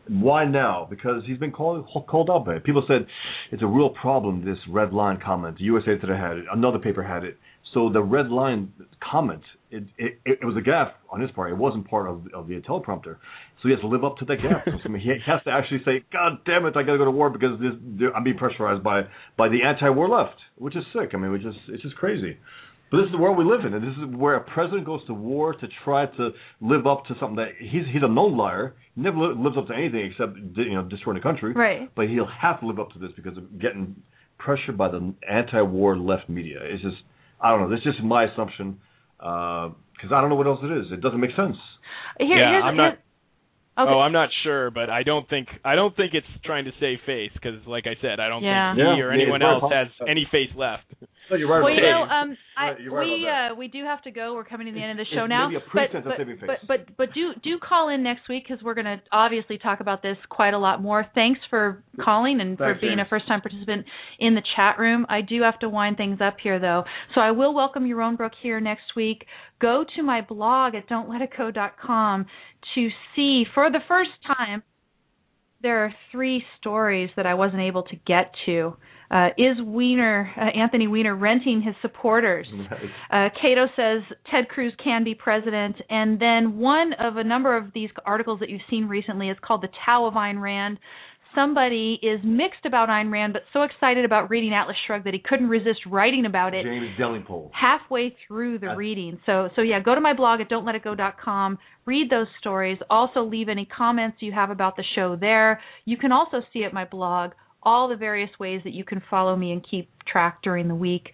Why now? Because he's been called called out by it. People said it's a real problem. This red line comment. USA Today had it. Another paper had it. So the red line comment, it it, it was a gaffe on his part. It wasn't part of of the teleprompter. So he has to live up to that gaffe. I mean, he has to actually say, "God damn it, I got to go to war because this, I'm being pressurized by by the anti-war left," which is sick. I mean, which is it's just crazy. But this is the world we live in, and this is where a president goes to war to try to live up to something that he's he's a known liar. He never li- lives up to anything except you know destroying the country. Right. But he'll have to live up to this because of getting pressured by the anti-war left media. It's just I don't know. This is just my assumption uh, because I don't know what else it is. It doesn't make sense. Here, Yeah, here's, I'm not- here's- Okay. Oh, I'm not sure, but I don't think I don't think it's trying to save face because, like I said, I don't Yeah. think he Yeah, or anyone it's else has any face left. No, you're right. well, you know, um, I, you're right we uh, we do have to go. We're coming to the end of the show it's now. maybe a but, of but, saving face. but but but do do call in next week because we're going to obviously talk about this quite a lot more. Thanks for calling and for Thanks, being a first time participant in the chat room. I do have to wind things up here though, so I will welcome Yaron Brook here next week. Go to my blog at don'tletitgo.com to see for the first time there are three stories that I wasn't able to get to. Uh, is Weiner, uh, Anthony Weiner, renting his supporters? Uh, Cato says Ted Cruz can be president. And then one of a number of these articles that you've seen recently is called The Tao of Ayn Rand. Somebody is mixed about Ayn Rand, but so excited about reading Atlas Shrugged that he couldn't resist writing about it James Delingpole. halfway through the That's- reading. So so yeah, go to my blog at don'tletitgo.com, read those stories, also leave any comments you have about the show there. You can also see at my blog all the various ways that you can follow me and keep track during the week.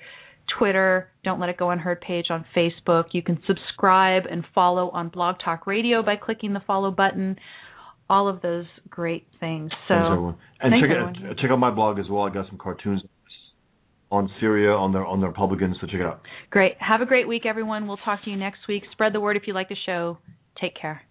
Twitter, Don't Let It Go Unheard page on Facebook. You can subscribe and follow on Blog Talk Radio by clicking the follow button. All of those great things. So Thanks, everyone. And Thanks, check everyone. it, check out my blog as well. I got some cartoons on Syria, on the on the Republicans. So check it out. great. Have a great week, everyone. We'll talk to you next week. Spread the word if you like the show. Take care.